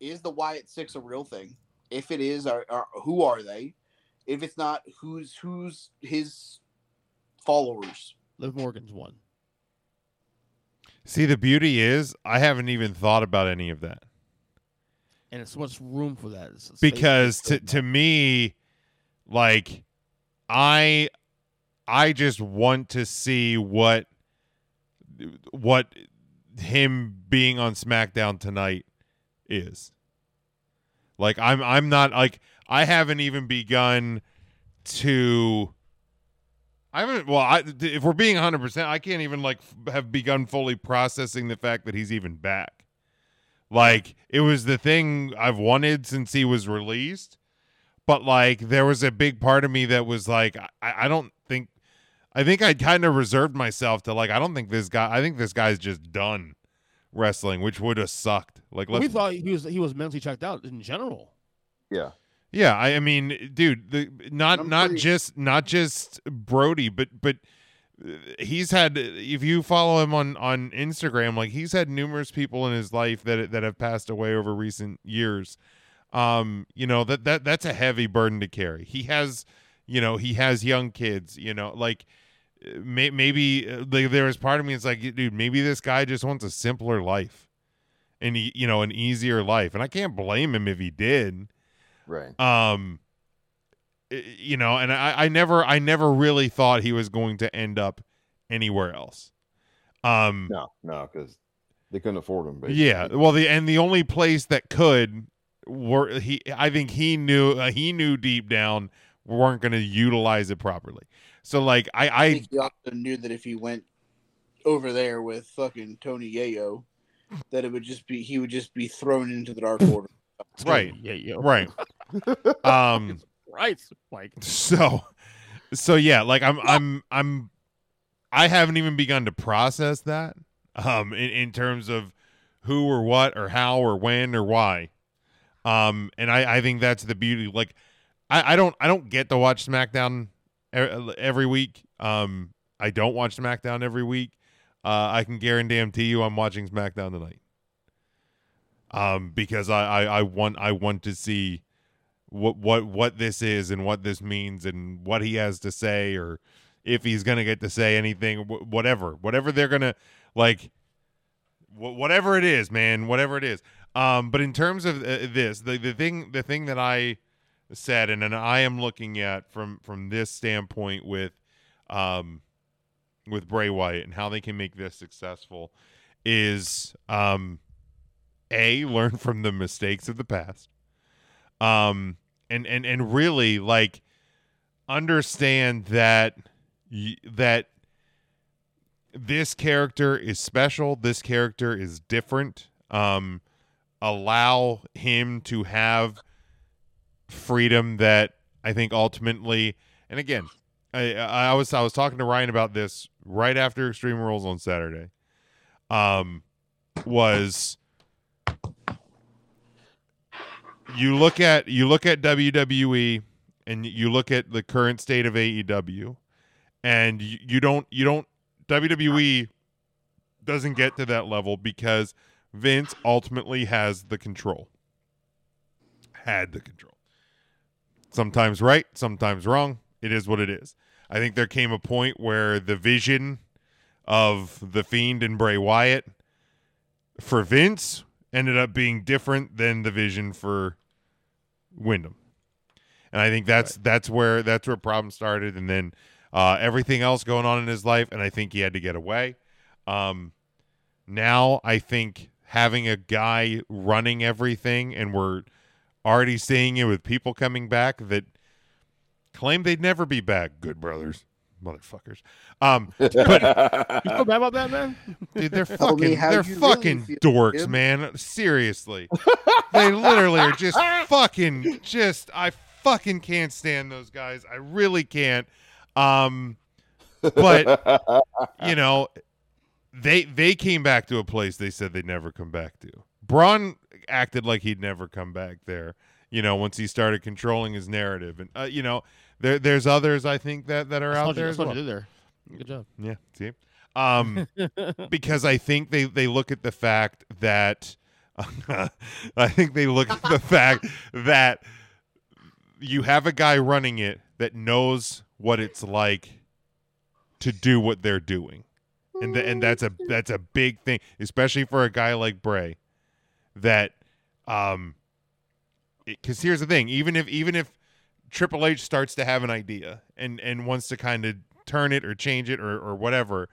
is the Wyatt Six a real thing? If it is, are, are who are they? If it's not, who's who's his followers? Liv Morgan's one. See, the beauty is I haven't even thought about any of that And it's so much room for that. It's- it's because to to me, like I I just want to see what what him being on SmackDown tonight is. Like I'm I'm not like I haven't even begun to I haven't well I if we're being 100% I can't even like f- have begun fully processing the fact that he's even back. Like it was the thing I've wanted since he was released, but like there was a big part of me that was like I, I don't think I think I kind of reserved myself to like I don't think this guy I think this guy's just done wrestling, which would have sucked. Like we let's thought he was he was mentally checked out in general. Yeah, yeah, I, I mean, dude, the not I'm not pretty- just not just Brodie, but but uh, he's had if you follow him on on Instagram, like he's had numerous people in his life that that have passed away over recent years. Um, you know that that that's a heavy burden to carry. He has, you know, he has young kids. You know, like uh, may, maybe uh, like there was part of me it's like, dude, maybe this guy just wants a simpler life, and he, you know, an easier life, and I can't blame him if he did right. um you know and I, I never i never really thought he was going to end up anywhere else um No, no, because they couldn't afford him. Basically. yeah well the and the only place that could were he i think he knew uh, he knew deep down weren't going to utilize it properly so like i I i think he also knew that if he went over there with fucking Tony Yayo, that it would just be he would just be thrown into the dark order. right Yeah, yeah. right um Right. Like so so yeah like i'm i'm i'm i haven't even begun to process that um in, in terms of who or what or how or when or why. Um and i i think that's the beauty like i i don't i don't get to watch smackdown every week. Um i don't watch smackdown every week. Uh i can guarantee you i'm watching smackdown tonight. Um because i i, I want i want to see what what what this is and what this means and what he has to say or if he's gonna get to say anything wh- whatever whatever they're gonna like wh- whatever it is man whatever it is. Um but in terms of uh, this the, the thing the thing that i said and, and i am looking at from from this standpoint with um with bray wyatt and how they can make this successful is um a learn from the mistakes of the past um and and and really like understand that y- that this character is special this character is different um allow him to have freedom that i think ultimately and again i i was i was talking to ryan about this right after extreme rules on saturday um was you look at you look at WWE and you look at the current state of AEW and you, you don't you don't WWE doesn't get to that level because Vince ultimately has the control. Had the control. Sometimes right, sometimes wrong. It is what it is. I think there came a point where the vision of the Fiend and Bray Wyatt for Vince ended up being different than the vision for Windham. And I think that's that's where that's where problems started and then uh, everything else going on in his life and I think he had to get away. Um, now I think having a guy running everything and we're already seeing it with people coming back that claim they'd never be back. Good brothers, motherfuckers. Um, but You feel bad about that, man? dude, they're Tell fucking, they're you really fucking dorks, Jim. man. Seriously, they literally are just fucking. Just I fucking can't stand those guys. I really can't. Um, but you know, they they came back to a place they said they'd never come back to. Braun acted like he'd never come back there. You know, once he started controlling his narrative, and uh, you know, there there's others I think that that are That's out you- there that's well. you did there. Good job. Yeah, see, um, because I think they they look at the fact that I think they look at the fact that you have a guy running it that knows what it's like to do what they're doing, and and that's a that's a big thing, especially for a guy like Bray, that um, because here's the thing, even if even if Triple H starts to have an idea and and wants to kind of turn it or change it or or whatever,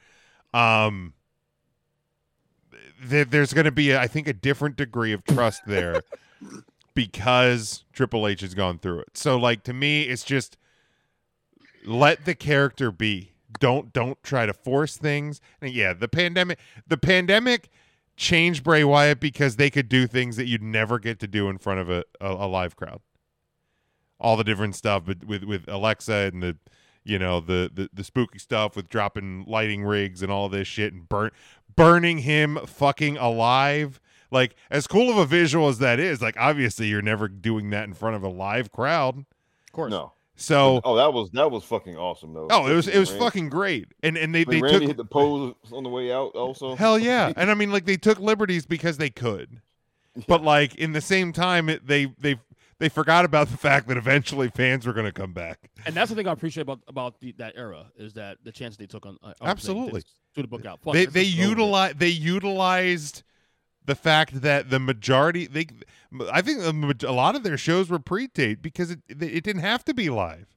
um, there, there's going to be a, I think a different degree of trust there because Triple H has gone through it. So like to me, it's just let the character be. Don't don't try to force things. And yeah, the pandemic the pandemic changed Bray Wyatt because they could do things that you'd never get to do in front of a, a, a live crowd. All the different stuff but with with Alexa and the you know the, the the spooky stuff with dropping lighting rigs and all this shit and burn burning him fucking alive. Like as cool of a visual as that is, like obviously you're never doing that in front of a live crowd. Of course. no. So Oh, that was that was fucking awesome though. oh, it was it was Randy- fucking great. And and they when they Randy took hit the pose on the way out. Also, Hell yeah. And I mean like they took liberties because they could. But like in the same time it, they they they forgot about the fact that eventually fans were going to come back. And that's the thing I appreciate about about the, that era is that the chance they took on uh, Absolutely. to the book out. Fuck, they they just go with it. utilize they utilized the fact that the majority they I think a lot of their shows were pre-taped because it it didn't have to be live.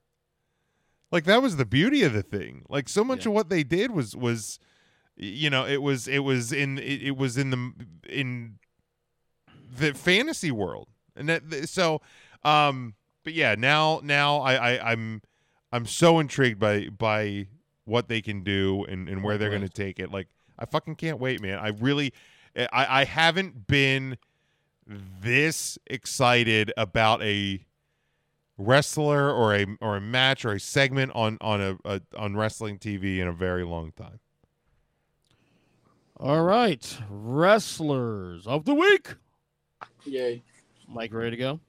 Like that was the beauty of the thing. Like so much Yeah. of what they did was was you know, it was it was in it, it was in the in the fantasy world. And that so um but yeah, now now I, I I'm I'm so intrigued by by what they can do and, and where they're Right. going to take it. Like I fucking can't wait, man. I really I I haven't been this excited about a wrestler or a or a match or a segment on on a, a on wrestling TV in a very long time. All right, wrestlers of the week. Yay. Mike, ready to go?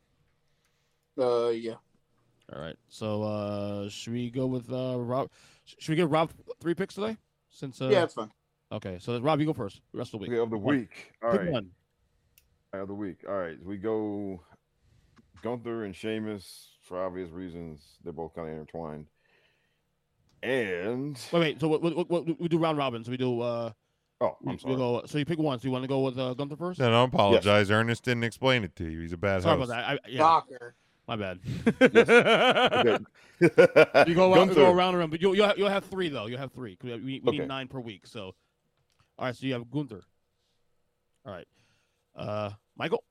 Uh, yeah. All right. So uh should we go with uh Rob? Should we give Rob three picks today? Since uh, yeah, it's fine. Okay, so Rob, you go first. Rest of the week. Okay, of the One. week. All Pick right. one. Of the week. All right. We go Gunther and Sheamus for obvious reasons. They're both kind of intertwined. And Wait, wait. So what, what, what, we do round robin. So we do. uh oh, I'm we sorry. go. So you pick one. So you want to go with uh, Gunther first? No, no, apologize. Earnest didn't explain it to you. He's a bad Sorry host. about that. I, yeah, Shocker. my bad. Okay. You go around, you go around and around, but you'll you'll have, you'll have three though. You'll have three. 'cause We, we Okay. need nine per week. So, all right. So you have Gunther. All right. Uh, Michael.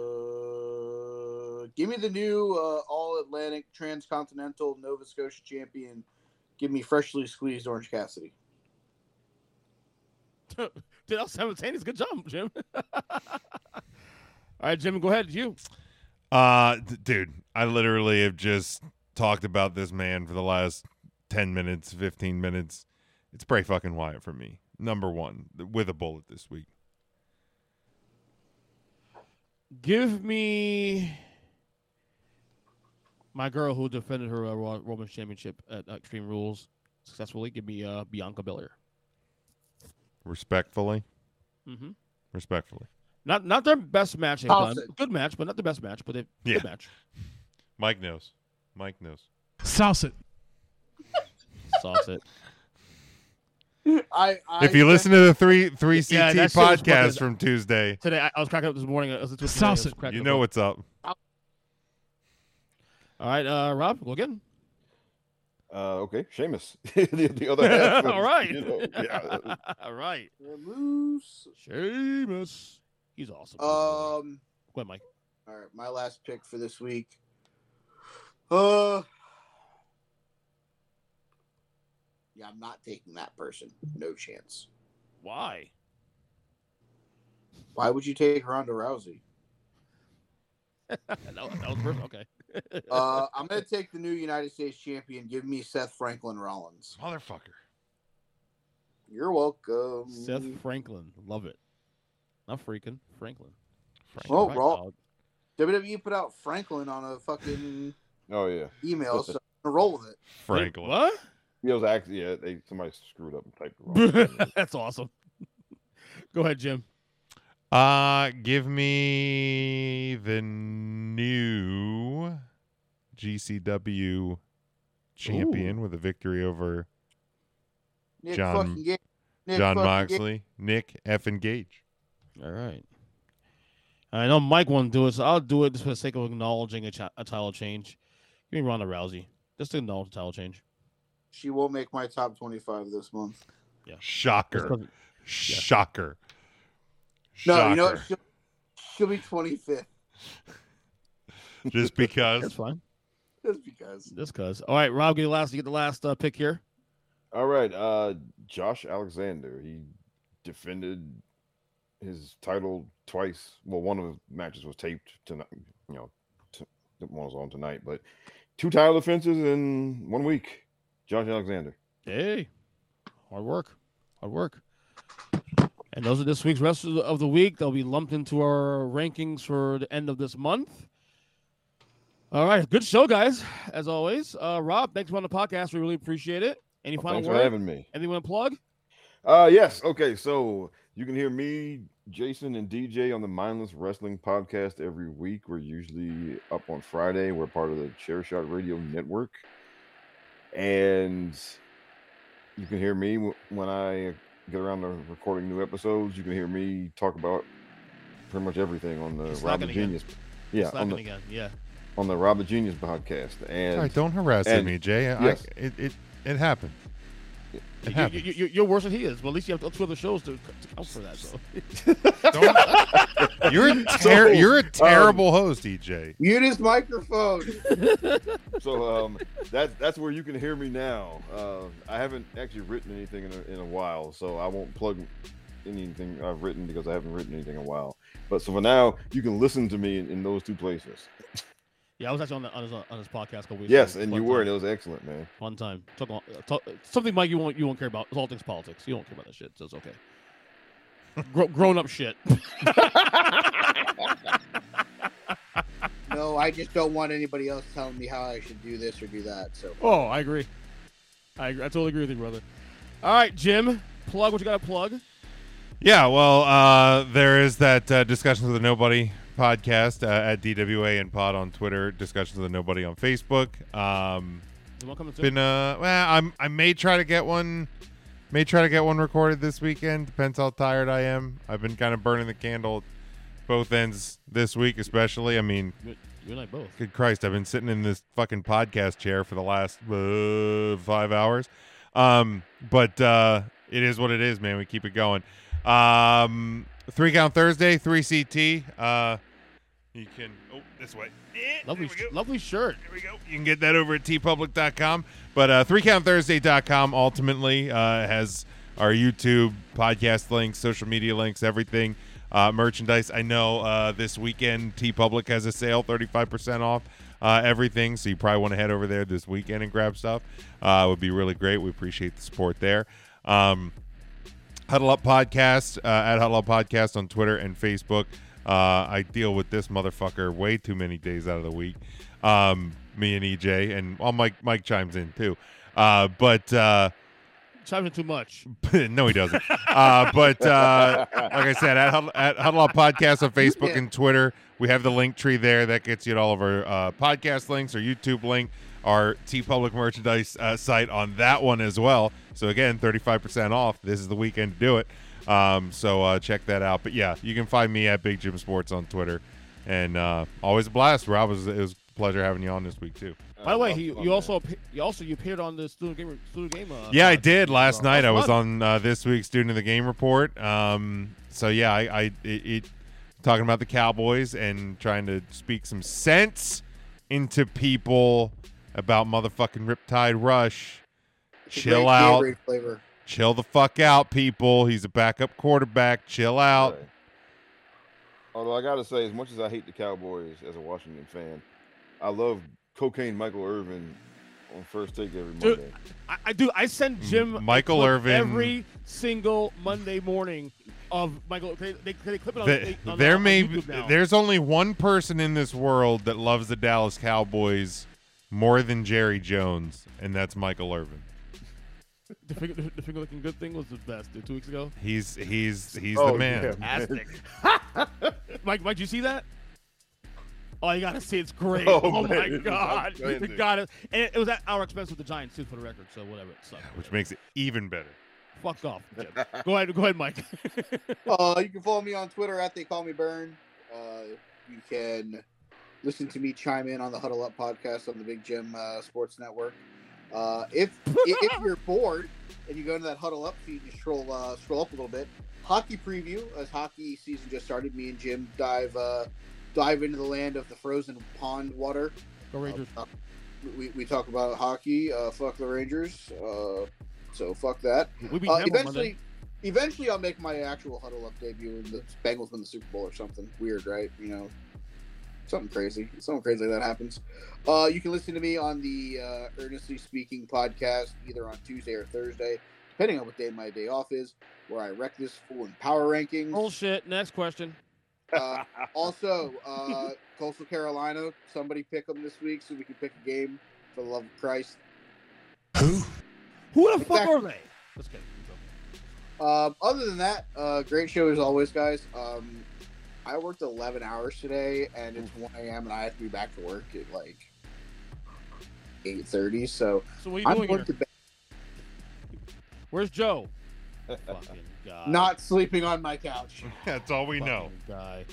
Uh, give me the new uh, All Atlantic Transcontinental Nova Scotia champion. Give me freshly squeezed Orange Cassidy. Dude, that was simultaneous. Good job, Jim. all right, Jim. Go ahead. You. Uh, d- dude, I literally have just talked about this man for the last 10 minutes, 15 minutes. It's Bray fucking Wyatt for me. number one with a bullet this week. Give me my girl who defended her uh, Raw Women's Championship at Extreme Rules successfully. Give me uh, Bianca Belair. Respectfully, Mm-hmm. respectfully. Not not their best match they've done. Good match, but not the best match. But they Yeah. good match. Mike knows. Mike knows. Sauce it. Sauce it. I, I if you listen to the three three CT Yeah, that shit was fucking- podcast from Tuesday, Today I, I was cracking up this morning. I was listening to it I Sauce was it. cracking you up. know what's up. All right, uh, Rob, go again. Uh, okay, Sheamus. the, the other half. All is. You know, yeah. All right. Moose. Sheamus. He's awesome. Um. go ahead, Mike. All right, my last pick for this week. Uh. Yeah, I'm not taking that person. No chance. Why? Why would you take Ronda Rousey? that, was, that was perfect. Okay. Uh, I'm gonna take the new United States champion. Give me Seth Franklin Rollins. Motherfucker. You're welcome. Seth Franklin. Love it. Not freaking. Franklin. Oh, Right, Raw- WWE put out Franklin on a fucking Oh yeah. email, so I'm gonna roll with it. Franklin. What? Yeah, it was actually yeah. They somebody screwed up and typed it wrong. That's awesome. Go ahead, Jim. Uh, give me the new GCW champion with a victory over Nick John- fucking Ga- Nick John fucking Ga- Moxley, Nick F. and Gage. All right. I know Mike won't do it, so I'll do it just for the sake of acknowledging a, cha- a title change. Give me Ronda Rousey. Just to acknowledge the title change. She will make my top 25 this month. Just Shocker. 'cause- Shocker. No, you know what? She'll, she'll be 25th Just because. That's fine. just because. Just cause. All right, Rob, get the last. You get the last uh, pick here. All right, uh, Josh Alexander. He defended his title twice. Well, one of the matches was taped tonight. You know, t- one was on tonight, but two title defenses in one week. Josh Alexander. Hey, hard work, hard work. And those are this week's rest of the, week. They'll be lumped into our rankings for the end of this month. All right, good show, guys. As always, uh, Rob, thanks for on the podcast. We really appreciate it. Any Well, final thanks word? for having me. Anything you want to plug? Uh yes. Okay, so you can hear me, Jason, and DJ on the Mindless Wrestling podcast every week. We're usually up on Friday. We're part of the Chair Shot Radio Network, and you can hear me when I get around to recording new episodes. You can hear me talk about pretty much everything on the He's Rob the slacking again. Genius. Yeah, Slacking on the again. Yeah. on the Rob the Genius podcast. And All right, don't harass and- me, Jay. Yes. it, it it. It happened. You, you, you're worse than he is. But at least you have two other shows to, to count for that. So. Don't- you're a ter- So, you're a um, terrible host, E EJ. Mute his microphone. so um, that's that's where you can hear me now. Uh, I haven't actually written anything in a, in a while, so I won't plug anything I've written because I haven't written anything in a while. But so for now, you can listen to me in, in those two places. Yeah, I was actually on, the, on his on his podcast a couple weeks. Yes, ago. and Fun you were, time. and it was excellent, man. Fun time. Talk, talk, something, Mike, you won't you won't care about. It's all things politics. You don't care about that shit, so it's okay. Gro- grown up shit. no, I just don't want anybody else telling me how I should do this or do that. So Oh, I agree. I agree. I totally agree with you, brother. All right, Jim, plug what you got to plug. Yeah, well, uh, there is that uh, discussions with the nobody podcast uh, at DWA and Pod on Twitter. Discussions with the nobody on Facebook. Um, You want to come it's to been uh, well, I'm I may try to get one, may try to get one recorded this weekend. Depends how tired I am. I've been kind of burning the candle at both ends this week, especially. I mean, you, you and I both. Good Christ, I've been sitting in this fucking podcast chair for the last uh, five hours. Um, but uh, it is what it is, man. We keep it going. Um, three count Thursday, three CT. Uh, you can oh this way. Eh, Lovely, lovely shirt. There we go. You can get that over at teepublic.com. But uh, 3countthursday.com ultimately uh, has our YouTube podcast links, social media links, everything, uh, merchandise. I know uh, this weekend TeePublic has a sale, 35% off uh, everything. So you probably want to head over there this weekend and grab stuff. Uh, it would be really great. We appreciate the support there. Um, Huddle Up Podcast uh, at Huddle Up Podcast on Twitter and Facebook. Uh, I deal with this motherfucker way too many days out of the week. Um, me and EJ and well, Mike Mike chimes in too. Uh, but uh, Chimes in too much. no, he doesn't. Uh, but uh, like I said, at, Huddle- at Huddle Up Podcast on Facebook and Twitter, we have the link tree there that gets you to all of our uh, podcast links, our YouTube link, our TeePublic merchandise uh, site on that one as well. So again, thirty five percent off. This is the weekend to do it. Um, so uh, check that out. But yeah, you can find me at Big Jim Sports on Twitter, and uh, always a blast. Rob, it was, it was a pleasure having you on this week too. By the way, Uh, he, fun, you man. also you also you appeared on the student game student game. Uh, Yeah, I did last So, night. I was on uh, this week's Student of the Game report. Um, so yeah, I, I it, it talking about the Cowboys and trying to speak some sense into people about motherfucking Riptide Rush. Chill out. Flavor. Chill the fuck out, people. He's a backup quarterback. Chill out. Right. Although I gotta say, as much as I hate the Cowboys as a Washington fan, I love cocaine Michael Irvin on first take every Dude, Monday. I, I do. I send Jim a Michael clip Irvin- every single Monday morning of Michael. They, they, they clip it on, The- on, there on may YouTube now. there's only one person in this world that loves the Dallas Cowboys more than Jerry Jones, and that's Michael Irvin. The finger, the, the finger looking good thing was the best. Dude, two weeks ago. He's he's he's Oh, the man. yeah. Fantastic. Mike, Mike, did you see that? Oh, you gotta see it's great. Oh, Oh, my god, you got it. And it was at our expense with the Giants too, for the record. So whatever. It sucked. which makes it even better. Fuck off. Go ahead, go ahead, Mike. Uh, you can follow me on Twitter at they call me Bern. Uh, you can listen to me chime in on the Huddle Up podcast on the Big Jim uh, Sports Network. Uh, if if you're bored and you go into that Huddle Up feed and you scroll uh, scroll up a little bit, hockey preview as hockey season just started. Me and Jim dive uh, dive into the land of the frozen pond water. go Rangers. Uh, we, we talk about hockey. Uh, fuck the Rangers. Uh, so fuck that. we beat Uh, eventually, eventually, I'll make my actual huddle up debut when the Bengals win the Super Bowl or something weird, right? You know, something crazy, something crazy like that happens. Uh, you can listen to me on the uh, Earnestly Speaking podcast either on Tuesday or Thursday, depending on what day my day off is, where I wreck this fool in power rankings. Bullshit. Next question. Uh, also, uh, Coastal Carolina, somebody pick them this week so we can pick a game for the love of Christ. Who? Who the fuck Exactly. are they? Let's get it. Um, other than that, uh, great show as always, guys. Um, I worked 11 hours today, and it's 1 a.m. and I have to be back to work at like 8:30. So So what are you I'm doing going here? to bed, Where's Joe? Fucking guy. not sleeping on my couch. That's all we know. Guy.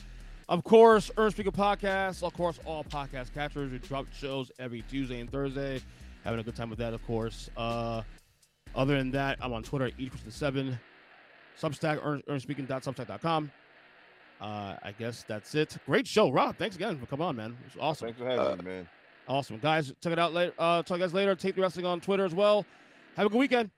Of course, Earn Speaker Podcast. Of course, all podcast catchers. We drop shows every Tuesday and Thursday. Having a good time with that, of course. Uh, other than that, I'm on Twitter at each7. Substack, earn, earnspeaking.substack.com. Uh, I guess that's it. Great show, Rob. Thanks again for coming on, man. It was awesome. Thanks for having me, man. Awesome. Guys, check it out later. Uh, talk to you guys later. Take the wrestling on Twitter as well. Have a good weekend.